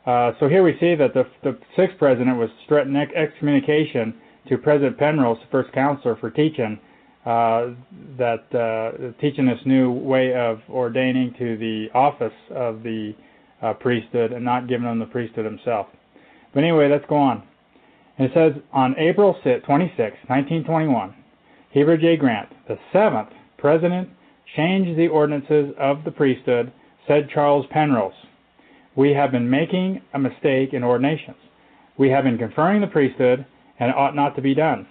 Uh, so here we see that the, the sixth president was threatening excommunication to President Penrose, the first counselor, for teaching uh, that uh, teaching this new way of ordaining to the office of the uh, priesthood and not giving them the priesthood himself. But anyway, let's go on. And it says on April 26, 1921, Heber J. Grant, the seventh president, changed the ordinances of the priesthood, said Charles Penrose. We have been making a mistake in ordinations. We have been conferring the priesthood, and it ought not to be done.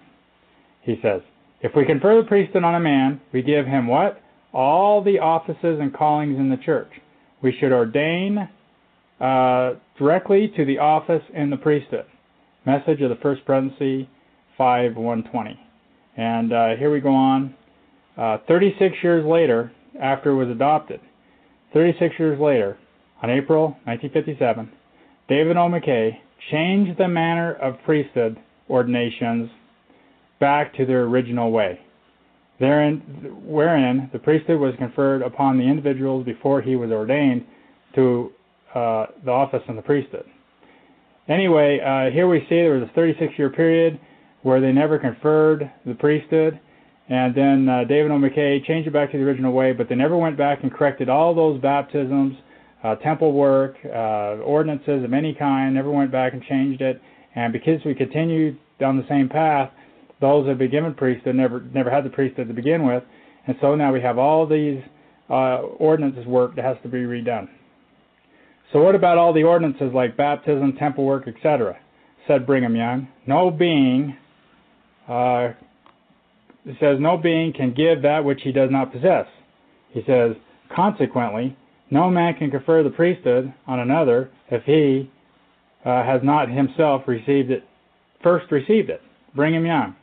He says, If we confer the priesthood on a man, we give him what? All the offices and callings in the church. We should ordain uh, directly to the office in the priesthood. Message of the First Presidency 5120. And uh, here we go on. Uh, 36 years later, after it was adopted, 36 years later, on April 1957, David O. McKay changed the manner of priesthood ordinations back to their original way, therein, wherein the priesthood was conferred upon the individuals before he was ordained to uh, the office in the priesthood. Anyway, uh, here we see there was a 36 year period where they never conferred the priesthood, and then uh, David O. McKay changed it back to the original way, but they never went back and corrected all those baptisms, uh, temple work, uh, ordinances of any kind, never went back and changed it. And because we continued down the same path, those had been given priesthood never never had the priesthood to begin with, and so now we have all these uh, ordinances work that has to be redone. So what about all the ordinances like baptism, temple work, etc.? Said Brigham Young. No being, uh, it says, no being can give that which he does not possess. He says, consequently, no man can confer the priesthood on another if he uh, has not himself received it, first received it. Brigham Young.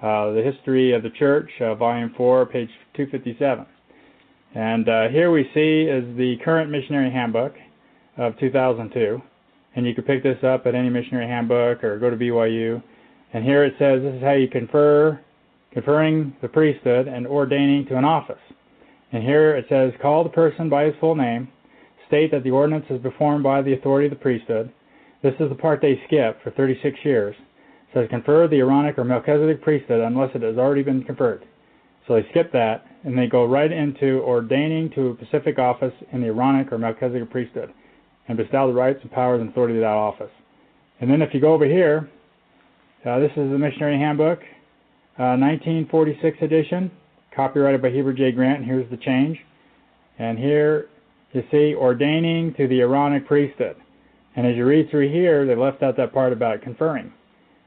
Uh, the History of the Church, uh, Volume 4, page 257. And uh, here we see is the current missionary handbook of 2002. and you can pick this up at any missionary handbook or go to BYU. And here it says this is how you confer, conferring the priesthood and ordaining to an office. And here it says call the person by his full name, state that the ordinance is performed by the authority of the priesthood. This is the part they skip for 36 years. It says confer the Aaronic or Melchizedek priesthood unless it has already been conferred. So they skip that and they go right into ordaining to a specific office in the Aaronic or Melchizedek priesthood and bestow the rights and powers and authority of that office. And then if you go over here, uh, this is the Missionary Handbook, uh, 1946 edition, copyrighted by Heber J. Grant. And here's the change. And here you see ordaining to the Aaronic priesthood. And as you read through here, they left out that part about conferring.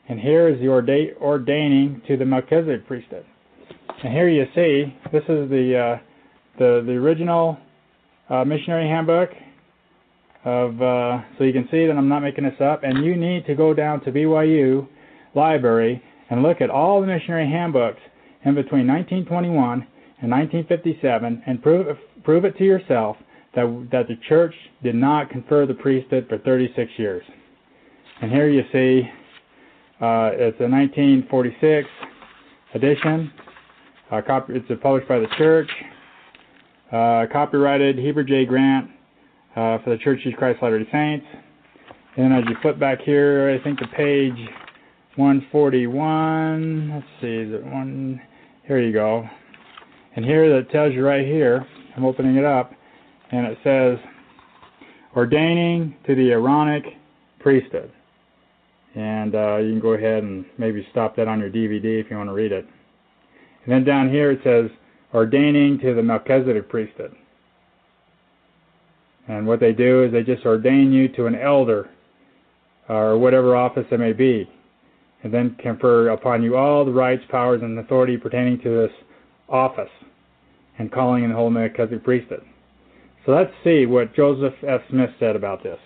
And here is the orda- ordaining to the Melchizedek priesthood. And here you see, this is the uh, the, the original uh, missionary handbook of, uh, so you can see that I'm not making this up. And you need to go down to BYU library and look at all the missionary handbooks in between 1921 and 1957 and prove prove it to yourself that that the church did not confer the priesthood for 36 years. And here you see uh, it's a 1946 edition. Uh, copy, it's published by the church. Uh, copyrighted Heber J. Grant uh, for the Church of Christ Latter-day Saints. And as you flip back here, I think the page 141. Let's see, is it one? Here you go. And here that tells you right here. I'm opening it up, and it says ordaining to the Aaronic priesthood. And uh, you can go ahead and maybe stop that on your DVD if you want to read it. And then down here it says ordaining to the Melchizedek priesthood. And what they do is they just ordain you to an elder or whatever office it may be, and then confer upon you all the rights, powers, and authority pertaining to this office and calling in the whole Melchizedek priesthood. So let's see what Joseph F. Smith said about this.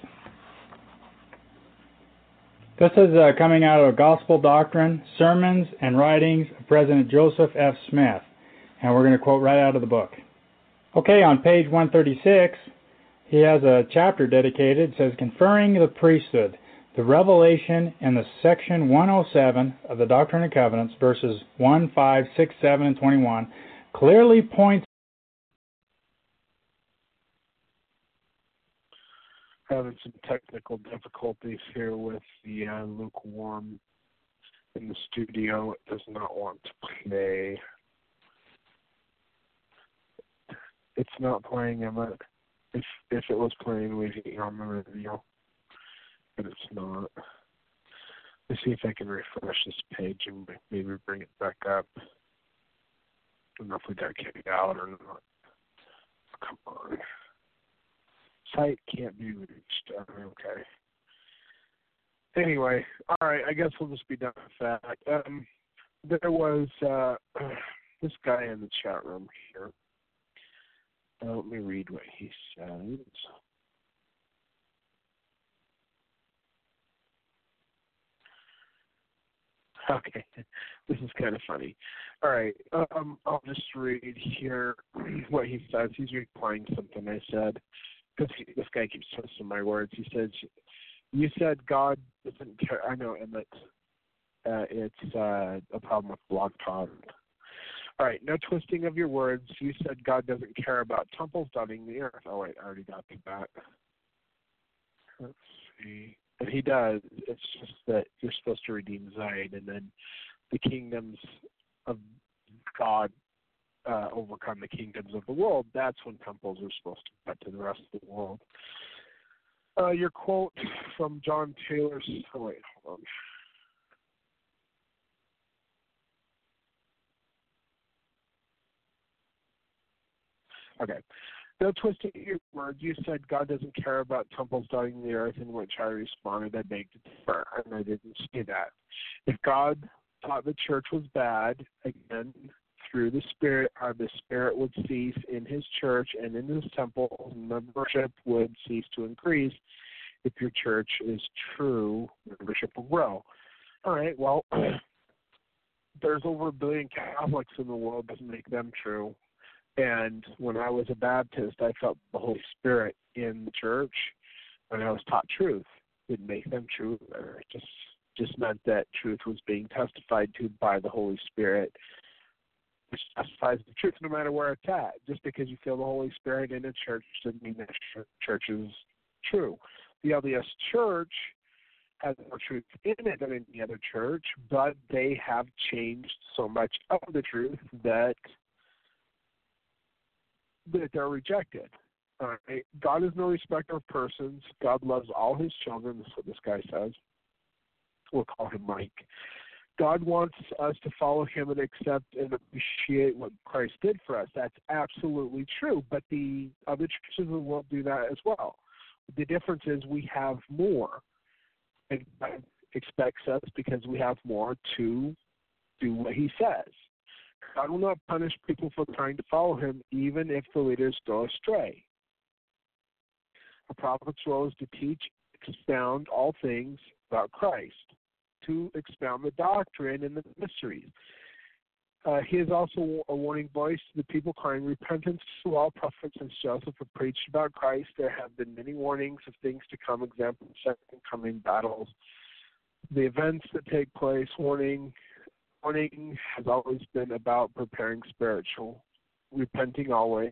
This is uh, coming out of Gospel Doctrine, Sermons and Writings of President Joseph F. Smith. And we're going to quote right out of the book. Okay, on page 136, he has a chapter dedicated, it says, Conferring the Priesthood, the revelation in the section 107 of the Doctrine and Covenants, verses 1, 5, 6, 7, and 21, clearly points having some technical difficulties here with the uh, lukewarm in the studio. It does not want to play. It's not playing, Emma. If if it was playing, we'd get on the radio, but it's not. Let's see if I can refresh this page and maybe bring it back up. I don't know if we got kicked out or not. Come on site can't be reached. Uh, okay. Anyway, all right. I guess we'll just be done with that. Um, there was uh, this guy in the chat room here. Uh, let me read what he says. Okay, this is kind of funny. All right, um, I'll just read here what he says. He's replying something I said because this guy keeps twisting my words. He says, "You said God doesn't care." I know, and that uh, it's uh, a problem with Blog Talk. All right, no twisting of your words. You said God doesn't care about temples dotting the earth. Oh wait, I already got that. Let's see. And he does. It's just that you're supposed to redeem Zion, and then the kingdoms of God uh, overcome the kingdoms of the world, that's when temples are supposed to cut to the rest of the world. Uh, your quote from John Taylor's. Oh, wait, hold on. Okay. No twisting your words. You said God doesn't care about temples dotting the earth, in which I responded, I begged to differ, and I didn't say that. If God thought the church was bad, again, through the Spirit, how the Spirit would cease in His church and in His temple, membership would cease to increase. If your church is true, membership will grow. All right, well, there's over a billion Catholics in the world, doesn't make them true. And when I was a Baptist, I felt the Holy Spirit in the church when I was taught truth. didn't make them true. Or just just meant that truth was being testified to by the Holy Spirit, which testifies the truth no matter where it's at. Just because you feel the Holy Spirit in a church doesn't mean that church is true. The LDS Church has more truth in it than any other church, but they have changed so much of the truth that that they're rejected. God is no respecter of persons. God loves all his children. That's what this guy says. We'll call him Mike. God wants us to follow him and accept and appreciate what Christ did for us. That's absolutely true. But the other churches won't do that as well. The difference is we have more. And God expects us because we have more to do what he says. God will not punish people for trying to follow him, even if the leaders go astray. A prophet's role is to teach, expound all things about Christ, to expound the doctrine and the mysteries. Uh, he is also a warning voice to the people crying repentance to all prophets since Joseph have preached about Christ. There have been many warnings of things to come, example, second coming battles, the events that take place, warning warning has always been about preparing spiritual, repenting always,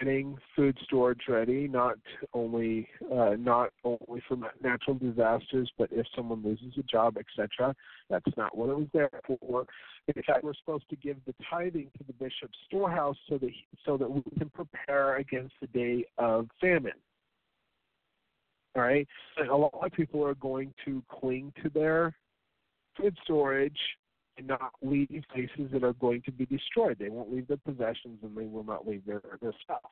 getting food storage ready, not only uh, not only for natural disasters, but if someone loses a job, etc. That's not what it was there for. In fact, we're supposed to give the tithing to the bishop's storehouse so that so that we can prepare against the day of famine. All right, and a lot of people are going to cling to their food storage and not leave places that are going to be destroyed. They won't leave their possessions and they will not leave their, their stuff.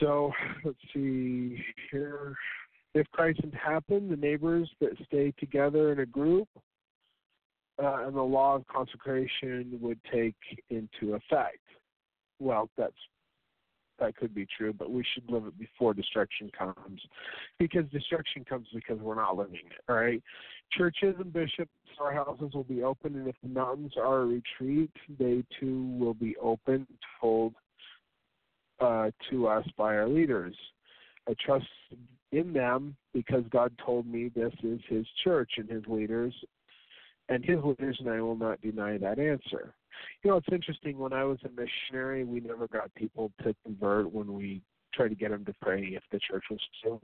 So let's see here. If crisis happened, the neighbors that stay together in a group uh, and the law of consecration would take into effect. Well, that's that could be true, but we should live it before destruction comes, because destruction comes because we're not living it. All right, churches and bishops, our houses will be open, and if the mountains are a retreat, they too will be open, told uh, to us by our leaders. I trust in them because God told me this is His church and His leaders, and His leaders, and I will not deny that answer. You know, it's interesting. When I was a missionary, we never got people to convert when we tried to get them to pray if the church was still.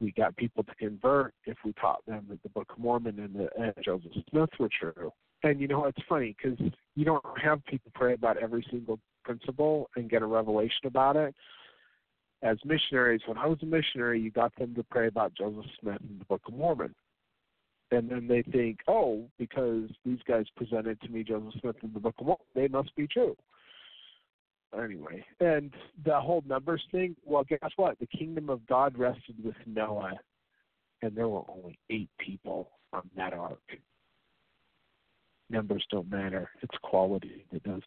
We got people to convert if we taught them that the Book of Mormon and, the, and Joseph Smith were true. And you know, it's funny because you don't have people pray about every single principle and get a revelation about it. As missionaries, when I was a missionary, you got them to pray about Joseph Smith and the Book of Mormon and then they think, oh, because these guys presented to me Joseph Smith in the Book of Mormon, they must be true. Anyway, and the whole numbers thing. Well, guess what? The kingdom of God rested with Noah, and there were only eight people on that ark. Numbers don't matter; it's quality that does.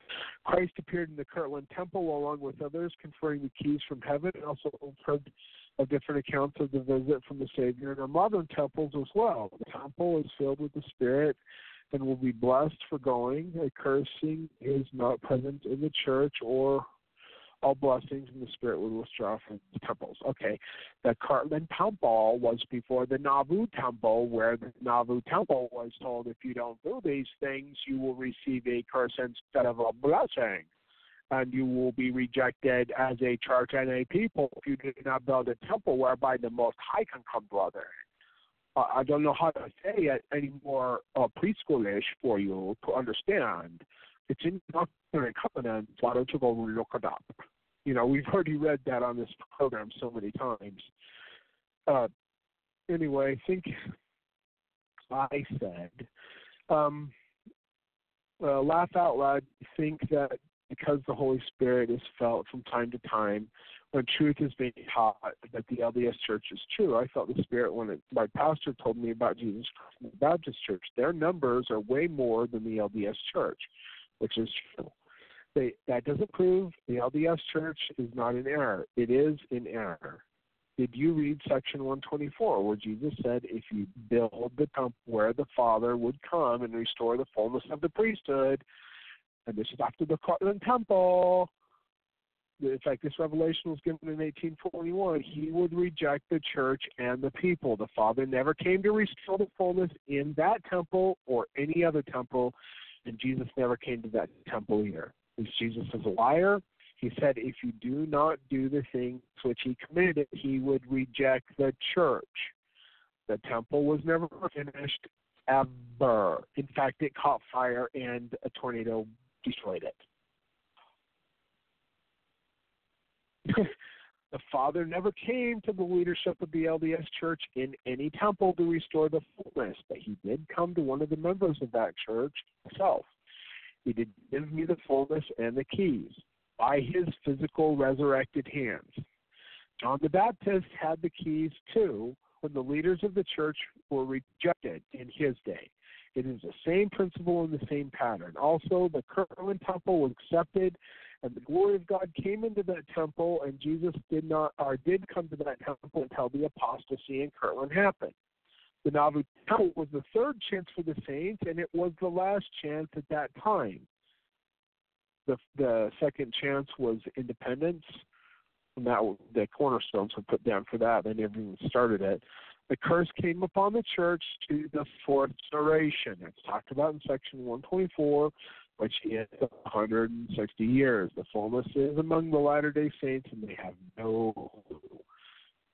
Christ appeared in the Kirtland Temple along with others, conferring the keys from heaven, and also heard of different accounts of the visit from the Savior in our modern temples as well. The temple is filled with the Spirit and will be blessed for going. A cursing is not present in the church or all blessings and the Spirit will withdraw from the temples. Okay, the Kirtland Temple was before the Nauvoo Temple, where the Nauvoo Temple was told if you don't do these things, you will receive a curse instead of a blessing and you will be rejected as a church and a people if you do not build a temple whereby the Most High can come there. Uh, I don't know how to say it any more uh, preschoolish for you to understand. It's in Doctrine and Covenants. Why don't you go look it up? You know, we've already read that on this program so many times. Uh, anyway, I think I said, um, uh, laugh out loud. Think that because the Holy Spirit is felt from time to time when truth is being taught that the LDS Church is true. I felt the Spirit when it, my pastor told me about Jesus Christ the Baptist Church. Their numbers are way more than the LDS Church, which is true. They, that doesn't prove the LDS Church is not in error. It is in error. Did you read section 124 where Jesus said, if you build the temple where the Father would come and restore the fullness of the priesthood, and this is after the Kirtland Temple. in fact, this revelation was given in 1841. He would reject the church and the people. The Father never came to restore the fullness in that temple or any other temple, and Jesus never came to that temple either. Because Jesus is a liar. He said, if you do not do the things which he committed, he would reject the church. The temple was never finished ever. In fact, it caught fire and a tornado destroyed it. the Father never came to the leadership of the LDS Church in any temple to restore the fullness, but He did come to one of the members of that church himself. He did give me the fullness and the keys by His physical resurrected hands. John the Baptist had the keys too when the leaders of the church were rejected in his day. It is the same principle and the same pattern. Also, the Kirtland temple was accepted and the glory of God came into that temple, and Jesus did not or did come to that temple until the apostasy in Kirtland happened. The Nauvoo temple was the third chance for the saints, and it was the last chance at that time. The the second chance was independence, and that the cornerstones were put down for that. They never even started it. The curse came upon the church to the fourth generation. It's talked about in section 124 which is 160 years. The fullness is among the Latter day Saints, and they have no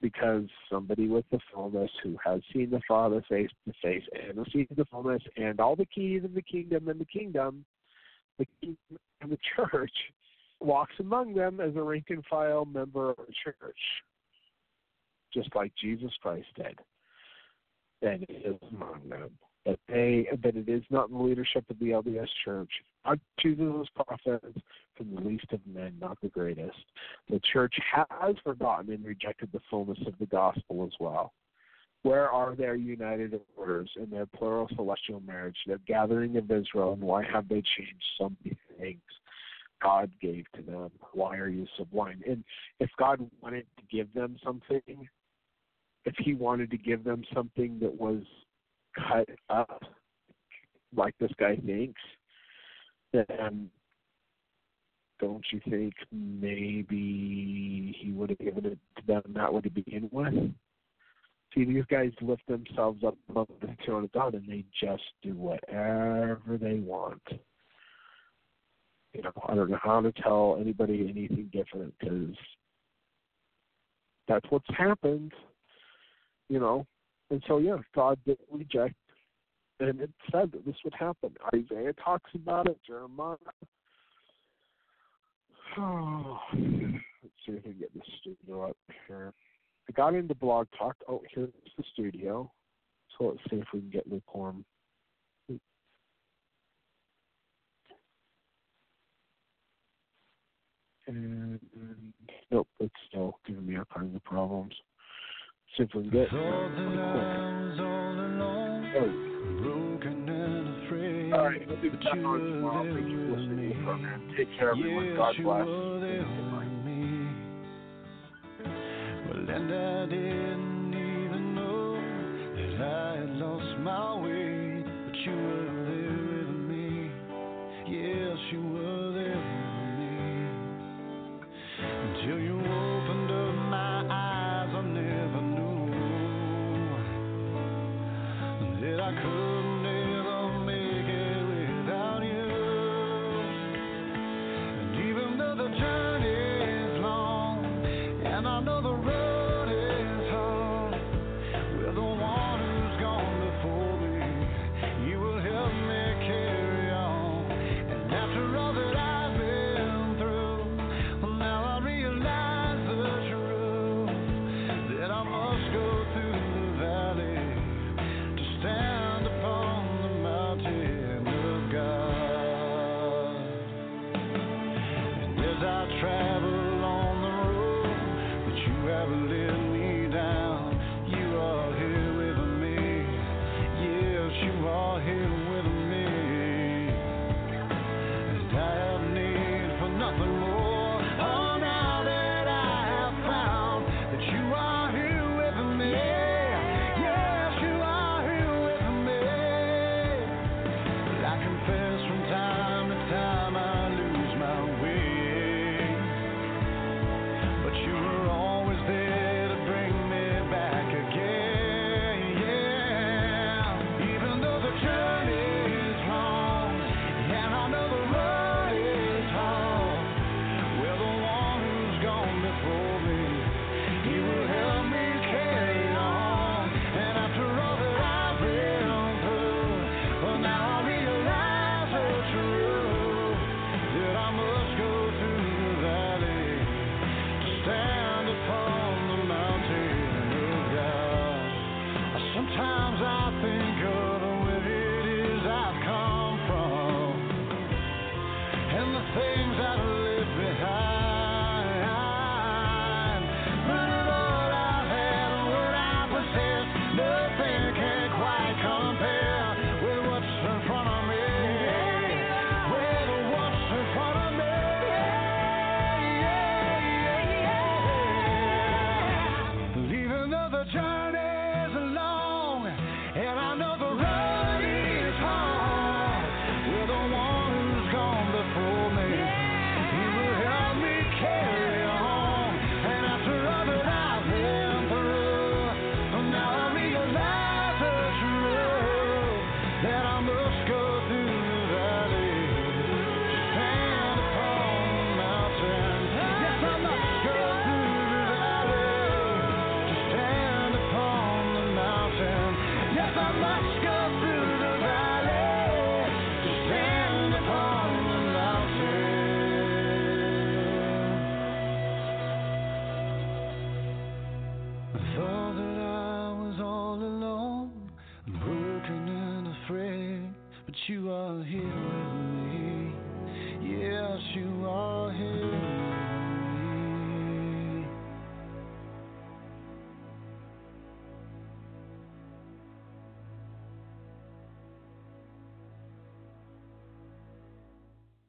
because somebody with the fullness who has seen the Father face to face and received the fullness and all the keys of the kingdom and the kingdom, the kingdom and the church, walks among them as a rank and file member of the church, just like Jesus Christ did. And is among them that they that it is not in the leadership of the LDS Church. God chooses his prophets from the least of men, not the greatest. The church has forgotten and rejected the fullness of the gospel as well. Where are their united orders and their plural celestial marriage, their gathering of Israel, and why have they changed so many things God gave to them? Why are you so blind? And if God wanted to give them something, if He wanted to give them something that was cut up like this guy thinks, then don't you think maybe he would have given it to them that way to begin with? See, these guys lift themselves up above the throne of God and they just do whatever they want. You know, I don't know how to tell anybody anything different because that's what's happened. You know, and so, yeah, God did reject, and it said that this would happen. Isaiah talks about it, Jeremiah. Oh, let's see if we can get the studio up here. I got into Blog Talk. Oh, here's the studio. So let's see if we can get lukewarm. And nope, it's still giving me all kinds of problems. See if we can get. All right, we'll be back on tomorrow. Thank you for listening to the program. Take care, everyone. God bless. Well, and I didn't even know that I had lost my way.